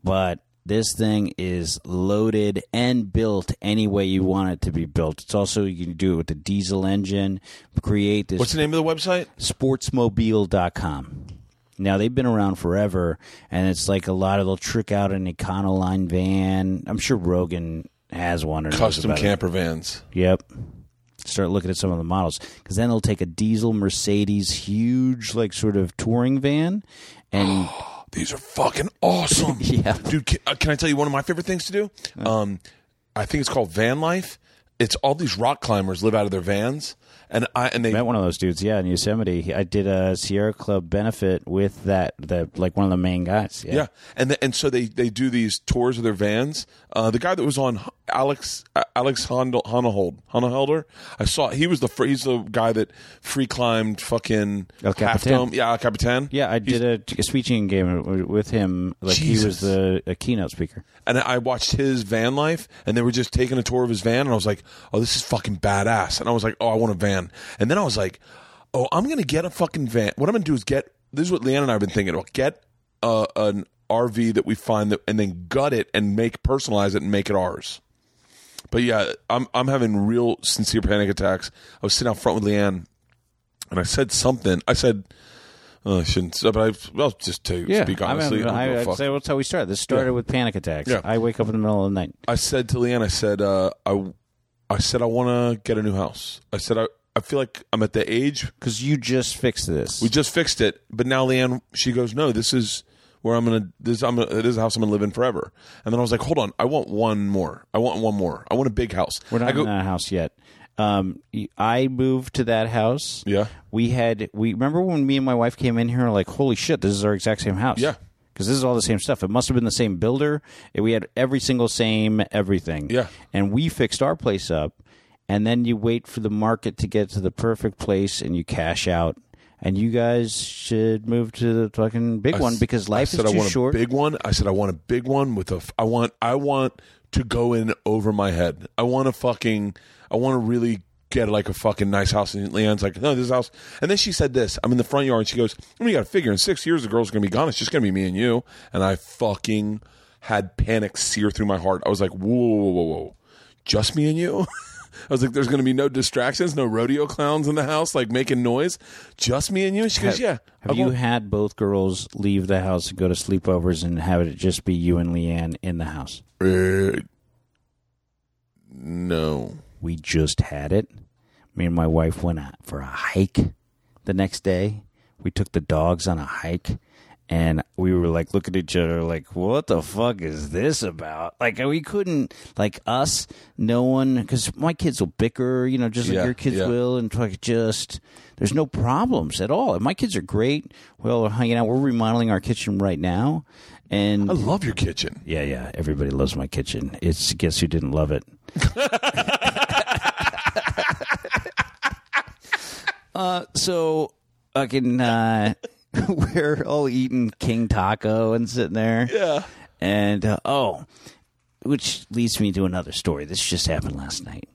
But this thing is loaded and built any way you want it to be built. It's also you can do it with the diesel engine, create this What's the name of the website? sportsmobile.com. Now they've been around forever, and it's like a lot of they'll trick out an Econoline van. I'm sure Rogan has one or Custom about it. camper vans. Yep. Start looking at some of the models because then they'll take a diesel Mercedes, huge like sort of touring van, and These are fucking awesome. Yeah. Dude, can, uh, can I tell you one of my favorite things to do? Um, I think it's called van life. It's all these rock climbers live out of their vans, and I and they met one of those dudes. Yeah, in Yosemite, I did a Sierra Club benefit with that. The like one of the main guys. Yeah. Yeah, and the, and so they, they do these tours of their vans. Uh, the guy that was on Alex uh, Alex Honahold Honahelder, I saw he was the he's the guy that free climbed fucking El Half Capitan. Dome. Yeah, El Capitan. Yeah, I did a, a speaking game with him. Like he was the a keynote speaker. And I watched his van life, and they were just taking a tour of his van, and I was like, "Oh, this is fucking badass." And I was like, "Oh, I want a van." And then I was like, "Oh, I'm gonna get a fucking van. What I'm gonna do is get this is what LeeAnn and I have been thinking about. Get an RV that we find that, and then gut it and make personalize it and make it ours." But yeah, I'm I'm having real sincere panic attacks. I was sitting out front with LeeAnn, and I said something. I said. Oh, I shouldn't, but I, I'll just tell you, speak honestly. I, mean, I I, give a I'd fuck. say that's how we started. This started Yeah. with panic attacks. Yeah. I wake up in the middle of the night. I said to LeeAnn, I said, uh, I, I said I want to get a new house. I said I, I feel like I'm at the age Because you just fixed this. we just fixed it, but now LeeAnn, she goes, no, this is where I'm gonna this I'm gonna, this is a house I'm gonna live in forever. And then I was like, hold on, I want one more. I want one more. I want a big house. We're not I go, in that house yet. Um, I moved to that house. Yeah. We had we remember when me and my wife came in here. Like, holy shit, this is our exact same house. Yeah. Because this is all the same stuff. It must have been the same builder. And We had every single same everything. Yeah. And we fixed our place up, and then you wait for the market to get to the perfect place, and you cash out. And you guys should move to the fucking big I one because life I said is I too want short. a big one. I said I want a big one with a. f- I want. I want to go in over my head. I want to fucking. I want to really get like a fucking nice house. And LeeAnn's like, no, this house. And then she said this. I'm in the front yard. and She goes, you got to figure in six years the girl's gonna be gone. It's just gonna be me and you. And I fucking had panic sear through my heart. I was like, whoa, whoa, whoa, whoa, just me and you. I was like, there's going to be no distractions, no rodeo clowns in the house, like making noise. Just me and you. She goes, yeah. Have I you won't- had both girls leave the house and go to sleepovers and have it just be you and LeeAnn in the house? Uh, no. We just had it. Me and my wife went out for a hike the next day. We took the dogs on a hike and we were like looking at each other like what the fuck is this about like we couldn't like us no one because my kids will bicker you know just like Yeah, your kids yeah. will and like just there's no problems at all my kids are great well we're hanging out we're remodeling our kitchen right now and I love your kitchen. yeah, yeah. Everybody loves my kitchen. It's guess who didn't love it. uh, so fucking uh, we're all eating King Taco and sitting there. Yeah. And uh, oh, which leads me to another story. This just happened last night.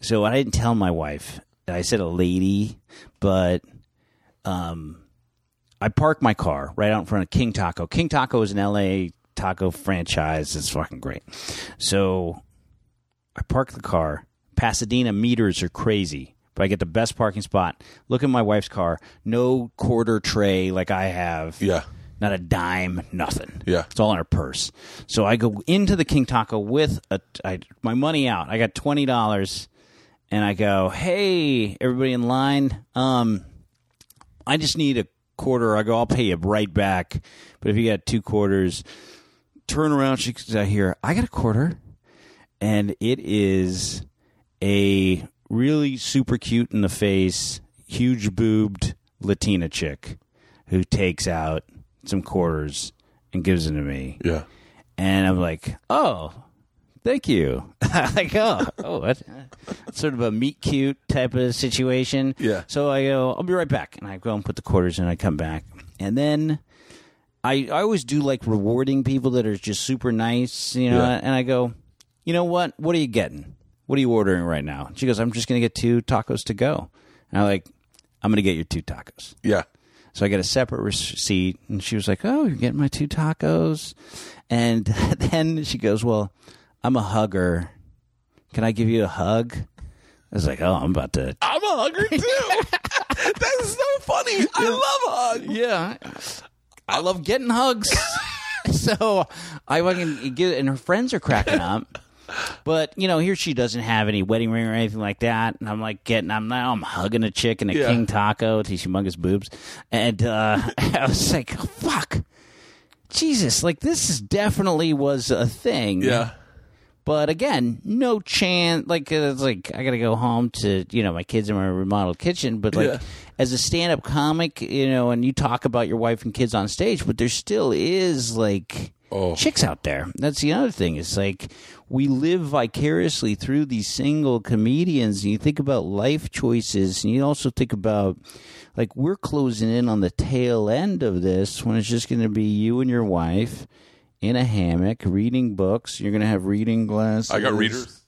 So I didn't tell my wife. I said a lady, but um, I parked my car right out in front of King Taco. King Taco is an LA taco franchise. It's fucking great. So I park the car. Pasadena meters are crazy, but I get the best parking spot. Look at my wife's car. No quarter tray like I have. Yeah. Not a dime, nothing. Yeah. It's all in her purse. So I go into the King Taco with a, I, my money out. I got $20 and I go, hey, everybody in line, um, I just need a quarter. I go, I'll pay you right back. But if you got two quarters, turn around. She says, I hear, I got a quarter. And it is a really super cute in the face, huge boobed Latina chick who takes out some quarters and gives them to me. Yeah. And I'm like, oh, thank you. like, oh, oh, what? sort of a meet cute type of situation. Yeah. So I go, I'll be right back. And I go and put the quarters in, I come back. And then I, I always do like rewarding people that are just super nice, you know, Yeah. and I go, you know what? What are you getting? What are you ordering right now? She goes, I'm just going to get two tacos to go. And I'm like, I'm going to get your two tacos. Yeah. So I get a separate receipt, and she was like, "Oh, you're getting my two tacos," and then she goes, "Well, I'm a hugger. Can I give you a hug?" I was like, "Oh, I'm about to." I'm a hugger too. That's so funny. I love hugs. Yeah, I love getting hugs. so I fucking get, and her friends are cracking up. But you know, here she doesn't have any wedding ring or anything like that, and I'm like getting, I'm now I'm hugging a chick in a Yeah. king taco these humongous boobs, and uh, I was like, fuck, Jesus, like this is definitely was a thing. Yeah. But again, no chance. Like uh, it's like I gotta go home to you know my kids in my remodeled kitchen. But like Yeah. as a stand-up comic, you know, and you talk about your wife and kids on stage, but there still is like Oh. chicks out there. That's the other thing. It's like we live vicariously through these single comedians. And you think about life choices, and you also think about like we're closing in on the tail end of this when it's just going to be you and your wife in a hammock reading books. You're going to have reading glasses. I got readers.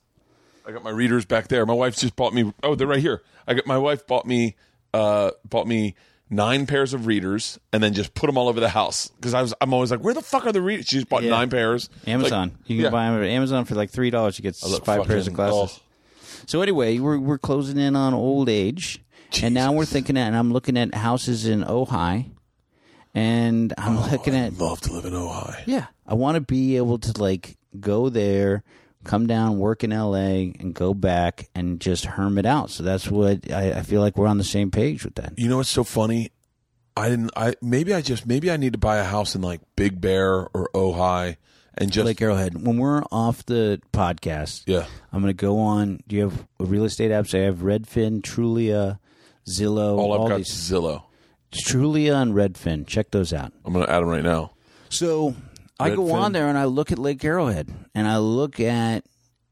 I got my readers back there. My wife just bought me. Oh, they're right here. I got my wife bought me. Uh, bought me nine pairs of readers and then just put them all over the house because I was. I'm always like, where the fuck are the readers? She just bought Yeah. nine pairs. Amazon. Like, you can yeah. buy them at Amazon for like three dollars. You get I look five pairs of fucking- glasses. oh. So anyway, we're we're closing in on old age, and now we're thinking at, and I'm looking at houses in Ojai, and I'm oh, looking at love to live in Ojai. yeah, I want to be able to like go there, come down, work in L.A., and go back and just hermit out. So that's what I, I feel like we're on the same page with that. You know what's so funny? I didn't. I maybe I just maybe I need to buy a house in like Big Bear or Ojai and just Lake Arrowhead. When we're off the podcast, yeah. I'm going to go on. Do you have a real estate apps? I have Redfin, Trulia, Zillow, All I've all got these. is Zillow. Trulia and Redfin. Check those out. I'm gonna add them right now. So I go on there and I look at Lake Arrowhead and I look at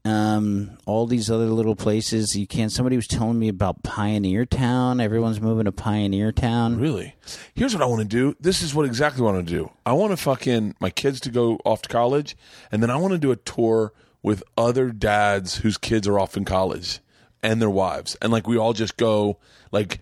um, all these other little places. You can't. Somebody was telling me about Pioneer Town. Everyone's moving to Pioneer Town. Really? Here's what I want to do. This is what exactly what I want to do. I want to fucking my kids to go off to college, and then I want to do a tour with other dads whose kids are off in college and their wives, and like we all just go like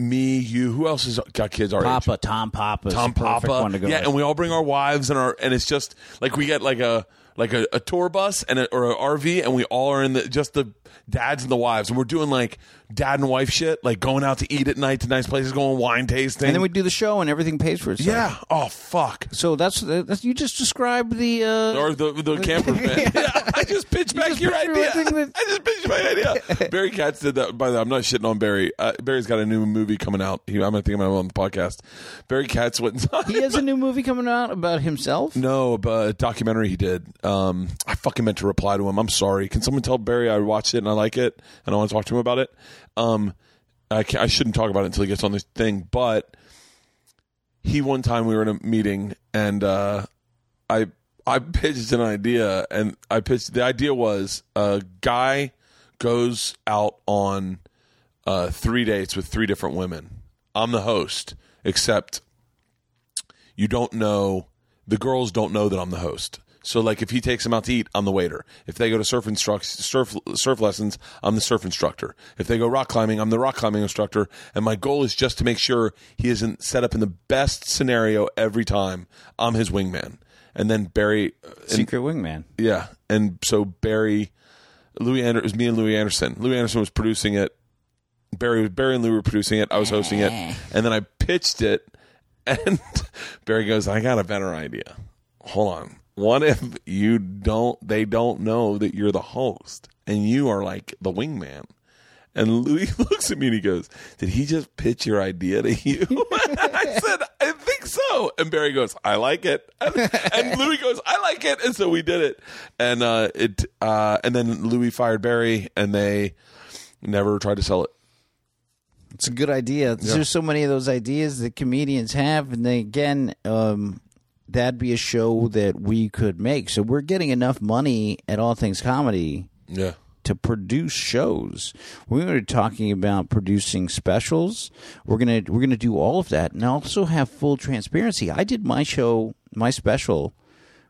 me, you. Who else has got kids our age? Papa, Tom Papa, Tom Papa. one to go. yeah, with. and we all bring our wives and our and it's just like we get like a like a, a tour bus and a, or an RV, and we all are in the just the dads and the wives, and we're doing like dad and wife shit, like going out to eat at night to nice places, going wine tasting, and then we do the show and everything pays for itself. yeah. Oh fuck. So that's, that's you just described the uh, Or the the camper van. Yeah, I just pitched back just your idea. that- I just pitched my idea. Barry Katz did that. By the way, I'm not shitting on Barry. Uh, Barry's got a new movie coming out. He, I'm gonna think about it on the podcast. Barry Katz went. and- he has a new movie coming out about himself. No, but a documentary he did. Um, I fucking meant to reply to him. I'm sorry. Can someone tell Barry I watched it and I like it and I want to talk to him about it? Um, I, I shouldn't talk about it until he gets on this thing. But he one time we were in a meeting and uh, I I pitched an idea and I pitched the idea was a guy goes out on uh, three dates with three different women. I'm the host, except you don't know the girls don't know that I'm the host. So like if he takes them out to eat, I'm the waiter. If they go to surf instruct surf surf lessons, I'm the surf instructor. If they go rock climbing, I'm the rock climbing instructor. And my goal is just to make sure he isn't set up in the best scenario every time. I'm his wingman. And then Barry uh, and- Secret wingman. yeah, and so Barry, Louis Ander- it was me and Louis Anderson. Louis Anderson was producing it. Barry Barry and Louis were producing it. I was hosting it, eh. and then I pitched it, and Barry goes, "I got a better idea. Hold on. What if you don't? They don't know that you're the host, and you are like the wingman." And Louis looks at me and he goes, "Did he just pitch your idea to you?" I said, "I think so." And Barry goes, "I like it," and, and Louis goes, "I like it," and so we did it. And uh, it, uh, and then Louis fired Barry, and they never tried to sell it. It's a good idea. There's so many of those ideas that comedians have, and they, again, um, that'd be a show that we could make. So we're getting enough money at All Things Comedy Yeah, to produce shows. We were talking about producing specials. We're gonna we're gonna do all of that, and also have full transparency. I did my show, my special,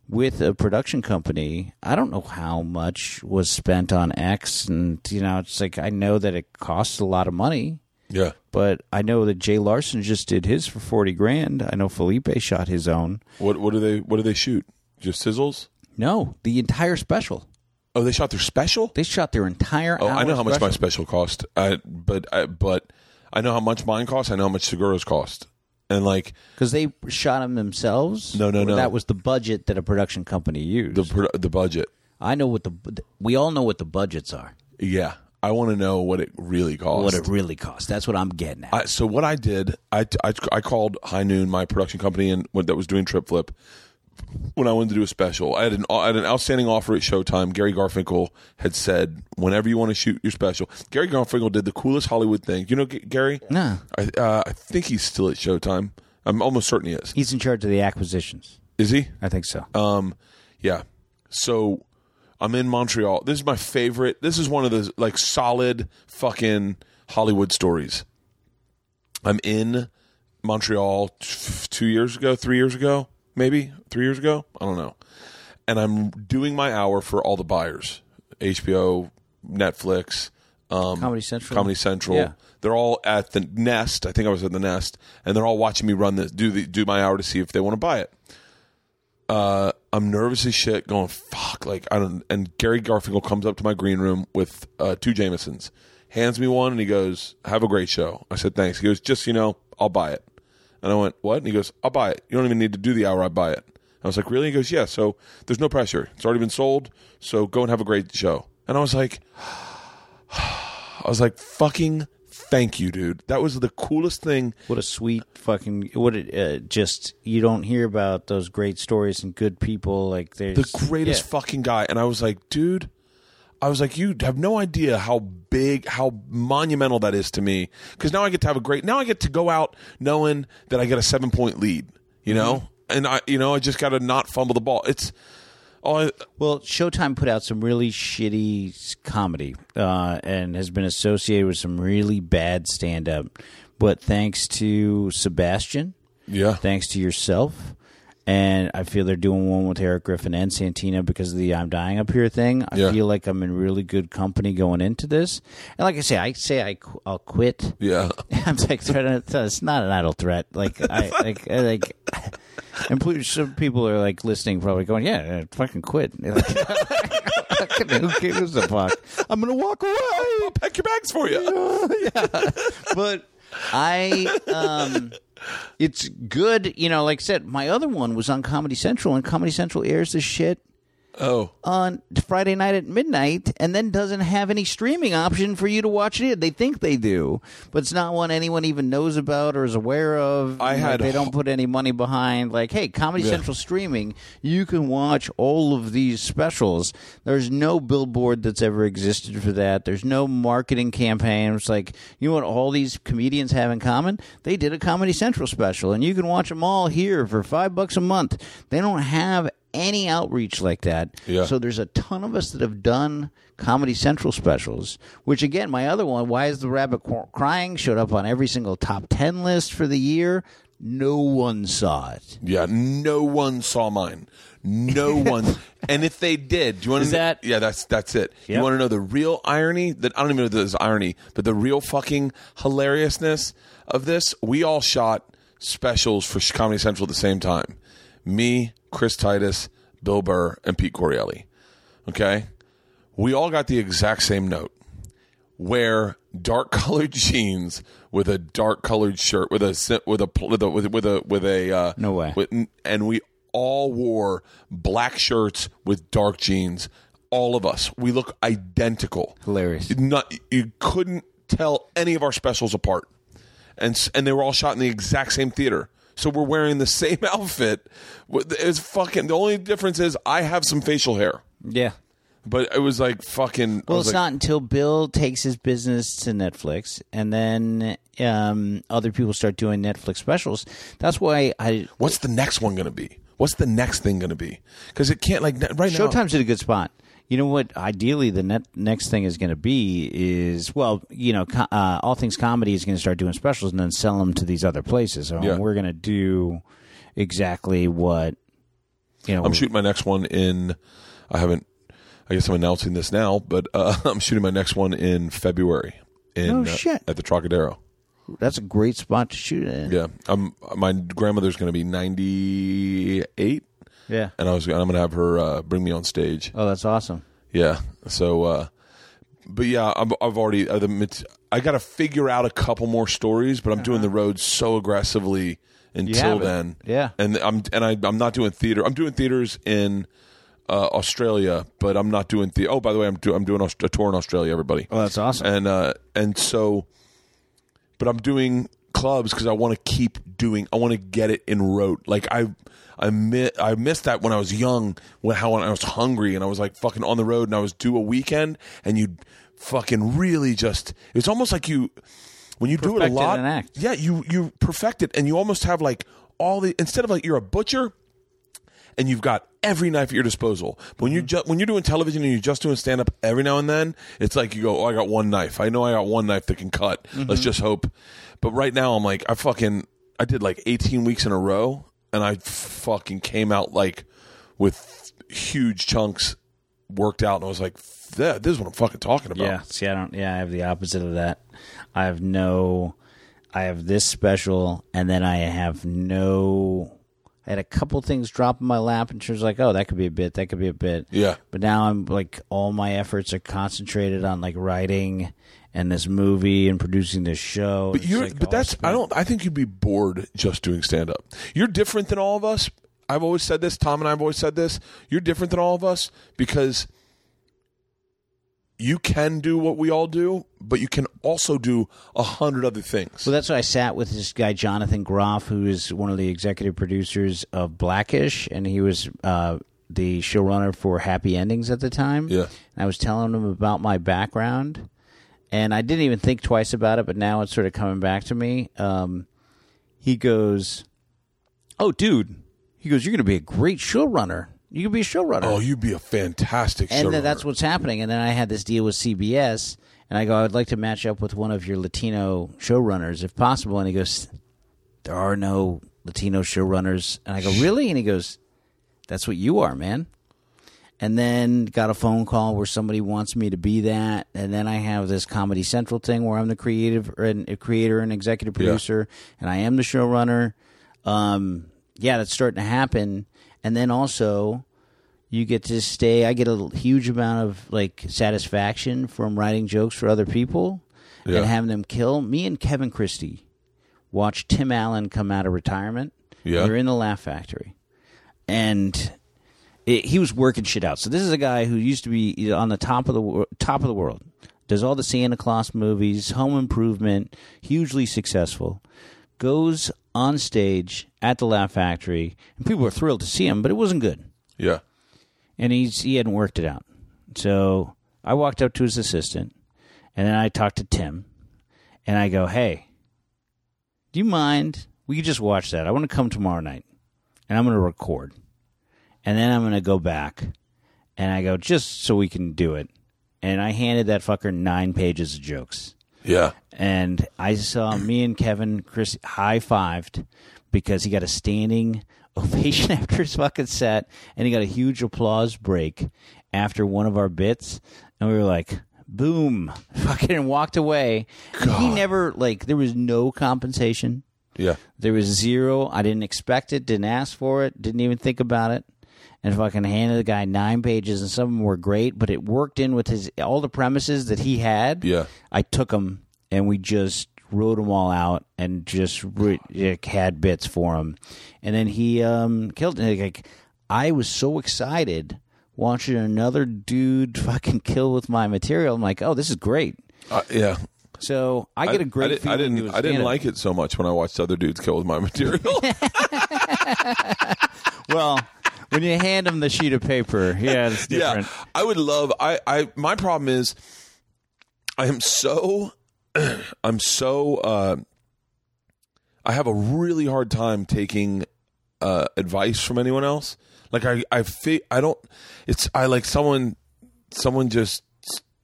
with a production company. I don't know how much was spent on X, and you know, it's like I know that it costs a lot of money. yeah. But I know that Jay Larson just did his for forty grand. I know Felipe shot his own. What what do they what do they shoot? Just sizzles? No, the entire special. Oh, they shot their special. They shot their entire. Oh, I know how much my special. cost. I, but I, but I know how much mine cost. I know how much Segura's cost. And like Because they shot them themselves. No, no, no. That was the budget that a production company used. the the budget. I know what the we all know what the budgets are. Yeah, I want to know what it really cost. What it really costs. That's what I'm getting at. I, so what I did, I, I, I called High Noon, my production company, and that was doing Trip Flip. When I wanted to do a special, I had an I had an outstanding offer at Showtime. Gary Garfinkle had said, "Whenever you want to shoot your special." Gary Garfinkle did the coolest Hollywood thing. You know G- Gary? No. I uh, I think he's still at Showtime. I'm almost certain he is. He's in charge of the acquisitions. Is he? I think so. Um, yeah. So I'm in Montreal. This is my favorite. This is one of the like solid fucking Hollywood stories. I'm in Montreal t- two years ago, three years ago, maybe three years ago. I don't know. And I'm doing my hour for all the buyers: HBO, Netflix, um, Comedy Central. Comedy Central. Yeah. They're all at the Nest. I think I was at the Nest, and they're all watching me run this, do the, do my hour to see if they want to buy it uh, I'm nervous as shit, going fuck. Like I don't. And Gary Garfinkle comes up to my green room with uh, two Jamesons, hands me one, and he goes, "Have a great show." I said, "Thanks." He goes, "Just you know, I'll buy it." And I went, "What?" And he goes, "I'll buy it. You don't even need to do the hour. I buy it." I was like, "Really?" He goes, "Yeah." So there's no pressure. It's already been sold. So go and have a great show. And I was like, I was like, "Fucking." Thank you, dude. That was the coolest thing. What a sweet fucking what it uh, just you don't hear about those great stories and good people like there's the greatest Yeah. fucking guy. And I was like, dude, I was like, you have no idea how big, how monumental that is to me. Because now I get to have a great, now I get to go out knowing that I get a seven point lead, you know? And I, you know, I just got to not fumble the ball. It's, I, Well, Showtime put out some really shitty comedy uh, and has been associated with some really bad stand up. But thanks to Sebastian, yeah. thanks to yourself, and I feel they're doing one with Erik Griffin and Santina because of the I'm Dying Up Here thing. I Yeah. feel like I'm in really good company going into this. And like I say, I say I, qu- I'll quit. Yeah. I'm like, threat- it's not an idle threat. Like, I like, I, like, and please, some people are like listening, probably going, "Yeah, fucking quit." Like, Who gives a fuck? I'm gonna walk away. I'll pack your bags for you. yeah, But I, um, it's good. You know, like I said, my other one was on Comedy Central, and Comedy Central airs this shit Oh. on Friday night at midnight and then doesn't have any streaming option for you to watch it. They think they do, but it's not one anyone even knows about or is aware of. I Like, had- they don't put any money behind. Like, hey, Comedy Central streaming, you can watch all of these specials. There's no billboard that's ever existed for that. There's no marketing campaign. It's like, you know what all these comedians have in common? They did a Comedy Central special, and you can watch them all here for five bucks a month. They don't have any outreach like that. Yeah. So there's a ton of us that have done Comedy Central specials, which again, my other one, Why is the Rabbit Crying, showed up on every single top 10 list for the year. No one saw it. Yeah, no one saw mine. No one. and if they did, do you want Is to? that- Yeah, that's that's it. You want to know the real irony? That I don't even know if this irony, but the real fucking hilariousness of this. We all shot specials for Comedy Central at the same time. Me, Chris Titus, Bill Burr, and Pete Correale. Okay, we all got the exact same note. Wear dark colored jeans with a dark colored shirt with a with a with a with, a- with a with a uh, No way. with, and we all wore black shirts with dark jeans. All of us, we look identical. Hilarious. Not you couldn't tell any of our specials apart, and and they were all shot in the exact same theater. So we're wearing the same outfit. It's fucking. The only difference is I have some facial hair, Yeah. but it was like fucking. Well, it's like, not until Bill takes his business to Netflix, and then um, other people start doing Netflix specials. That's why I What's the next one going to be? What's the next thing going to be? Because it can't like right now. Showtime's in a good spot. You know what? Ideally, the net, next thing is going to be is well, you know, co- uh, all things comedy is going to start doing specials and then sell them to these other places. So Yeah. we're going to do exactly what you know. I'm shooting my next one in. I haven't. I guess I'm announcing this now, but uh, I'm shooting my next one in February. In, Oh, uh, shit. at the Trocadero. That's a great spot to shoot in. Yeah. My grandmother's going to be 98, yeah. and I was. I'm going to have her uh, bring me on stage. Oh, that's awesome. Yeah. So, uh, but yeah, I'm, I've already. Uh, the, I got to figure out a couple more stories, but I'm doing the road so aggressively until then. Yeah. And I'm and I, I'm not doing theater. I'm doing theaters in uh, Australia, but I'm not doing the. Oh, by the way, I'm do, I'm doing a tour in Australia. Everybody. Oh, that's awesome. And uh, and so, but I'm doing clubs because I want to keep doing. I want to get it in rote. Like I, I mi- I missed that when I was young. When how when I was hungry and I was like fucking on the road and I was due a weekend and you fucking really just. It's almost like you when you do it a lot. Yeah, you you perfect it and you almost have like all the instead of like you're a butcher and you've got every knife at your disposal. But when you're ju- when you're doing television and you're just doing stand up every now and then, it's like you go, "Oh, I got one knife. I know I got one knife that can cut. Let's just hope." But right now, I'm like, I fucking I did like 18 weeks in a row, and I fucking came out like with huge chunks worked out, and I was like, "Yeah, "This is what I'm fucking talking about." Yeah. See, I don't. Yeah, I have the opposite of that. I have no. I have this special, and then I have no. I had a couple things drop in my lap, and she was like, "Oh, that could be a bit. That could be a bit." Yeah. But now I'm like, all my efforts are concentrated on like writing and this movie and producing this show. But you're, like but all that's I don't. I think you'd be bored just doing stand up. You're different than all of us. I've always said this. Tom and I have always said this. You're different than all of us because you can do what we all do, but you can also do a hundred other things. Well, that's why I sat with this guy Jonathan Groff, who is one of the executive producers of Blackish, and he was uh, the showrunner for Happy Endings at the time. Yeah. and I was telling him about my background, and I didn't even think twice about it, but now it's sort of coming back to me. Um, he goes, "Oh, dude," he goes, "You're going to be a great showrunner. You can be a showrunner." oh, you'd be a fantastic and showrunner. then that's what's happening. And then I had this deal with CBS, and I go, I would like to match up with one of your Latino showrunners if possible. And he goes, There are no Latino showrunners. And I go, Really? And he goes, That's what you are, man. And then got a phone call where somebody wants me to be that, and then I have this Comedy Central thing where I'm the creative and creator and executive producer, and I am the showrunner. Um, yeah, that's starting to happen. And then also, you get to stay. I get a huge amount of like satisfaction from writing jokes for other people Yeah. and having them kill. Me and Kevin Christy watched Tim Allen come out of retirement. Yeah. we were in the Laugh Factory, and it, he was working shit out. So this is a guy who used to be on the top of the top of the world. Does all the Santa Claus movies, Home Improvement, hugely successful. Goes on stage at the Laugh Factory, and people were thrilled to see him, but it wasn't good yeah, and he's he hadn't worked it out. So I walked up to his assistant, and then I talked to Tim, and I go, "Hey, do you mind? We could just watch that. I want to come tomorrow night, and I'm going to record, and then I'm going to go back, and I go just so we can do it." And I handed that fucker nine pages of jokes yeah. and I saw me and Kevin Chris high fived. because he got a standing ovation after his fucking set, and he got a huge applause break after one of our bits, and we were like. Boom! Fucking walked away. And He never like there was no compensation. Yeah. There was zero. I didn't expect it. Didn't ask for it. Didn't even think about it. And fucking handed the guy nine pages, and some of them were great, but it worked in with his all the premises that he had. Yeah. I took them and we just wrote them all out and just re- had bits for him, and then he um, killed it. Like I was so excited watching another dude fucking kill with my material. I'm like, oh, this is great. Uh, yeah. So I get a great I, did, I didn't. I didn't like it so much when I watched other dudes kill with my material. Well, when you hand him the sheet of paper, yeah, it's different. Yeah, I would love. I, I my problem is, I am so, I'm so. Uh, I have a really hard time taking uh, advice from anyone else. Like I, I, fe- I don't. It's I like someone, someone just.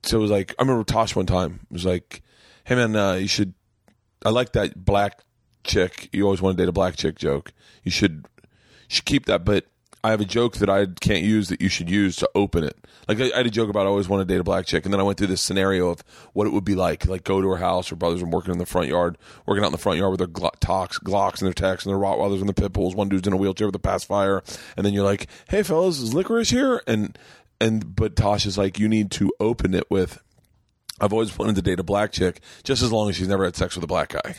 So it was like I remember Tosh one time was like, "Hey man, uh, you should. I like that black chick. You always want to date a black chick joke. You should should keep that. But I have a joke that I can't use that you should use to open it. Like I, I had a joke about I always want to date a black chick, and then I went through this scenario of what it would be like. Like go to her house, her brothers are working in the front yard, working out in the front yard with their Glo- talks, Glocks and their techs and their Rottweilers and the pit bulls. One dude's in a wheelchair with a pacifier, and then you're like, "Hey fellas, is licorice here?" And and but Tosh is like, you need to open it with. I've always wanted to date a black chick, just as long as she's never had sex with a black guy.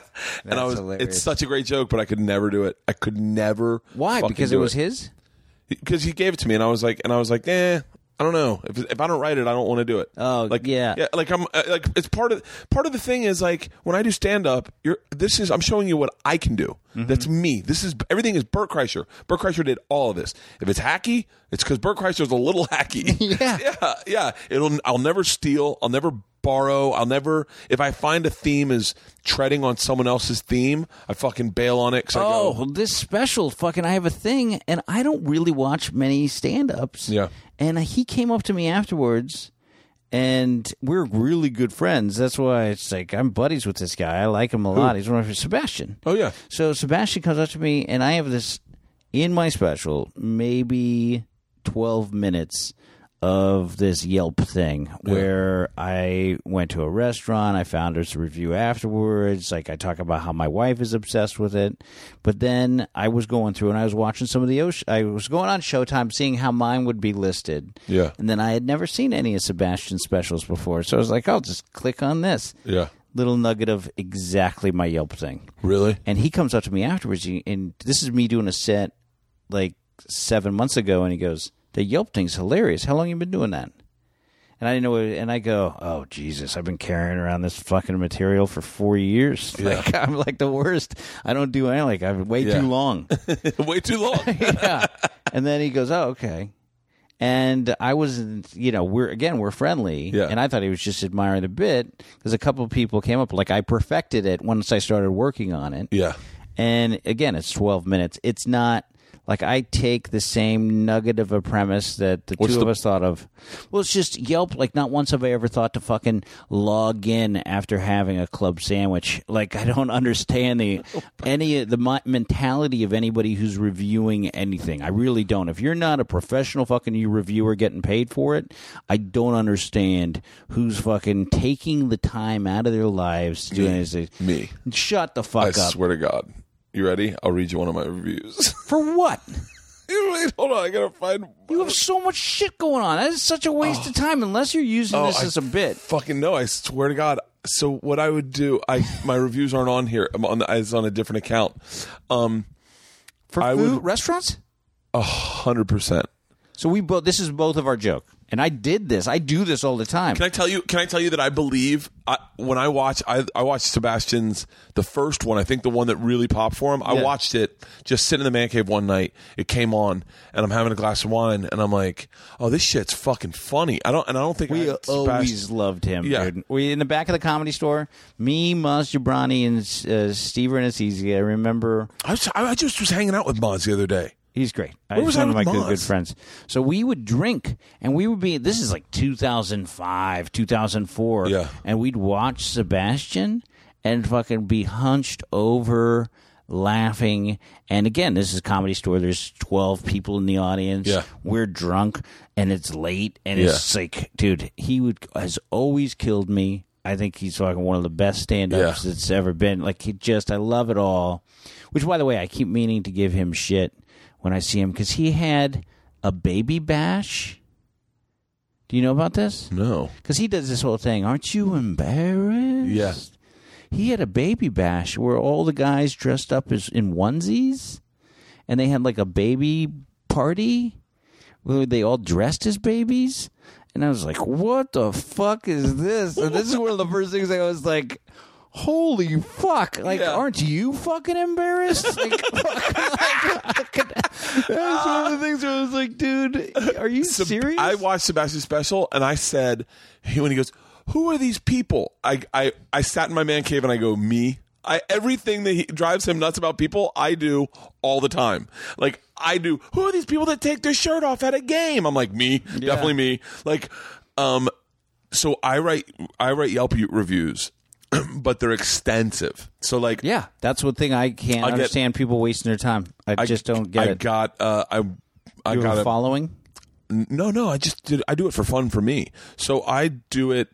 and I was, hilarious. it's such a great joke, but I could never do it. I could never. Why? Because it was his. because he gave it to me, and I was like, and I was like, eh, I don't know. If if I don't write it, I don't want to do it. Oh, like yeah. yeah. Like I'm uh, like it's part of part of the thing is like when I do stand up, you're this is I'm showing you what I can do. Mm-hmm. That's me. This is everything is Bert Kreischer. Bert Kreischer did all of this. If it's hacky, it's because Bert Kreischer's a little hacky. Yeah. yeah, yeah. It'll. I'll never steal. I'll never borrow. I'll never. If I find a theme is treading on someone else's theme, I fucking bail on it. 'cause I Oh, go, this special fucking I have a thing and I don't really watch many stand-ups. Yeah. And he came up to me afterwards and we're really good friends. That's why it's like I'm buddies with this guy. I like him a lot. He's one of my Sebastian. oh yeah, So Sebastian comes up to me and I have this in my special, maybe 12 minutes of this Yelp thing where I went to a restaurant, I found this review afterwards, like I talk about how my wife is obsessed with it. But then I was going through and I was watching some of the Osh- I was going on Showtime seeing how mine would be listed. Yeah. And then I had never seen any of Sebastian's specials before. So I was like, I'll just click on this. yeah. Little nugget of exactly my Yelp thing. Really? And he comes up to me afterwards, and this is me doing a set like seven months ago, and he goes, "The Yelp thing's hilarious. How long you been doing that?" And I didn't know, and I go, "Oh Jesus, I've been carrying around this fucking material for four years. Like I'm like the worst. I don't do anything. Like I'm way Yeah. too long." Way too long. yeah. And then he goes, "Oh, okay." And I was, you know, we're again we're friendly, Yeah. and I thought he was just admiring the bit because a couple of people came up. Like I perfected it once I started working on it. yeah. And again, it's 12 minutes. It's not like I take the same nugget of a premise that the What's two the- of us thought of. Well, it's just Yelp. Like, not once have I ever thought to fucking log in after having a club sandwich. Like, I don't understand the any the mi- mentality of anybody who's reviewing anything. I really don't. If you're not a professional fucking you reviewer getting paid for it, I don't understand who's fucking taking the time out of their lives to do Me. anything. Me. Shut the I fuck up. I swear to God. You ready? I'll read you one of my reviews. For what? Wait, hold on. I gotta find. You have so much shit going on. That is such a waste of time unless you're using Oh, this I as a bit. Fucking no! I swear to God. So what I would do, I my reviews aren't on here. I'm on. The, it's on a different account. Um, For I food would- restaurants? a hundred percent. So we both this is both of our joke. And I did this. I do this all the time. Can I tell you? Can I tell you that I believe I, when I watch I, I watched Sebastian's the first one. I think the one that really popped for him. I Yeah. watched it just sitting in the man cave one night. It came on, and I'm having a glass of wine, and I'm like, "Oh, this shit's fucking funny." I don't, and I don't think we I Sebast- always loved him, Yeah. dude. We in the back of the comedy store, me, Maz Jobrani, and uh, Steve Rannazzisi. I remember I, was, I just was hanging out with Maz the other day. He's great. Where He's was one I of my with good, good friends. So we would drink, and we would be. This is like 2005, 2004. Yeah. And we'd watch Sebastian and fucking be hunched over laughing. And again, this is a comedy store. There's 12 people in the audience. Yeah. We're drunk and it's late. And it's like, dude, he would has always killed me. I think he's fucking one of the best stand ups Yeah. that's ever been. Like, he just, I love it all. Which, by the way, I keep meaning to give him shit when I see him because he had a baby bash. Do you know about this? No. Because he does this whole thing. Aren't you embarrassed? Yeah. He had a baby bash where all the guys dressed up as in onesies, and they had like a baby party where they all dressed as babies. And I was like, "What the fuck is this?" And this is one of the first things I was like. Holy fuck! Like, Yeah. aren't you fucking embarrassed? Like, fucking, like, that's one of the things where I was like, dude, are you Seb- serious? I watched Sebastian's special and I said, he, when he goes, "Who are these people?" I, I, I sat in my man cave and I go, "Me." I everything that he drives him nuts about people, I do all the time. Like I do. Who are these people that take their shirt off at a game? I'm like me, definitely me. Like, um, so I write I write Yelp reviews, but they're extensive. So like, Yeah, that's one thing I can't I get- understand. people wasting their time. I, I just don't get I it. got uh, I I you got have a a following? No, no, I just did. I do it for fun for me. So I do it.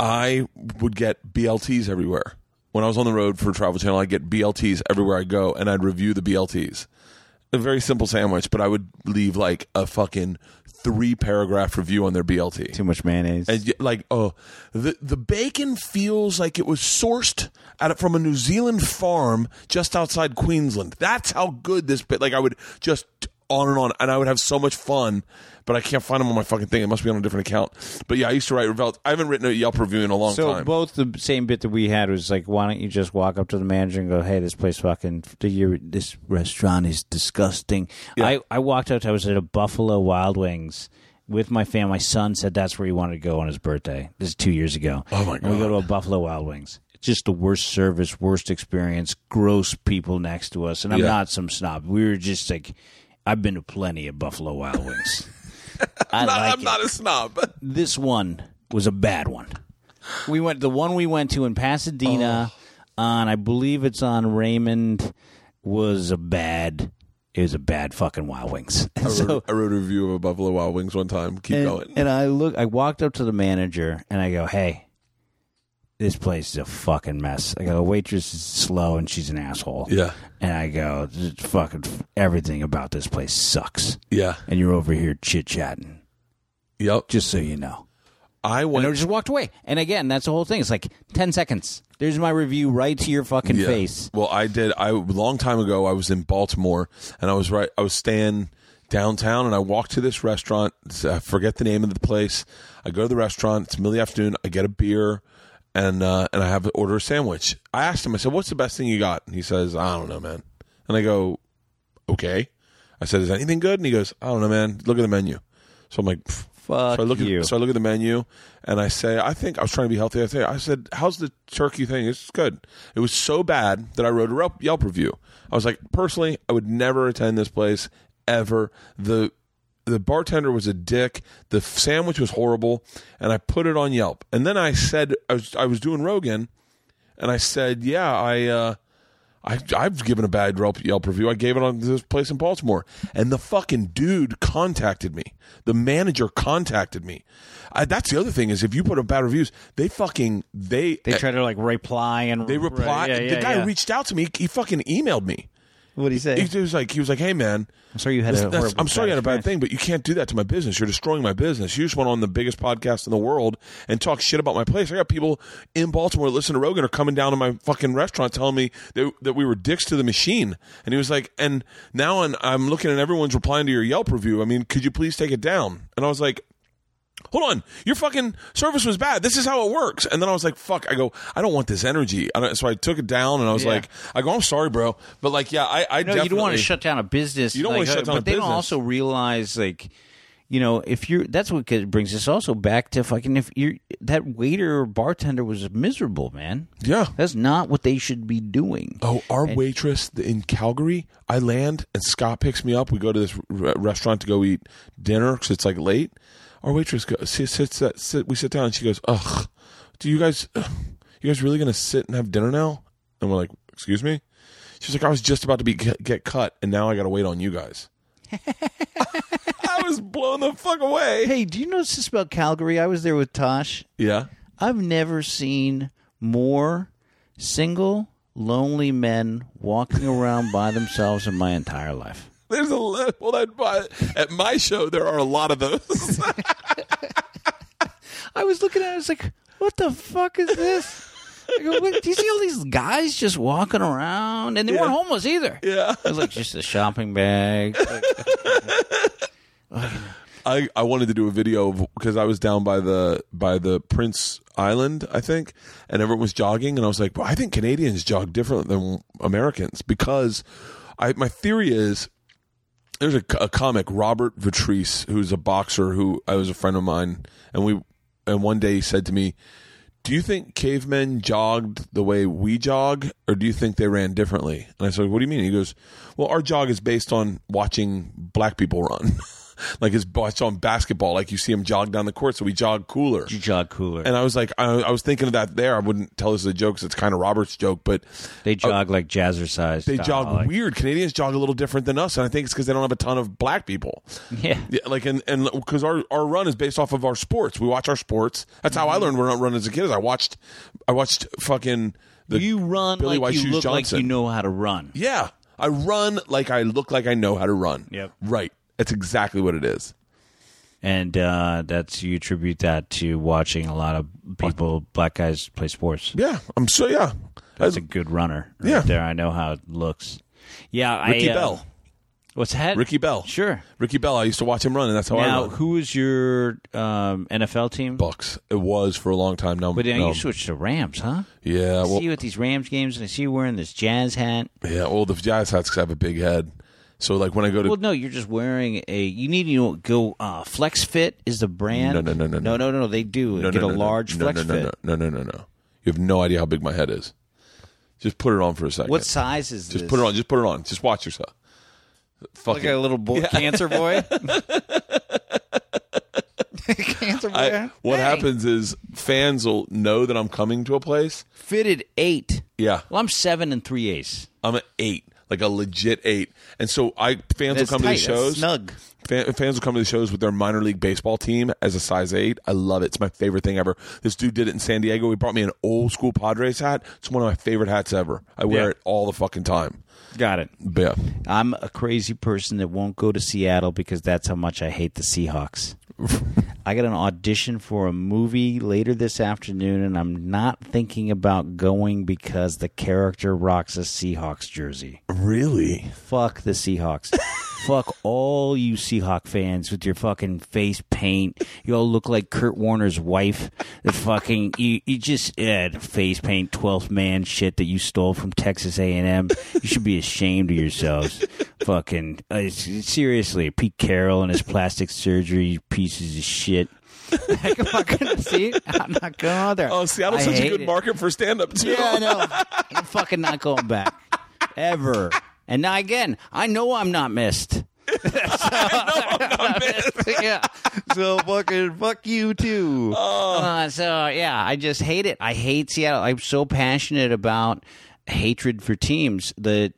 I would get BLTs everywhere. When I was on the road for Travel Channel, I'd get BLTs everywhere I go, and I'd review the BLTs. A very simple sandwich, but I would leave like a fucking three paragraph review on their BLT. Too much mayonnaise. And y- like, oh, the the bacon feels like it was sourced at from a New Zealand farm just outside Queensland. That's how good this bit. Like, I would just on and on, and I would have so much fun. But I can't find them on my fucking thing. It must be on a different account. But yeah, I used to write Revel. I haven't written a Yelp review in a long so time. both the same bit that we had was like, why don't you just walk up to the manager and go, "Hey, this place fucking, your this restaurant is disgusting." Yeah. I I walked out. I was at a Buffalo Wild Wings with my family. My son said that's where he wanted to go on his birthday. This is two years ago. Oh, my And we go to a Buffalo Wild Wings. It's just the worst service, worst experience, gross people next to us, and I'm Yeah. not some snob. We were just like, I've been to plenty of Buffalo Wild Wings. I Not- like I'm not a snob. this one was a bad one. We went the one we went to in Pasadena oh. on I believe it's on Raymond was a bad it was a bad fucking Wild Wings. I wrote, so I wrote a review of a Buffalo Wild Wings one time. Keep and, going. and I look I walked up to the manager and I go, "Hey, this place is a fucking mess." I go, "The waitress is slow and she's an asshole." yeah, And I go, "This "Fucking everything about this place sucks." yeah, And you're over here chit-chatting. yep. Just so you know. I And went. I just walked away. And again, that's the whole thing. It's like ten seconds. There's my review right to your fucking Yeah. face. Well, I did. I a long time ago. I was in Baltimore, and I was right. I was staying downtown, and I walked to this restaurant. I forget the name of the place. I go to the restaurant. It's middle of the afternoon. I get a beer, and uh, and I have to order a sandwich. I asked him. I said, "What's the best thing you got?" And he says, "I don't know, man." And I go, "Okay." I said, "Is anything good?" And he goes, "I don't know, man. Look at the menu." So I'm like. Fuck so I look you. at so I look at the menu and I say, I think I was trying to be healthy. I say, I said, how's the turkey thing? It's good. It was so bad that I wrote a Yelp review. I was like, personally, I would never attend this place ever. The the bartender was a dick. The sandwich was horrible, and I put it on Yelp. And then I said, I was I was doing Rogan, and I said, yeah, I. uh I, I've given a bad Yelp, Yelp review. I gave it on this place in Baltimore, and the fucking dude contacted me. The manager contacted me. I, that's the other thing is if you put up bad reviews, they fucking they They try to like reply and they reply. Yeah, yeah, the guy yeah. reached out to me. He fucking emailed me. What did he say? He was like, he was like, hey man, I'm sorry you had this, a horrible I'm sorry you had a bad thing, but you can't do that to my business. You're destroying my business. You just went on the biggest podcast in the world and talk shit about my place. I got people in Baltimore that listen to Rogan are coming down to my fucking restaurant telling me that, that we were dicks to the machine. And he was like, and now I'm, I'm looking at everyone's replying to your Yelp review. I mean, could you please take it down? And I was like, hold on, your fucking service was bad. This is how it works. And then I was like, fuck. I go, I don't want this energy. I don't, so I took it down and I was Yeah. like, I go, I'm sorry, bro, but like, yeah, I, I No, you don't want to shut down a business. You don't wanna shut down but they don't also realize like, you know, if you're that's what brings us also back to fucking if you're that waiter or bartender was miserable, man. Yeah. That's not what they should be doing. Oh, our waitress in Calgary, I land and Scott picks me up. We go to this restaurant to go eat dinner because it's like late. Our waitress go, sits, sits, uh, sit, we sit down and she goes, ugh, do you guys, you guys really going to sit and have dinner now? And we're like, excuse me? She's like, I was just about to be get cut, and now I got to wait on you guys. I was blown the fuck away. Hey, do you notice this about Calgary? I was there with Tosh. Yeah. I've never seen more single, lonely men walking around by themselves in my entire life. There's a well that at my show there are a lot of those. I was looking at it, I was like, what the fuck is this? I go, do you see all these guys just walking around? And they weren't homeless either. yeah. It was like just a shopping bag. I, I wanted to do a video because I was down by the by the Prince Island, I think, and everyone was jogging, and I was like, well, I think Canadians jog different than Americans because I my theory is there's a, a comic Robert Vitrice who's a boxer who I was a friend of mine, and we and one day he said to me, "Do you think cavemen jogged the way we jog, or do you think they ran differently?" And I said, "What do you mean?" He goes, "Well, our jog is based on watching black people run." like it's based on basketball, like you see him jog down the court, so we jog cooler. You jog cooler. And I was like, I, I was thinking of that there. I wouldn't tell this as a joke 'cause it's kind of Robert's joke, but they jog like jazzercise. they style, jog like- weird. Canadians jog a little different than us, and I think it's because they don't have a ton of black people. Yeah. Yeah, like and and because our our run is based off of our sports. We watch our sports. That's how I Mm-hmm. learned to run, run as a kid. Is I watched, I watched fucking the you run Billy like White you Shoes look Johnson. like you know how to run. Yeah, I run like I look like I know how to run. Yep. right. That's exactly what it is. And uh, that's you attribute that to watching a lot of people, black guys, play sports. Yeah, I'm so yeah. That's a good runner. Right Yeah. there. I know how it looks. Yeah, Ricky I, uh, Bell. What's that? Ricky Bell. Sure. Ricky Bell. I used to watch him run, and that's how I Now, who is your um, NFL team? Bucks. It was for a long time. Now, But then no. you switched to Rams, huh? yeah, I well, see you at these Rams games, and I see you wearing this jazz hat. yeah. Well, the Jazz hats I have a big head, so like when I go to Well, no, you're just wearing a. You need to go. Uh, Flex Fit is the brand. No, no, no, no, no, no. no, no. They do no, get no, a no, large no, Flex no, no, Fit. no, no, no, no, no. You have no idea how big my head is. Just put it on for a second. What size is Just this? put it on. Just put it on. Just watch yourself. Fuck Like it. a little boy, cancer boy. cancer boy. I, what Hey. happens is fans will know that I'm coming to a place. Fitted eight. Yeah, Well, I'm seven and three eighths. I'm an eight, like a legit eight. And so I fans That's will come tight. to the That's shows. snug. Fan, fans will come to the shows with their minor league baseball team as a size eight. I love it. It's my favorite thing ever. This dude did it in San Diego. He brought me an old school Padres hat. It's one of my favorite hats ever. I wear Yeah. it all the fucking time. Got it. Yeah. I'm a crazy person that won't go to Seattle because that's how much I hate the Seahawks. I got an audition for a movie later this afternoon, and I'm not thinking about going because the character rocks a Seahawks jersey. Really? Fuck the Seahawks. Fuck all you Seahawk fans with your fucking face paint. You all look like Kurt Warner's wife. The fucking you, you just yeah, face paint twelfth man shit that you stole from Texas A and M. You should be ashamed of yourselves. fucking uh, seriously, Pete Carroll and his plastic surgery pieces of shit. I'm not gonna see it. I'm not going out there. Oh, Seattle's I such a good it. market for stand up too. Yeah, I know. I'm fucking not going back ever. And now again, I know I'm not missed. yeah. So fucking fuck you too. Uh, so yeah, I just hate it. I hate Seattle. I'm so passionate about hatred for teams that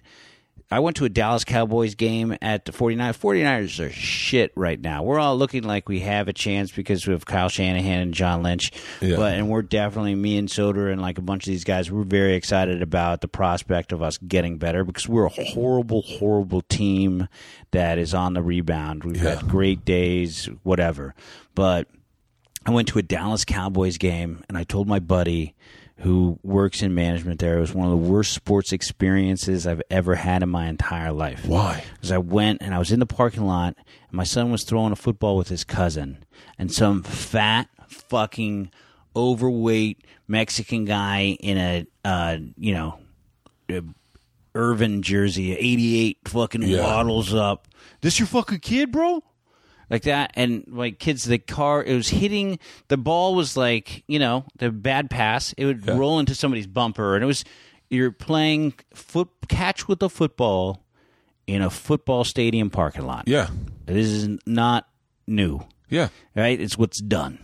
I went to a Dallas Cowboys game at the 49 49ers are shit right now. We're all looking like we have a chance because we have Kyle Shanahan and John Lynch. Yeah. But and we're definitely me and Soder and like a bunch of these guys, we're very excited about the prospect of us getting better because we're a horrible, horrible team that is on the rebound. We've Yeah. had great days, whatever. But I went to a Dallas Cowboys game and I told my buddy who works in management there it was one of the worst sports experiences I've ever had in my entire life. Why? Because I went and I was in the parking lot and my son was throwing a football with his cousin and some fat fucking overweight Mexican guy in a uh, you know a Irvin jersey, 88 fucking Yeah. waddles up. This your fucking kid, bro? Like that, and like kids, the car it was hitting the ball was like you know the bad pass. It would Yeah. roll into somebody's bumper, and it was you're playing foot catch with a football in a football stadium parking lot. Yeah. This is not new, Yeah. right? It's what's done.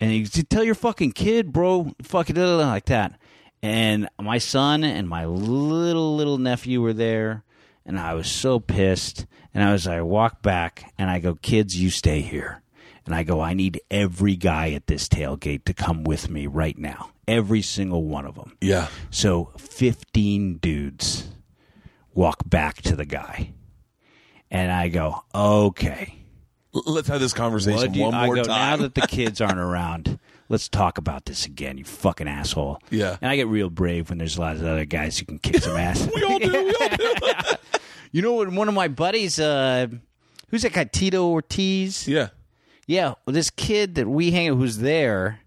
And you tell your fucking kid, bro, fucking like that. And my son and my little little nephew were there, and I was so pissed. And I was I walk back and I go, kids, you stay here. And I go, I need every guy at this tailgate to come with me right now. Every single one of them. Yeah. So 15 dudes walk back to the guy. And I go, okay. Let's have this conversation you- one I more go, time. Now that the kids aren't around, let's talk about this again, you fucking asshole. Yeah. And I get real brave when there's a lot of other guys who can kick some ass. we all do. We all do. you know what? One of my buddies, uh, who's that guy, Tito Ortiz? yeah. Yeah, well, this kid that we hang out who's there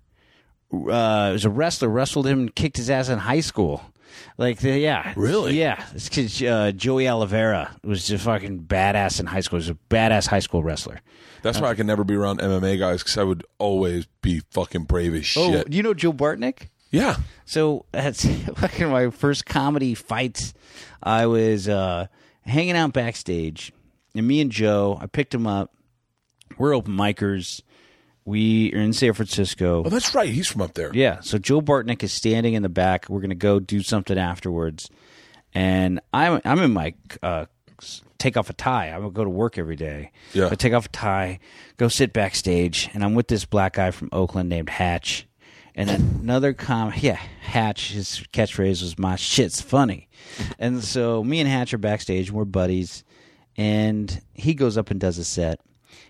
uh, was a wrestler, wrestled him and kicked his ass in high school. Like, the, yeah. Really? Yeah. This kid, uh, Joey Oliveira, was just fucking badass in high school. He was a badass high school wrestler. That's why I can never be around MMA guys because I would always be fucking brave as Oh, shit. do you know Joe Bartnick? yeah. So that's fucking my first comedy fights. I was uh, hanging out backstage, and me and Joe, I picked him up. We're open micers. We are in San Francisco. Oh, that's right. He's from up there. Yeah. So Joe Bartnick is standing in the back. We're gonna go do something afterwards, and I'm I'm in my uh, take off a tie. I'm gonna go to work every day. Yeah. I take off a tie, go sit backstage, and I'm with this black guy from Oakland named Hatch, and another com. Yeah, Hatch. His catchphrase was "My shit's funny," and so me and Hatch are backstage. and We're buddies, and he goes up and does a set,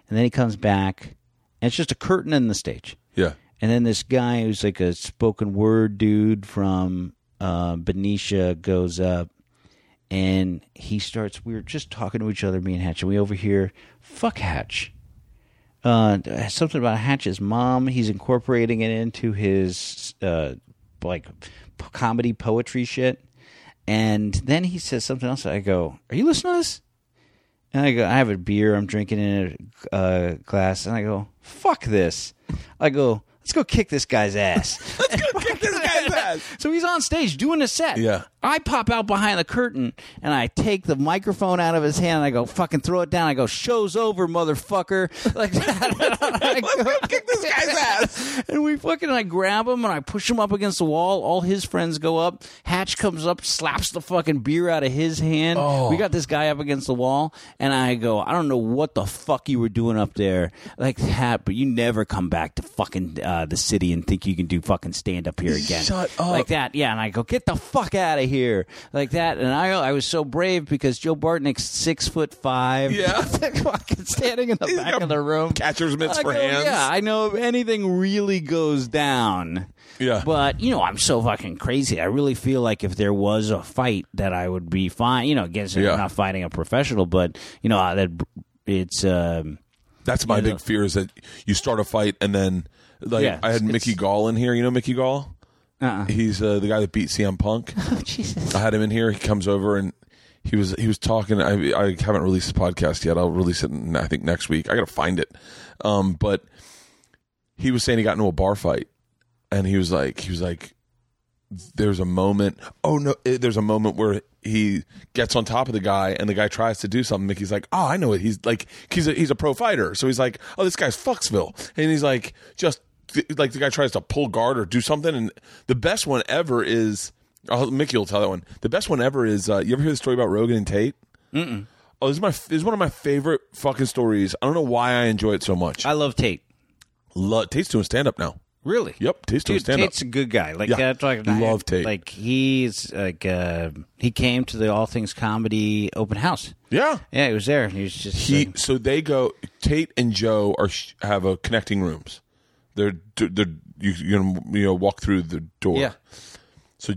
and then he comes back, and it's just a curtain in the stage. Yeah. And then this guy who's like a spoken word dude from uh, Benicia goes up and he starts. we are just talking to each other, me and Hatch, and we overhear, fuck Hatch. Uh, something about Hatch's mom. He's incorporating it into his uh, like comedy poetry shit. And then he says something else. I go, "Are you listening to this?" And I go, I have a beer I'm drinking in a uh, glass, and I go, fuck this. I go, let's go kick this guy's ass. Kick this so he's on stage doing a set. Yeah. I pop out behind the curtain and I take the microphone out of his hand and I go, fucking throw it down. I go, show's over, motherfucker. Like that. I go, kick this guy's ass. And we fucking, I grab him and I push him up against the wall. All his friends go up. Hatch comes up, slaps the fucking beer out of his hand. Oh. We got this guy up against the wall and I go, I don't know what the fuck you were doing up there like that, but you never come back to fucking uh, the city and think you can do fucking stand up here again. Shut up. Like that, yeah. And I go, get the fuck out of here, like that. And I, I was so brave because Joe Bartnick's six foot five, Yeah. fucking standing in the back of the room, catcher's mitts I for go, hands. Yeah, I know if anything really goes down. Yeah. But you know, I'm so fucking crazy. I really feel like if there was a fight, that I would be fine. You know, against Yeah. I'm not fighting a professional, but you know uh, that it's. Um, That's my Yeah, big fear is that you start a fight and then, like, Yeah, I had Mickey Gall in here. You know Mickey Gall? Uh-uh. He's uh, the guy that beat CM Punk. oh Jesus! I had him in here. He comes over and he was he was talking. I I haven't released the podcast yet. I'll release it. In, I think next week. I got to find it. Um, but he was saying he got into a bar fight, and he was like he was like, there's a moment. Oh no, eh, there's a moment where he gets on top of the guy, and the guy tries to do something. Mickey's like, oh, I know it. He's like he's a, he's a pro fighter, so he's like, oh, this guy's Foxville, and he's like just like the guy tries to pull guard or do something, and the best one ever is. Oh, Mickey will tell that one. The best one ever is. Uh, you ever hear the story about Rogan and Tate? Mm-mm. Oh, this is my. This is one of my favorite fucking stories. I don't know why I enjoy it so much. I love Tate. Love Tate's doing stand up now. Really? Yep, Tate's doing Dude, stand up. Tate's a good guy. Like Yeah, that's like love Tate. Like he's like uh, he came to the All Things Comedy open house. Yeah, Yeah, he was there. He was just he. So they go. Tate and Joe are have a connecting rooms. They're they're you you know, you know walk through the door. yeah. So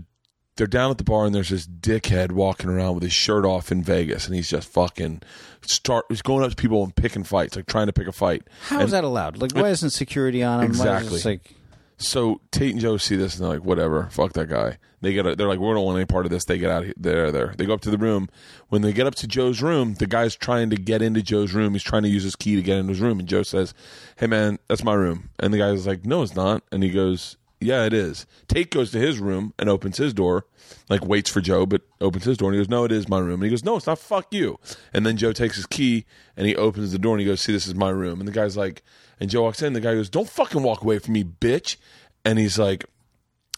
they're down at the bar and there's this dickhead walking around with his shirt off in Vegas and he's just fucking start. He's going up to people and picking fights, like trying to pick a fight. How is that allowed? Like, why isn't security on him? Why is Exactly. like, So Tate and Joe see this and they're like, whatever, fuck that guy. They get, they're like, we don't want any part of this. They get out of here. There. They go up to the room. When they get up to Joe's room, the guy's trying to get into Joe's room. He's trying to use his key to get into his room. And Joe says, hey man, that's my room. And the guy's like, no, it's not. And he goes, yeah, it is. Tate goes to his room and opens his door, like waits for Joe, but opens his door and he goes, no, it is my room. And he goes, no, it's not. Fuck you. And then Joe takes his key and he opens the door and he goes, see, this is my room. And the guy's like, and Joe walks in. The guy goes, don't fucking walk away from me, bitch. And he's like,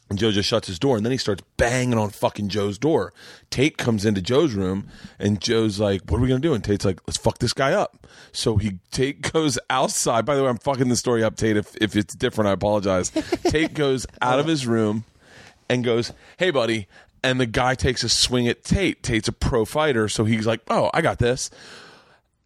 And Joe just shuts his door, and then he starts banging on fucking Joe's door. Tate comes into Joe's room, and Joe's like, "What are we gonna do?" And Tate's like, "Let's fuck this guy up." So he Tate goes outside. By the way, I'm fucking the story up, Tate. If if it's different, I apologize. Tate goes out of his room and goes, "Hey, buddy." And the guy takes a swing at Tate. Tate's a pro fighter, so he's like, "Oh, I got this."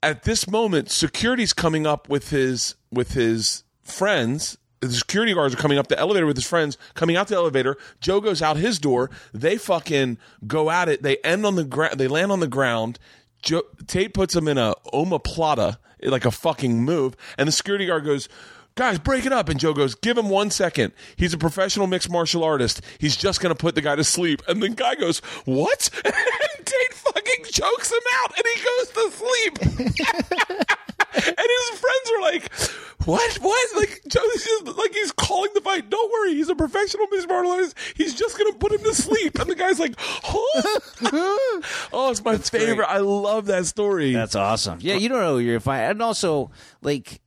At this moment, security's coming up with his with his friends. The security guards are coming up the elevator with his friends, coming out the elevator. Joe goes out his door. They fucking go at it. They end on the ground. They land on the ground. Joe, Tate puts him in a omoplata, like a fucking move, and the security guard goes, "Guys, break it up." And Joe goes, "Give him one second. He's a professional mixed martial artist. He's just gonna put the guy to sleep." And the guy goes, "What?" And Tate fucking chokes him out, and he goes to sleep. and his friends are like, "What? What?" Like Joe's just like he's calling the fight. Don't worry, he's a professional mixed martial artist. He's just gonna put him to sleep. And the guy's like, "Huh?" oh, it's my favorite. I love that story. That's awesome. Yeah, you don't know who you're fighting, and also like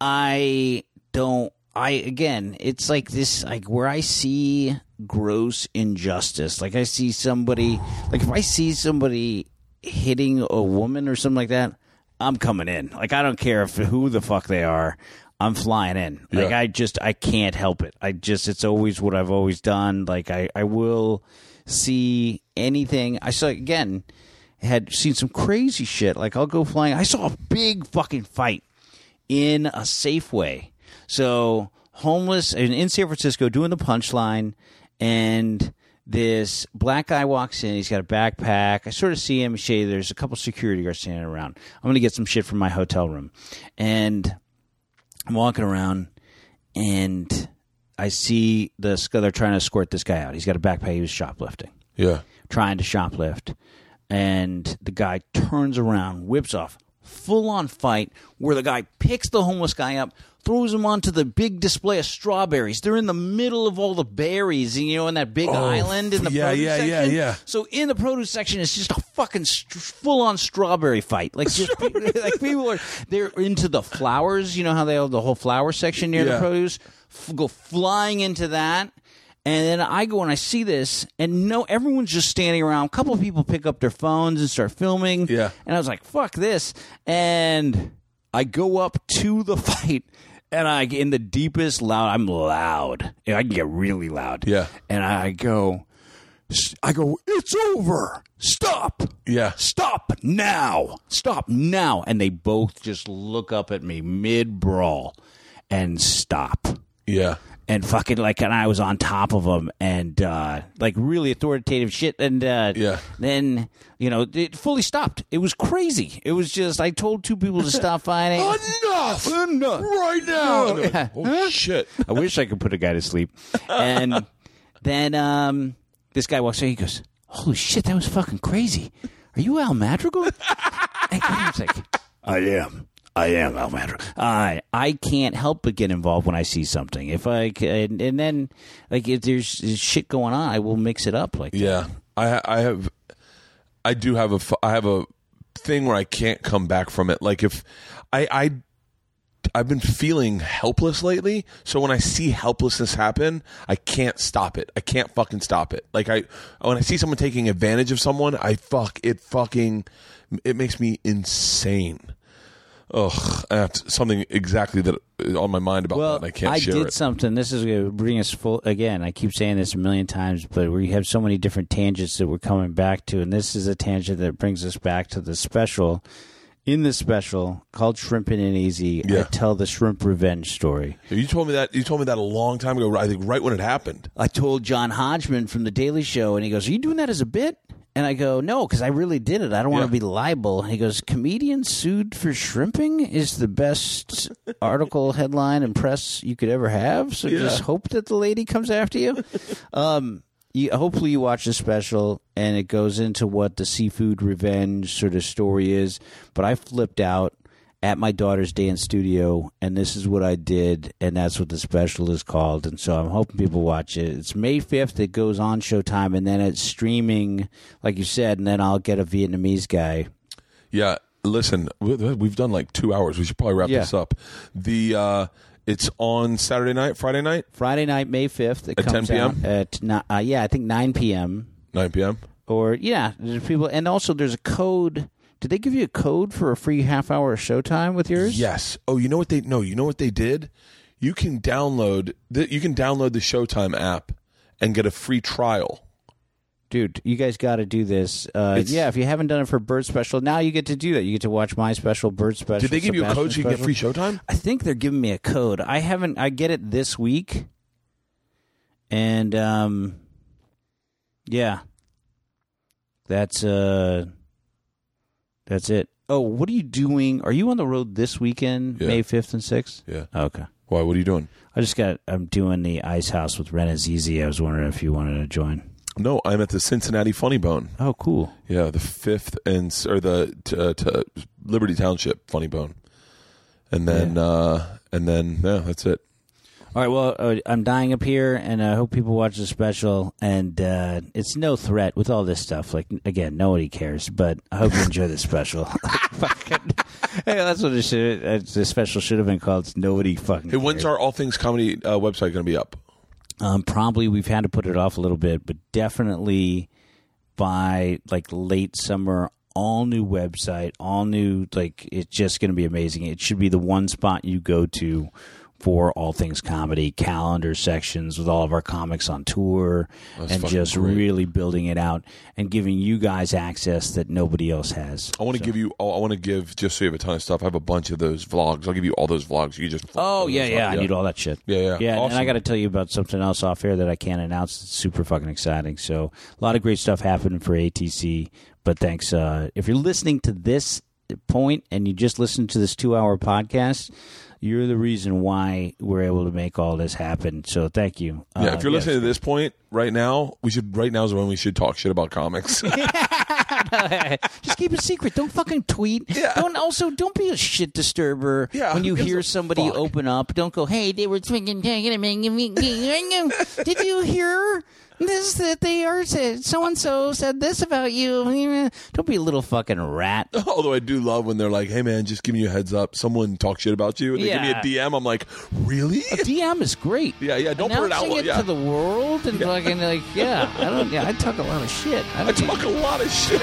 I don't. I again, it's like this, like where I see gross injustice. Like I see somebody, like if I see somebody hitting a woman or something like that, I'm coming in. Like I don't care if who the fuck they are. I'm flying in. Like Yeah. I just I can't help it. I just it's always what I've always done. Like I I will see anything. I saw again had seen some crazy shit. Like I'll go flying. I saw a big fucking fight in a Safeway. So homeless in, in San Francisco doing the punchline, and this black guy walks in. He's got a backpack. I sort of see him. Shay, there's a couple security guards standing around. I'm gonna get some shit from my hotel room, and I'm walking around, and I see the they're trying to escort this guy out. He's got a backpack. He was shoplifting yeah. trying to shoplift, and the guy turns around, whips off, full on fight where the guy picks the homeless guy up, throws him onto the big display of strawberries. They're in the middle of all the berries, you know, in that big oh, island in the Oh, yeah, produce yeah, section. yeah, yeah. So in the produce section, it's just a fucking st- full on strawberry fight. Like just like people are they're into the flowers. You know how they have the whole flower section near Yeah. the produce. F- go flying into that. And then I go and I see this, and no, everyone's just standing around. A couple of people pick up their phones and start filming. Yeah. And I was like, fuck this. And I go up to the fight, and I, in the deepest loud, I'm loud. I can get really loud. Yeah. And I go, I go, it's over. Stop. Yeah. Stop now. Stop now. And they both just look up at me mid brawl and stop Yeah. And fucking like and I was on top of them and uh like really authoritative shit and uh Yeah. then you know it fully stopped it was crazy it was just I told two people to stop fighting Enough! Enough. Right now! Yeah. oh, shit. I wish I could put a guy to sleep and then um this guy walks in he goes holy shit that was fucking crazy are you Al Madrigal I was like I am I am Madrigal. I I can't help but get involved when I see something. If I can, and then like if there's shit going on, I will mix it up. Like Yeah, I I have I do have a I have a thing where I can't come back from it. Like if I I I've been feeling helpless lately, so when I see helplessness happen, I can't stop it. I can't fucking stop it. Like I when I see someone taking advantage of someone, I fuck it fucking it makes me insane. Ugh, I have something exactly that uh, on my mind about Well, that. And I can't share did it. something. This is going to bring us full again. I keep saying this a million times, but we have so many different tangents that we're coming back to, and this is a tangent that brings us back to the special. In the special called Shrimpin' Aint Easy, I tell the shrimp revenge story. You told me that you told me that a long time ago. I think right when it happened. I told John Hodgman from The Daily Show, and he goes, Are you doing that as a bit? And I go, No, because I really did it. I don't want to be liable. And he goes, Comedian sued for shrimping is the best article, headline, and press you could ever have. So just hope that the lady comes after you. um, you, hopefully you watch the special and it goes into what the seafood revenge sort of story is. But I flipped out at my daughter's dance studio, and this is what I did, and that's what the special is called. And so I'm hoping people watch it. It's May 5th. It goes on Showtime, and then it's streaming, like you said, and then I'll get a Vietnamese guy. Yeah, listen, we- we've done like two hours. We should probably wrap Yeah. this up. The uh, It's on Saturday night, Friday night, Friday night, May fifth. It At 10 comes p.m.? at uh, yeah, I think nine p.m. 9 p.m. Or yeah, there's people, and also there's a code. Did they give you a code for a free half hour of showtime with yours? Yes. Oh, you know what they no, you know what they did? You can download the, you can download the Showtime app and get a free trial. dude, you guys got to do this. Uh, It's- yeah, if you haven't done it for Bert Special, now you get to do that. You get to watch my special, Bert Special. Did they give you a code so you can get free. Showtime? I think they're giving me a code. I haven't. I get it this week, and um, yeah, that's uh, that's it. Oh, what are you doing? Are you on the road this weekend, Yeah. May fifth and sixth? Yeah. Okay. Why? What are you doing? I just got. I'm doing the Ice House with Ren and Azizi. I was wondering if you wanted to join. No, I'm at the Cincinnati Funny Bone. Oh, cool. Yeah, the fifth and s- or the t- uh, t- Liberty Township Funny Bone, and then uh, and then yeah, that's it. All right. Well, uh, I'm dying up here, and I hope people watch the special. And uh, it's no threat with all this stuff. Like again, nobody cares, but I hope you enjoy the special. Fucking- hey, that's what it should. Uh, the special should have been called. It's nobody fucking. Hey, when's cares. our All Things Comedy uh, website going to be up? Um, probably we've had to put it off a little bit, but definitely by like late summer, all new website, all new. Like it's just going to be amazing. It should be the one spot you go to for all things comedy, calendar sections with all of our comics on tour, That's and just great. really building it out and giving you guys access that nobody else has. I want to give you. I want to give just so you have a ton of stuff. I have a bunch of those vlogs. I'll give you all those vlogs. You just Oh yeah, yeah. I need all that shit. Yeah, yeah. yeah. And I got to tell you about something else off air that I can't announce. It's super fucking exciting. So a lot of great stuff happening for ATC. But thanks. Uh, if you're listening to this point and you just listened to this two hour podcast, you're the reason why we're able to make all this happen. So thank you. Yeah, Uh, if you're yes. listening to this point right now, we should. Right now is when we should talk shit about comics. just keep it secret. Don't fucking tweet. Yeah. Don't also don't be a shit disturber Yeah, when you hear somebody fuck? open up. Don't go, hey, they were thinking. Did you hear this? Is that they are said so and so said this about you. Don't be a little fucking rat. Although I do love when they're like, "Hey man, just giving you a heads up. Someone talks shit about you." And they Yeah. give me a DM. I'm like, "Really?" A DM is great. Yeah, yeah, don't put it out Announcing it yeah. to the world and fucking like, yeah. I don't. Yeah, I talk a lot of shit. I I don't talk a lot of shit.